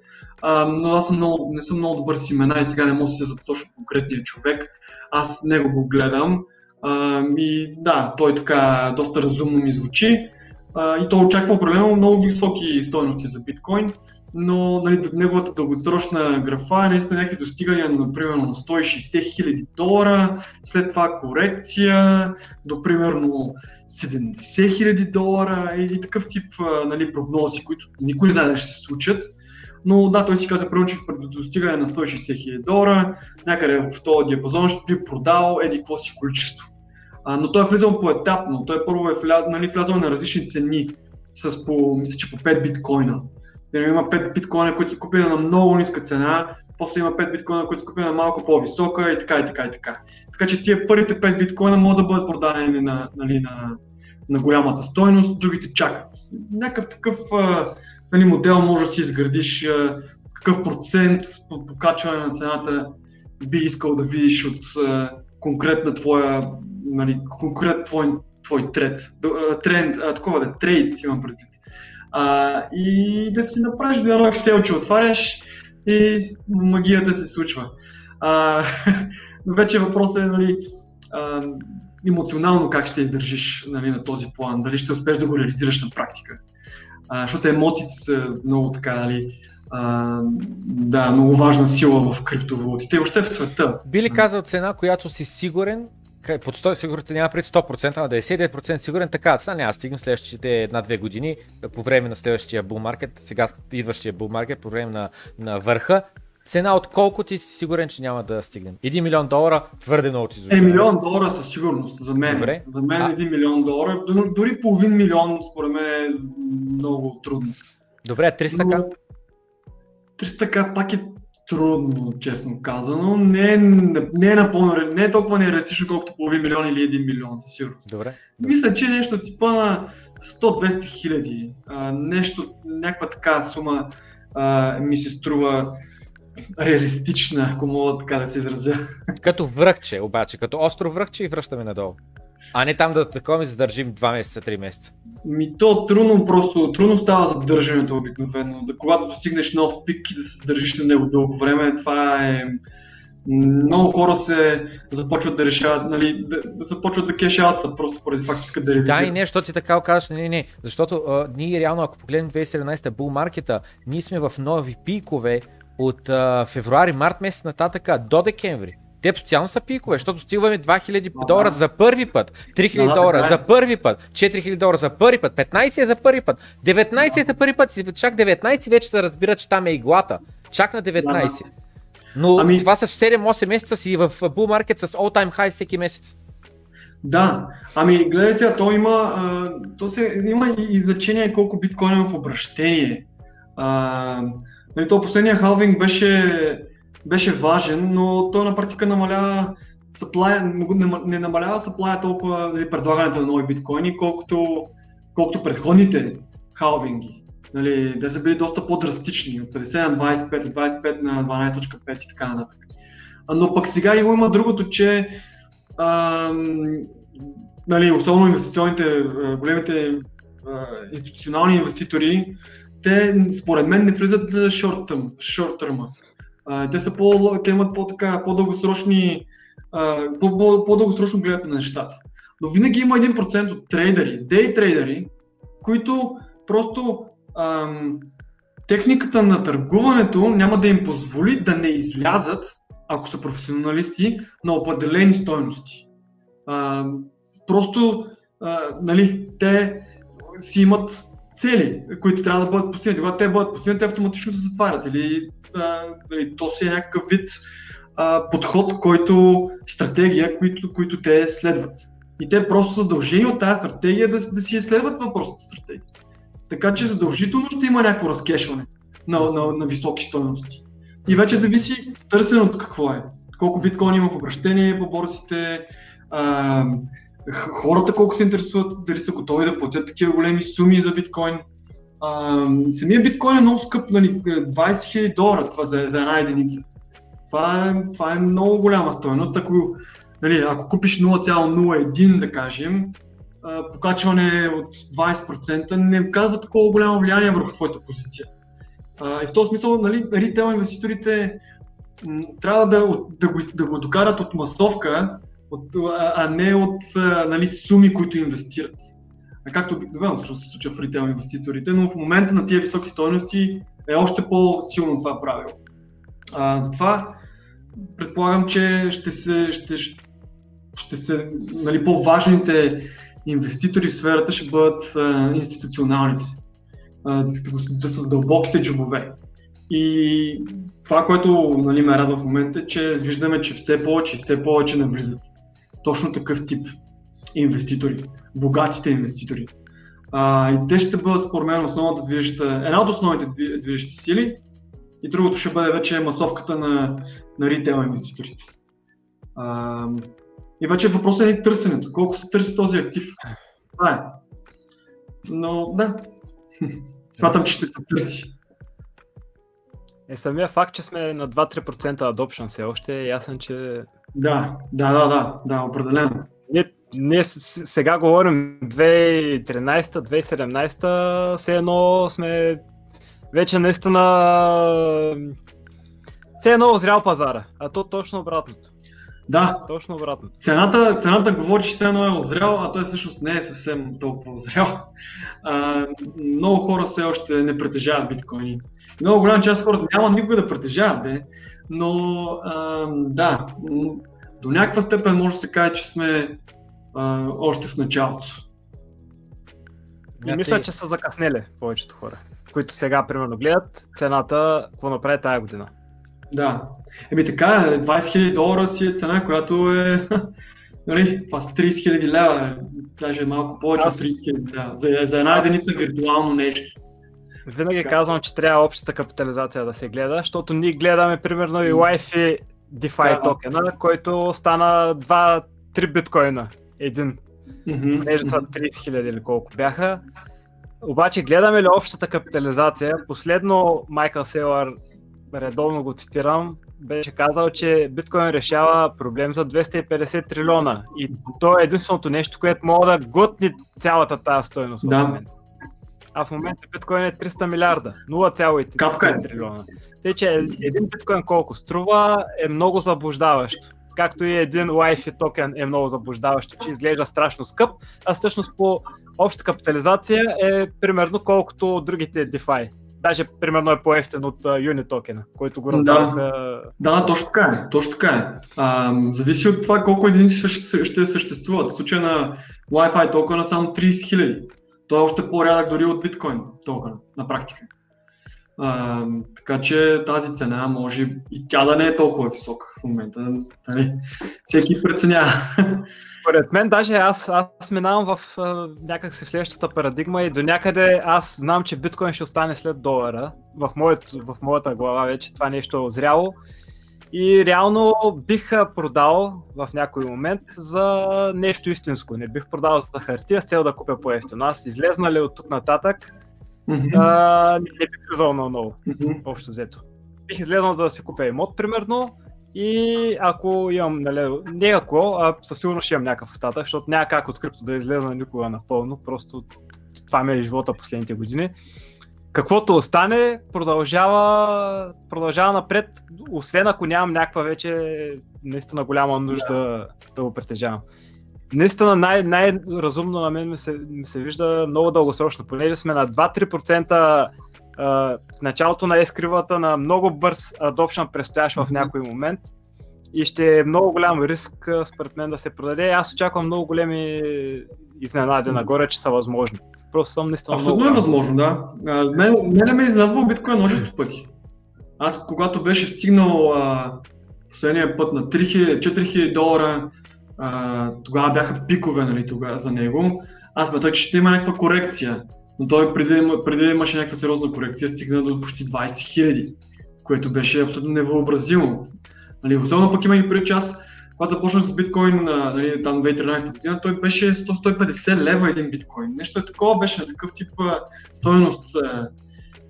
А, но аз съм много, не съм много добър с имена и сега не мога да се за точно конкретния човек. Аз него го гледам а, и да, той така доста разумно ми звучи а, и той очаква определено много високи стоености за биткоин, но нали, неговата дългосрочна графа е наистина някакви достигания, например, на 160 хиляди долара, след това корекция до примерно 70 хиляди долара и, такъв тип нали, прогнози, които никой не знае да ще се случат. Но да, той си каза, първо, че до достигане на 160 хиляди долара, някъде в този диапазон ще би продал еди какво си количество. А, но той е влизал поетапно. Той първо е вля, нали, влязъл на различни цени с по, мисля, че по 5 биткоина. Има 5 биткоина, които са купени на много ниска цена, после има 5 биткоина, които са купени на малко по-висока и така и така и така. Така че тия първите 5 биткоина могат да бъдат продадени на, нали, на, на голямата стойност, другите чакат. Някакъв такъв нали, модел може да си изградиш какъв процент по покачване на цената би искал да видиш от конкретна твоя, нали, конкрет твой, твой тренд, тренд а, такова да, трейд си имам предвид. А, и да си направиш да едно Excel, че отваряш и магията се случва. А, но вече въпросът е, нали, а, емоционално как ще издържиш нали, на този план, дали ще успееш да го реализираш на практика. А, защото емоциите са много така, нали, а, да, много важна сила в криптовалутите и въобще в света. Би ли казал цена, която си сигурен, под 100 сигурен няма пред 100%, а 99% сигурен, така цена няма стигнем следващите една-две години, по време на следващия bull маркет, сега идващия bull маркет, по време на, на върха, Цена от колко ти си сигурен, че няма да стигнем? Един милион долара твърде много ти звучи. Е, милион долара със сигурност за мен. Добре. За мен а... един милион долара, дори половин милион според мен е много трудно. Добре, 300 к 300 к пак е трудно, честно казано. Не е, не е напълно, не е толкова нереалистично, колкото половин милион или един милион, със сигурност. Добре. Мисля, че нещо типа на 100-200 хиляди, нещо, някаква така сума а, ми се струва реалистична, ако мога така да се изразя. Като връхче, обаче, като остро връхче и връщаме надолу. А не там да такова задържим 2 месеца, 3 месеца. Ми то трудно просто, трудно става задържането обикновено. Да, когато достигнеш нов пик и да се задържиш на него дълго време, това е много хора се започват да решават, нали, да, да започват да кешават просто поради факт, че искат да ревизират. Да, и не, защото ти така казваш, не, не, не, защото а, ние реално, ако погледнем 2017 бул маркета, ние сме в нови пикове, от а, февруари, март месец нататък до декември. Те постоянно са пикове, защото стигаме 2000 долара за първи път, 3000 долара за първи път, 4000 долара за първи път, 15 е за първи път, 19 е за първи път, чак 19 вече се разбира, че там е иглата. Чак на 19. Но ами... това са 7-8 месеца си в bull market с all time high всеки месец. Да, ами гледай сега, то има, а, то се, има и значение колко биткоин е в обращение. А, Нали, то последния халвинг беше, беше важен, но той на практика намалява supply, не, намалява supply толкова нали, предлагането на нови биткоини, колкото, колкото предходните халвинги. Нали, те са били доста по-драстични, от 50 на 25, от 25 на 12.5 и така нататък. Но пък сега има другото, че а, нали, особено инвестиционните, големите а, институционални инвеститори те според мен не влизат за шорт търма. Те, са по, те имат по-така, по-дългосрочни, по, по-дългосрочно гледат на нещата. Но винаги има 1% от трейдери, дей трейдери, които просто ам, техниката на търгуването няма да им позволи да не излязат, ако са професионалисти, на определени стойности. А, просто, а, нали, те си имат цели, които трябва да бъдат постигнати. Когато те бъдат постигнати, те автоматично се затварят. Или, а, или то си е някакъв вид а, подход, който, стратегия, които, които те следват. И те просто са задължени от тази стратегия да, да си изследват въпросната стратегия. Така че задължително ще има някакво разкешване на, на, на високи стоености. И вече зависи търсеното какво е. Колко биткоин има в обращение по борсите, а, хората колко се интересуват, дали са готови да платят такива големи суми за биткоин. А, самия биткоин е много скъп, нали, 20 000 долара това за, за една единица. Това е, това е много голяма стоеност. Ако, нали, ако купиш 0,01 да кажем, покачване от 20% не казва такова голямо влияние върху твоята позиция. И в този смисъл, нали, ритейл инвеститорите трябва да, да, го, да го докарат от масовка, от, а не от нали, суми, които инвестират. Както обикновено се случва в ритейл инвеститорите, но в момента на тия високи стоености е още по-силно това правило. А, затова предполагам, че ще се, ще, ще се нали, по-важните инвеститори в сферата ще бъдат а, институционалните, а, да с дълбоките джобове. И това, което нали, ме радва в момента е, че виждаме, че все повече и все повече навлизат точно такъв тип инвеститори, богатите инвеститори. А, и те ще бъдат според мен основната движеща, една от основните движещи сили и другото ще бъде вече масовката на, на ритейл инвеститорите. А, и вече въпросът е търсенето. Колко се търси този актив? Това е. Но да, смятам, че ще се търси. Е, самия факт, че сме на 2-3% adoption все още е ясен, че... Да, да, да, да, да, определено. Ние, ние сега говорим 2013-2017, все едно сме вече наистина все едно озрял пазара, а то точно обратното. Да. Точно обратно. Цената, цената говори, че все едно е озрял, а той всъщност не е съвсем толкова озрял. А, много хора все още не притежават биткоини. Много голяма част от хората няма никога да притежават, де, но а, да, до някаква степен може да се каже, че сме а, още в началото. И значи... мисля, че са закъснели повечето хора, които сега примерно гледат цената, какво направи тази година. Да. Еми така, 20 000 долара си е цена, която е нали, това са 30 000 лева, даже малко повече от 30 000 лева, за, за една единица виртуално нещо. Винаги казвам, че трябва общата капитализация да се гледа, защото ние гледаме примерно и Wi-Fi DeFi да. токена, който стана 2-3 биткоина. Един. Mm-hmm. Между 30 хиляди или колко бяха. Обаче гледаме ли общата капитализация, последно Майкъл Селър, редовно го цитирам, беше казал, че биткоин решава проблем за 250 трилиона. И то е единственото нещо, което мога да готни цялата тази стоеност да. А в момента биткоин е 300 милиарда, 0,3 е. трилиона. Тъй, че един биткоин колко струва е много заблуждаващо. Както и един Wi-Fi токен е много заблуждаващо, че изглежда страшно скъп, а всъщност по обща капитализация е примерно колкото другите DeFi. Даже примерно е по-ефтен от uh, токена, който го раздаваха. Да, да, точно така е. Точно така е. А, зависи от това колко единици ще, ще съществуват. В случая на Wi-Fi токена само 30 хиляди. Той е още по-рядък дори от биткоин токен на практика. А, така че тази цена може и тя да не е толкова висока в момента. Нали? Всеки преценява. Според мен даже аз, аз минавам в някак си следващата парадигма и до някъде аз знам, че биткоин ще остане след долара. В, моят, в моята глава вече това нещо е озряло и реално бих продал в някой момент за нещо истинско. Не бих продал за хартия с цел да купя по-ефтино. Аз излезна ли от тук нататък, mm-hmm. а, не, не бих влизал на ново, mm-hmm. общо взето. Бих излезнал за да си купя имот, примерно, и ако имам, нали, не ако, а със сигурност ще имам някакъв остатък, защото няма как от крипто да излезна никога напълно, просто това ми е живота последните години каквото остане, продължава, продължава напред, освен ако нямам някаква вече наистина голяма нужда да, да го притежавам. Наистина най- най-разумно на мен ми се, ми се вижда много дългосрочно, понеже сме на 2-3% в началото на ескривата на много бърз adoption предстоящ в някой момент и ще е много голям риск според мен да се продаде. Аз очаквам много големи изненади нагоре, че са възможни. Просто съм наистина Абсолютно много... е възможно, да. Мен, мене ме изненадвал биткоин множество пъти. Аз когато беше стигнал а, последния път на 3000-4000 долара, а, тогава бяха пикове нали, тогава за него. Аз смятах, че ще има някаква корекция, но той преди, преди имаше някаква сериозна корекция, стигна до почти 20 000, което беше абсолютно невъобразимо. Нали, особено пък има и преди час, когато започнах с биткоин нали, там 2013 година, той беше 100-150 лева един биткоин. Нещо е такова беше на такъв тип стоеност.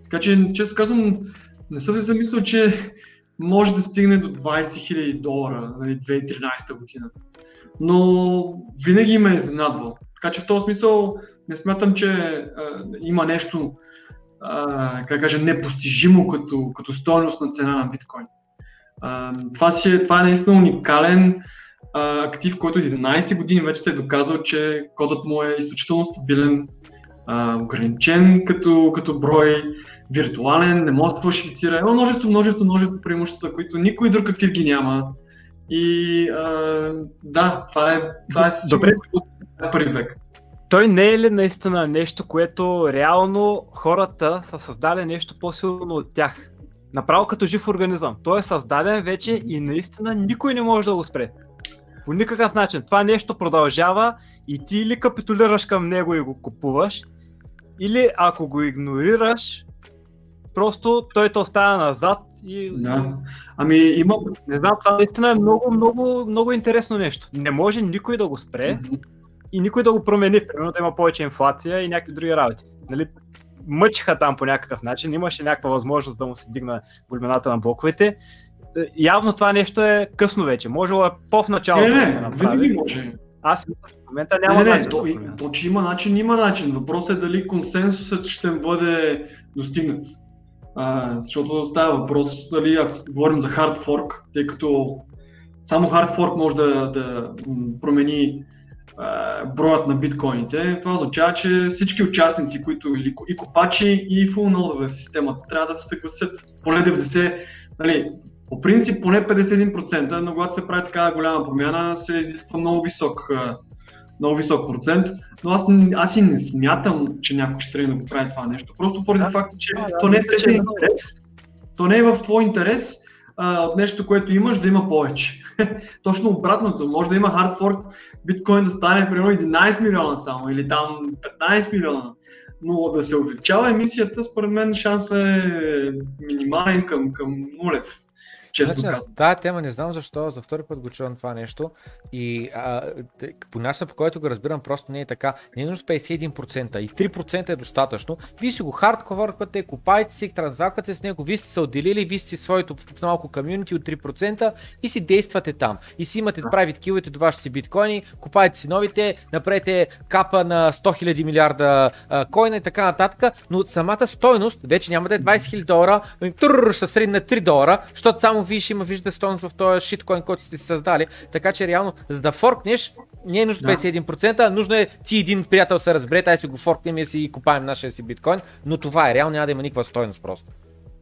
Така че, често казвам, не съм си замислил, че може да стигне до 20 000 долара нали, 2013 година. Но винаги ме е изненадвал. Така че в този смисъл не смятам, че а, има нещо, а, как кажа, непостижимо като, като стоеност на цена на биткоин. А, това, си, е, това е наистина уникален а, актив, който 11 години вече се е доказал, че кодът му е изключително стабилен, а, ограничен като, като брой, виртуален, не може да фалшифицира. Има множество, множество, множество преимущества, които никой друг актив ги няма. И а, да, това е, това е Добре. първи век. Той не е ли наистина нещо, което реално хората са създали нещо по-силно от тях? Направо като жив организъм. Той е създаден вече и наистина никой не може да го спре. По никакъв начин. Това нещо продължава и ти или капитулираш към него и го купуваш, или ако го игнорираш, просто той те оставя назад и... Да. Ами има... Не знам, това наистина е много, много, много интересно нещо. Не може никой да го спре Мгм. и никой да го промени. Примерно да има повече инфлация и някакви други работи. Нали? Мъчиха там по някакъв начин, имаше някаква възможност да му се дигна големината на блоковете. Е, Явно това нещо е късно вече. Можело е по-в началото Не, да се не, направи. винаги може. Аз в момента няма не, не, начин то, да то, че има начин, има начин. Въпросът е дали консенсусът ще бъде достигнат. А, защото става въпрос, дали, ако говорим за hard fork, тъй като само hard fork може да, да промени броят на биткоините, това означава, че всички участници, които или и копачи, и фулнодове в системата, трябва да се съгласят. Поне 90, нали, по принцип поне 51%, но когато се прави такава голяма промяна, се изисква много висок, много висок процент, но аз, аз и не смятам, че някой ще трябва да го прави това нещо. Просто поради Да. факта, че Да, то не е в техния е интерес. То не е в твой интерес от нещо, което имаш, да има повече. Точно обратното. Може да има fork биткоин да стане примерно 11 милиона само или там 15 милиона. Но да се увеличава емисията, според мен шансът е минимален към, към нулев. Често Значи, казвам. Тая тема не знам защо, за втори път го чувам това нещо и а, по начина по който го разбирам просто не е така. Не е нужно 51% и 3% е достатъчно. Вие си го хардковорквате, купайте си, транзаквате с него, вие сте се отделили, вие сте своето малко комюнити от 3% и си действате там. И си имате private киловете до вашите си биткоини, купайте си новите, направете капа на 100 000 милиарда а, коина и така нататък, но самата стойност вече няма да е 20 000 долара, ами трррр, ще средне на 3 долара, защото само ще има вижда стойност в този шиткоин, който сте си създали. Така че реално, за да форкнеш, не е нужно Да. 51%, нужно е ти един приятел се разберете, ай си го форкнем и си купаем нашия си биткоин, но това е реално, няма да има никаква стойност просто.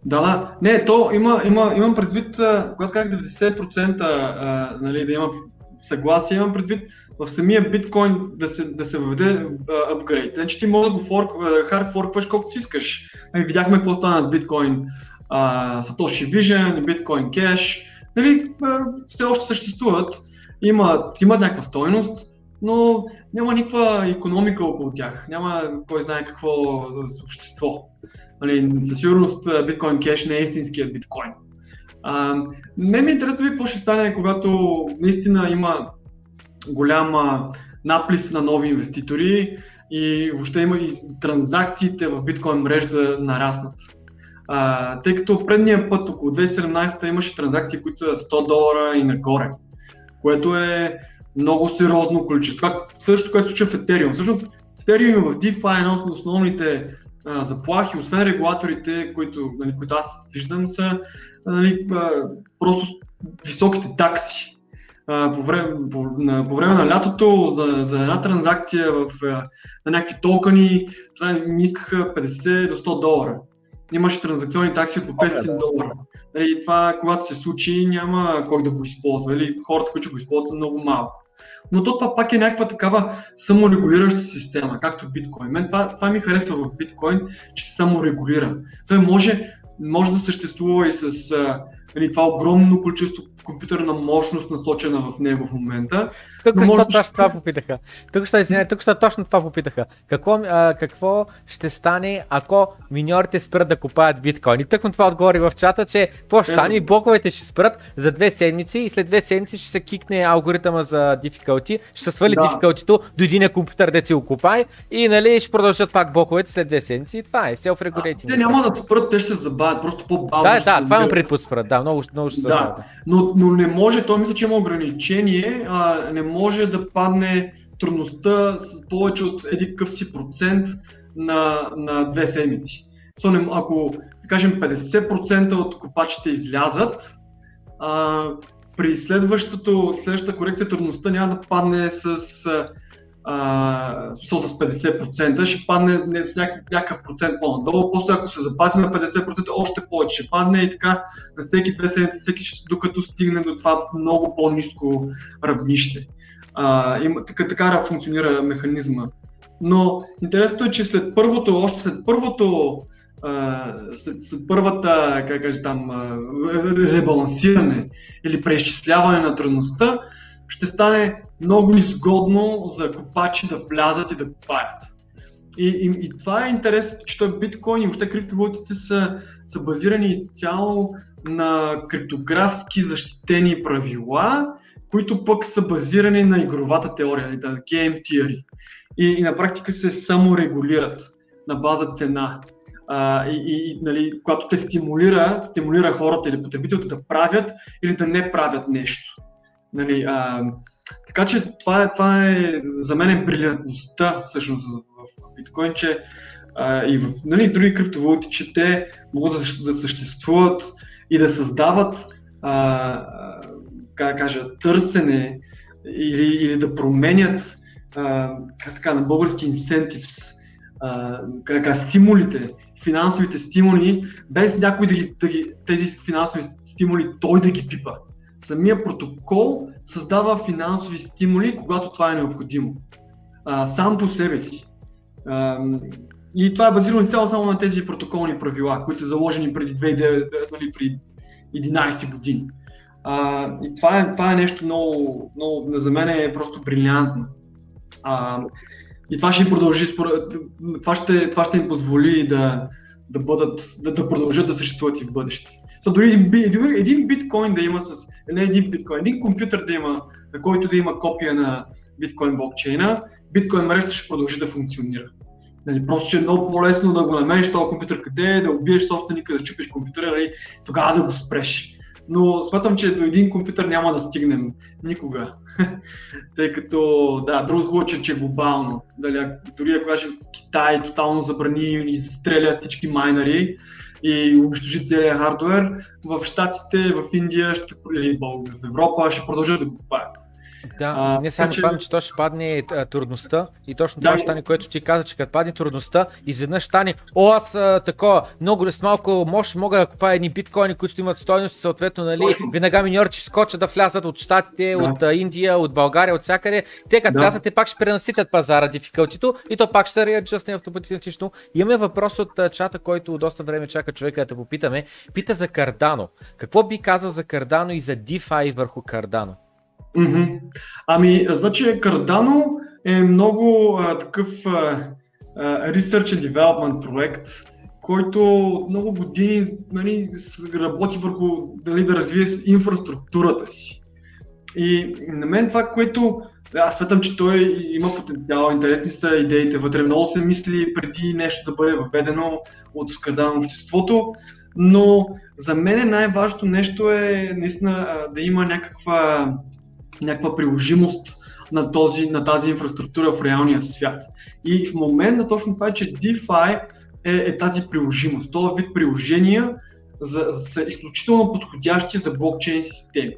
Да, да. Не, то има, има, имам предвид, а, когато казах 90% а, нали, да има съгласие, имам предвид в самия биткоин да се, да се въведе а, апгрейд. Значи ти може да го форк, а, хард форкваш колкото си искаш. Ами, видяхме какво стана с биткоин Satoshi Vision, биткоин Cash. Нали, все още съществуват, имат, имат някаква стойност, но няма никаква економика около тях. Няма кой знае какво общество. Нали, със сигурност биткоин кеш не е истинският биткоин. А, не ми е интересно какво ще стане, когато наистина има голям наплив на нови инвеститори и въобще има и транзакциите в биткоин мрежа да нараснат. А, тъй като предния път, около 2017 имаше транзакции, които са 100 долара и нагоре, което е много сериозно количество. Това също, което се случва в Ethereum. Всъщност, Ethereum в DeFi е една от основните а, заплахи, освен регулаторите, които, нали, които аз виждам, са нали, а, просто високите такси. А, по, време, по, на, по време на лятото за, за една транзакция в, на някакви токени да ми искаха 50 до 100 долара. Имаше транзакционни такси от по 500 долара. Нали, това, когато се случи, няма кой да го използва. Или хората, които го използват, са много малко. Но то това пак е някаква такава саморегулираща система, както биткоин. Мен това, това ми харесва в биткоин, че се саморегулира. Той може, може да съществува и с а, нали, това огромно количество компютърна мощност насочена в него в момента. Тук що точно ще... това попитаха. Тук ще, извиня, тук ще точно това попитаха. Какво, а, какво ще стане, ако миньорите спрат да купаят биткоини? Тъкно това отговори в чата, че какво ще стане? Блоковете ще спрат за две седмици и след две седмици ще се кикне алгоритъма за difficulty, ще се свали да. difficulty до един компютър, да си го купай и нали, ще продължат пак блоковете след две седмици и това е self-regulating. Те няма да спрат, те ще се забавят, просто по-бавно. Да, да, това имам предпод спрат, да, много, много ще се да. Но, но не може, той мисля, че има ограничение, а, не може да падне трудността с повече от един къв си процент на, на две седмици. So, ако, да кажем, 50% от копачите излязат, а, при следващата корекция трудността няма да падне с а, с 50%, ще падне не, с някакъв, някакъв процент по-надолу, после ако се запази на 50%, още повече ще падне и така на всеки две седмици, всеки докато стигне до това много по-низко равнище. А, има, така, така функционира механизма. Но интересното е, че след първото, още след първото след, след първата, как кажа там, ребалансиране или преизчисляване на трудността, ще стане много изгодно за копачи да влязат и да копаят. И, и, и това е интересно, че той биткоин и въобще криптовалутите са, са базирани изцяло на криптографски защитени правила, които пък са базирани на игровата теория, на game theory. И, и на практика се саморегулират на база цена. А, и, и, нали, когато те стимулира, стимулира хората или потребителите да правят или да не правят нещо. Нали, а, така че това е, това е за мен е брилянтността всъщност в биткоин, че а, и в нали, други криптовалути, че те могат да, съществуват и да създават а, как да кажа, търсене или, или да променят а, как на български incentives, а, как, стимулите, финансовите стимули, без някой да ги, да ги, тези финансови стимули той да ги пипа. Самия протокол създава финансови стимули, когато това е необходимо. А, сам по себе си. А, и това е базирано цяло само на тези протоколни правила, които са заложени преди 2009, нали, преди 11 години. А, и това е, това е нещо много, много, за мен е просто брилянтно. А, и това ще продължи, това ще, това ще им позволи да, да, бъдат, да, да продължат да съществуват и в бъдеще. So, дори един, биткоин да има с, не един биткоин, един компютър да има, на който да има копия на биткоин блокчейна, биткоин мрежата ще продължи да функционира. Нали, просто че е много по-лесно да го намериш този компютър къде да убиеш собственика, да чупиш компютъра, нали, тогава да го спреш. Но смятам, че до един компютър няма да стигнем никога. Тъй като, да, друго хубаво, че, че е глобално. Дали, дори ако каже Китай тотално забрани и застреля всички майнери, и унищожи целият хардвер, в Штатите, в Индия ще, или в Европа ще продължат да го купаят. Да, а, не само че... това, че то ще падне а, трудността и точно да, това ще стане, което ти каза, че като падне трудността, изведнъж стане, о, аз а, такова, много с малко мощ мога да купая едни биткоини, които имат стойност, съответно, нали, веднага миньорите ще скочат да влязат от Штатите, да. от а, Индия, от България, от всякъде. Те като да. влязат, те пак ще пренаситят пазара дификалтито и то пак ще се реаджъстне автоматично. Имаме въпрос от а, чата, който доста време чака човека да те попитаме. Пита за Кардано. Какво би казал за Кардано и за DeFi върху Кардано? Mm-hmm. Ами, значи Cardano е много а, такъв а, research and development проект, който много години нали, работи върху нали, да развие инфраструктурата си. И на мен това, което аз смятам, че той има потенциал, интересни са идеите вътре, много се мисли преди нещо да бъде въведено от Cardano обществото, но за мен най-важното нещо е наистина да има някаква някаква приложимост на, този, на тази инфраструктура в реалния свят. И в момента точно това е, че DeFi е, е тази приложимост. Този вид приложения за, са изключително подходящи за блокчейн системи.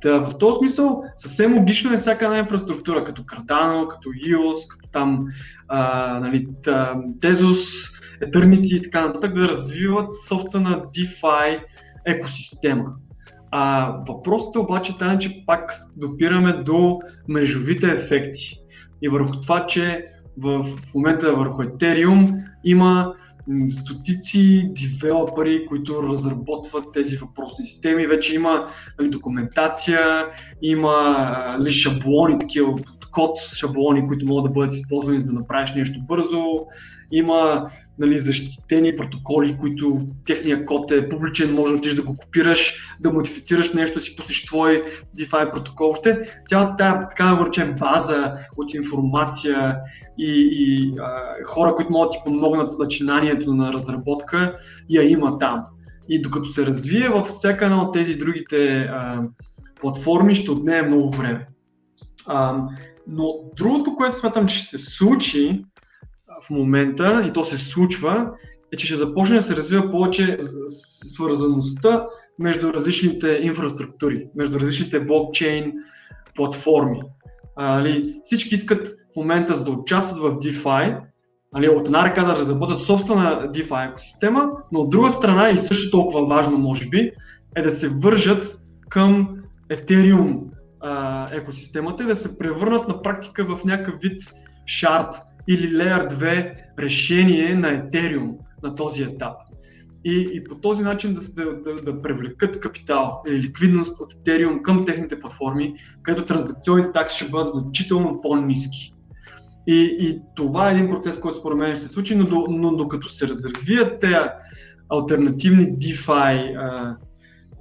Та, в този смисъл съвсем логично е всяка една инфраструктура, като Cardano, като EOS, като там а, нали, Tezos, Eternity и така нататък да развиват собствена DeFi екосистема. А, въпросът е обаче тази, че пак допираме до мрежовите ефекти и върху това, че в момента върху Ethereum има стотици девелопери, които разработват тези въпросни системи. Вече има нали, документация, има нали, шаблони, такива код шаблони, които могат да бъдат използвани за да направиш нещо бързо. Има нали, защитени протоколи, които техния код е публичен, може да отидеш да го копираш, да модифицираш нещо, си пуснеш твой DeFi протокол. Въобще цялата тази така да наречем база от информация и, и а, хора, които могат да ти помогнат в начинанието на разработка, я има там. И докато се развие във всяка една от тези другите а, платформи, ще отнее много време. А, но другото, което смятам, че ще се случи, в момента, и то се случва, е, че ще започне да се развива повече свързаността между различните инфраструктури, между различните блокчейн платформи. А, ли, всички искат в момента да участват в DeFi, нали, от една ръка да разработят собствена DeFi екосистема, но от друга страна и също толкова важно може би е да се вържат към Ethereum а, екосистемата и да се превърнат на практика в някакъв вид шарт или Layer 2 решение на Ethereum на този етап. И, и по този начин да, да, да, да привлекат капитал или ликвидност от Ethereum към техните платформи, където транзакционните такси ще бъдат значително по-низки. И, и това е един процес, който според мен ще се случи, но, но докато се развият тези альтернативни DeFi а,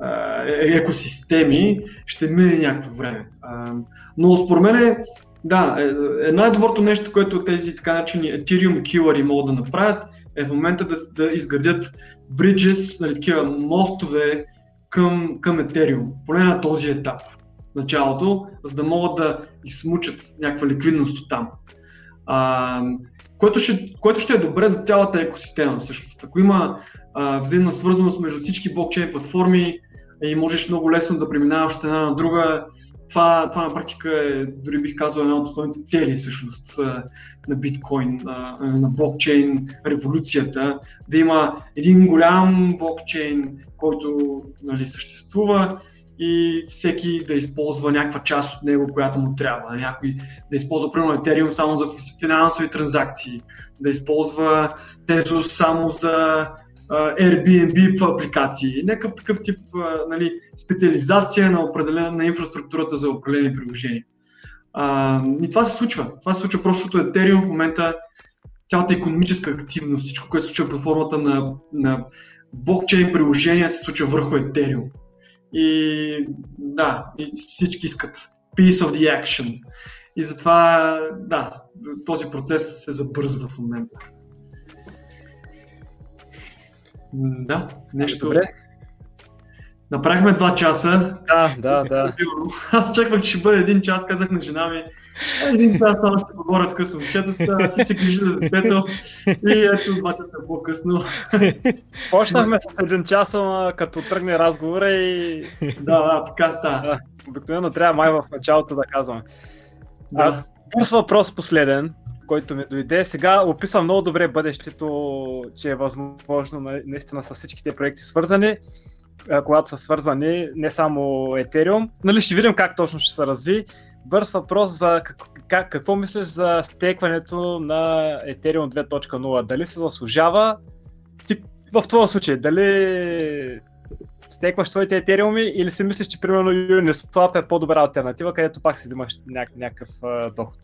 а, екосистеми, ще мине някакво време. А, но според мен е, да, е, е най-доброто нещо, което тези така начини Ethereum killer могат да направят, е в момента да, да изградят bridges, нали, такива мостове към, към Ethereum, поне на този етап, началото, за да могат да измучат някаква ликвидност от там. А, което, ще, което ще е добре за цялата екосистема всъщност. Ако има а, взаимна свързаност между всички блокчейн платформи и можеш много лесно да преминаваш от една на друга, това, това на практика е, дори бих казал, една от основните цели всъщност на биткоин, на блокчейн революцията, да има един голям блокчейн, който нали, съществува и всеки да използва някаква част от него, която му трябва. Някой да използва, примерно, Ethereum само за финансови транзакции, да използва Tezos само за Airbnb в апликации, някакъв такъв тип нали, специализация на, определена, на инфраструктурата за определени приложения. А, и това се случва. Това се случва просто, защото Ethereum в момента цялата економическа активност, всичко, което се случва под формата на, на блокчейн приложения се случва върху Ethereum. И да, и всички искат piece of the action. И затова, да, този процес се забързва в момента. Да, нещо. Добре. Направихме два часа. Да, да, да. Аз чаквах, че ще бъде един час, казах на жена ми. Един час само ще поговорят късно момчетата, ти се грижи за детето и ето два часа по-късно. Почнахме с един час, ама като тръгне разговора и... Да, да, така става. Да. Обикновено трябва май в началото да казваме. Да. А, въпрос последен който ми дойде. Сега описвам много добре бъдещето, че е възможно наистина с всичките проекти свързани, когато са свързани не само Ethereum. Нали, ще видим как точно ще се разви. Бърз въпрос за как, как, какво мислиш за стейкването на Ethereum 2.0? Дали се заслужава? Ти, в твоя случай, дали стейкваш твоите Ethereum или си мислиш, че примерно Uniswap е по-добра альтернатива, където пак си взимаш някакъв доход?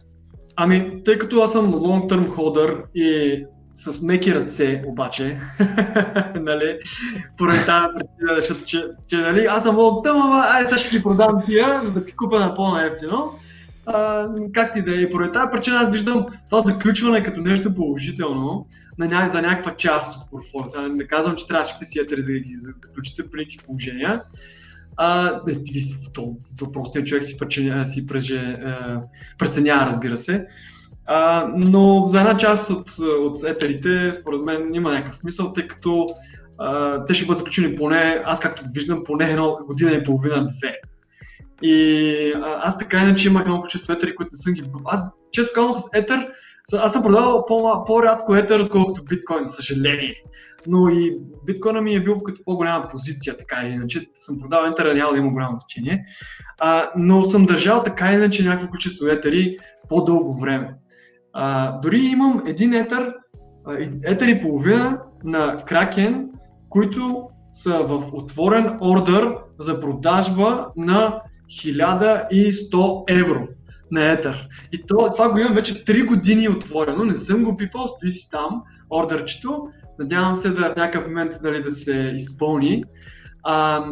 Ами, тъй като аз съм long term holder и с меки ръце, обаче, нали, поради тази причина, защото че, че, нали, аз съм long term, ама ай сега ще ги продам тия, за да ги купя на по-на ефтино. как ти да е, поради тази причина аз виждам това заключване като нещо положително на ня... за някаква част от портфолиото. Не казвам, че трябва всичките си да ги заключите при положения, а, въпросният човек си, си преже, преценява, разбира се. А, но за една част от, от етерите, според мен, има някакъв смисъл, тъй като а, те ще бъдат заключени поне, аз както виждам, поне една година и половина-две. И а, аз така иначе имах много често етери, които не съм ги... Аз често казвам с етер, аз съм продавал по- по-рядко етер, отколкото биткоин, за съжаление но и биткоина ми е бил като по-голяма позиция, така или иначе. Съм продал ентера, няма да има голямо значение. А, но съм държал така или иначе някакво количество етери по-дълго време. А, дори имам един етер, етер и половина на Кракен, които са в отворен ордер за продажба на 1100 евро на етър. И то, това го имам вече 3 години отворено, не съм го пипал, стои си там, ордерчето. Надявам се да в някакъв момент нали, да се изпълни. А,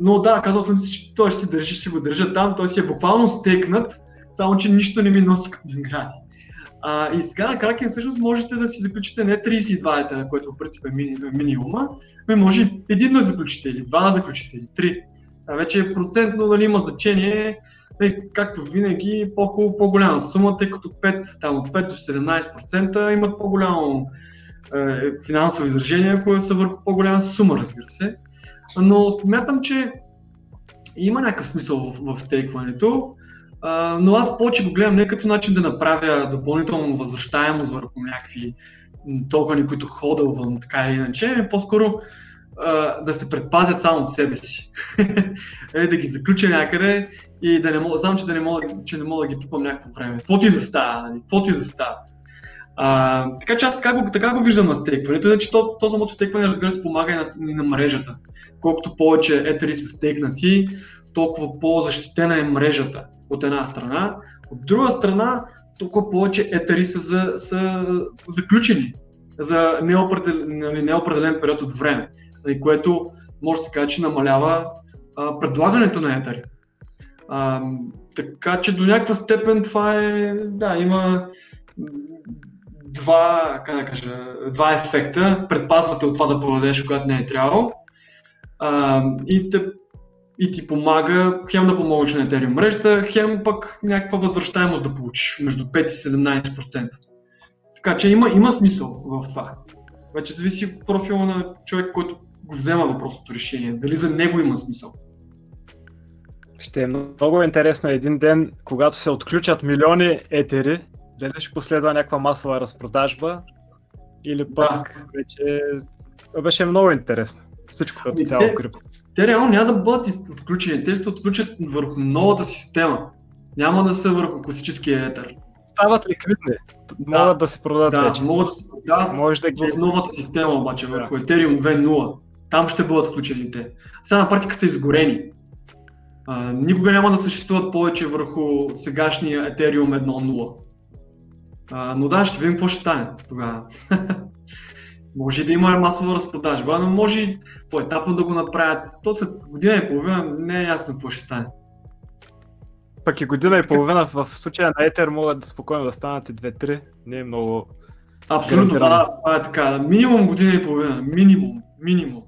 но да, казал съм си, че той ще си държи, ще го държа там, той си е буквално стекнат, само че нищо не ми носи като награди. А, и сега на Кракен всъщност можете да си заключите не 32 етера, което в принцип е мини, минимума, ами може един да заключите, или два да заключите, или три. А вече процентно нали, има значение, нали, както винаги, по-голяма сума, тъй като 5, там, от 5 до 17% имат по-голямо е, финансово изражение, ако са върху по-голяма сума, разбира се. Но смятам, че има някакъв смисъл в, в стейкването, а, но аз повече го гледам не като начин да направя допълнително възвръщаемост върху някакви токени, които ходълвам така или иначе, ами по-скоро а, да се предпазят само от себе си. Е, да ги заключа някъде и да не мога, знам, че, да не мога, че не мога да ги пипам някакво време. Каквото и да става, нали? Каквото и да става. А, така че аз така го, така го виждам на стейкването, иначе то, то самото стейкване разбира се помага и на, и на мрежата. Колкото повече етери са стейкнати, толкова по-защитена е мрежата от една страна. От друга страна, толкова повече етери са, за, са заключени за неопределен, нали, неопределен период от време, нали, което може да се каже, че намалява а, предлагането на етери. А, така че до някаква степен това е, да, има два, как да кажа, два ефекта. Предпазвате от това да продадеш, когато не е трябвало. А, и, те, и ти помага хем да помогнеш на Ethereum мрежата, хем пък някаква възвръщаемост да получиш между 5 и 17%. Така че има, има смисъл в това. Вече зависи от профила на човек, който го взема въпросното решение. Дали за него има смисъл. Ще е много интересно един ден, когато се отключат милиони етери, дали ще последва някаква масова разпродажба или пък да. вече... Беше много интересно. Всичко като ами цяло крипто. Те реално няма да бъдат отключени, те ще се отключат върху новата система. Няма да са върху класическия етер. Стават ликвидни. Могат да, да се продадат да, вече. могат да се продадат Може да ги... в новата система обаче, да. върху Ethereum 2.0. Там ще бъдат включени те. Сега на практика са изгорени. А, никога няма да съществуват повече върху сегашния Ethereum 1.0. А, но да, ще видим какво ще стане тогава. може да има масова разпродажба, но може по-етапно да го направят. То след година и половина не е ясно какво ще стане. Пък и година и половина в случая на Етер могат да спокойно да станат и 2-3. Не е много. Абсолютно, да, това е така. Минимум година и половина. Минимум. Минимум.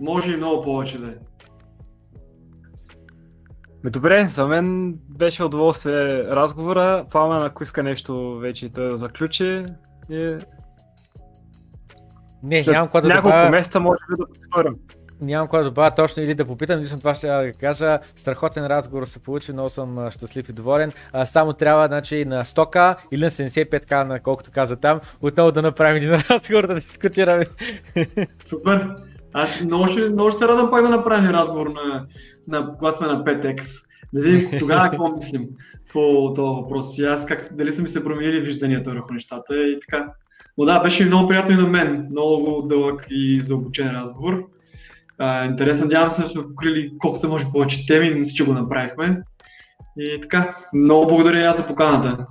Може и много повече да е. Добре, за мен беше удоволствие разговора. Пламен, ако иска нещо вече той да заключи. И... Не, След нямам какво да Няколко добавя... месеца може би да повторим. Нямам какво да добавя точно или да попитам, лично това ще да кажа. Страхотен разговор се получи, много съм щастлив и доволен. А, само трябва значи, на 100к или на 75к, на колкото каза там, отново да направим един разговор, да дискутираме. Супер! Аз много ще, много ще се радвам пак да направим разговор на, на, когато сме на 5X. Да видим тогава какво мислим по този въпрос. И аз как, дали са ми се променили вижданията върху нещата и така. Но да, беше много приятно и на мен. Много дълъг и заобучен разговор. А, интересен, надявам се, сме покрили колко се може повече теми, мисля, че го направихме. И така, много благодаря и аз за поканата.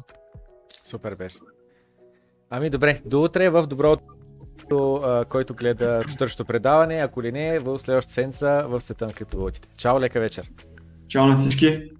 Супер беше. Ами добре, до утре в добро който гледа четвъртото предаване, ако ли не, в следващата седмица в света на криптовалутите. Чао, лека вечер! Чао на всички!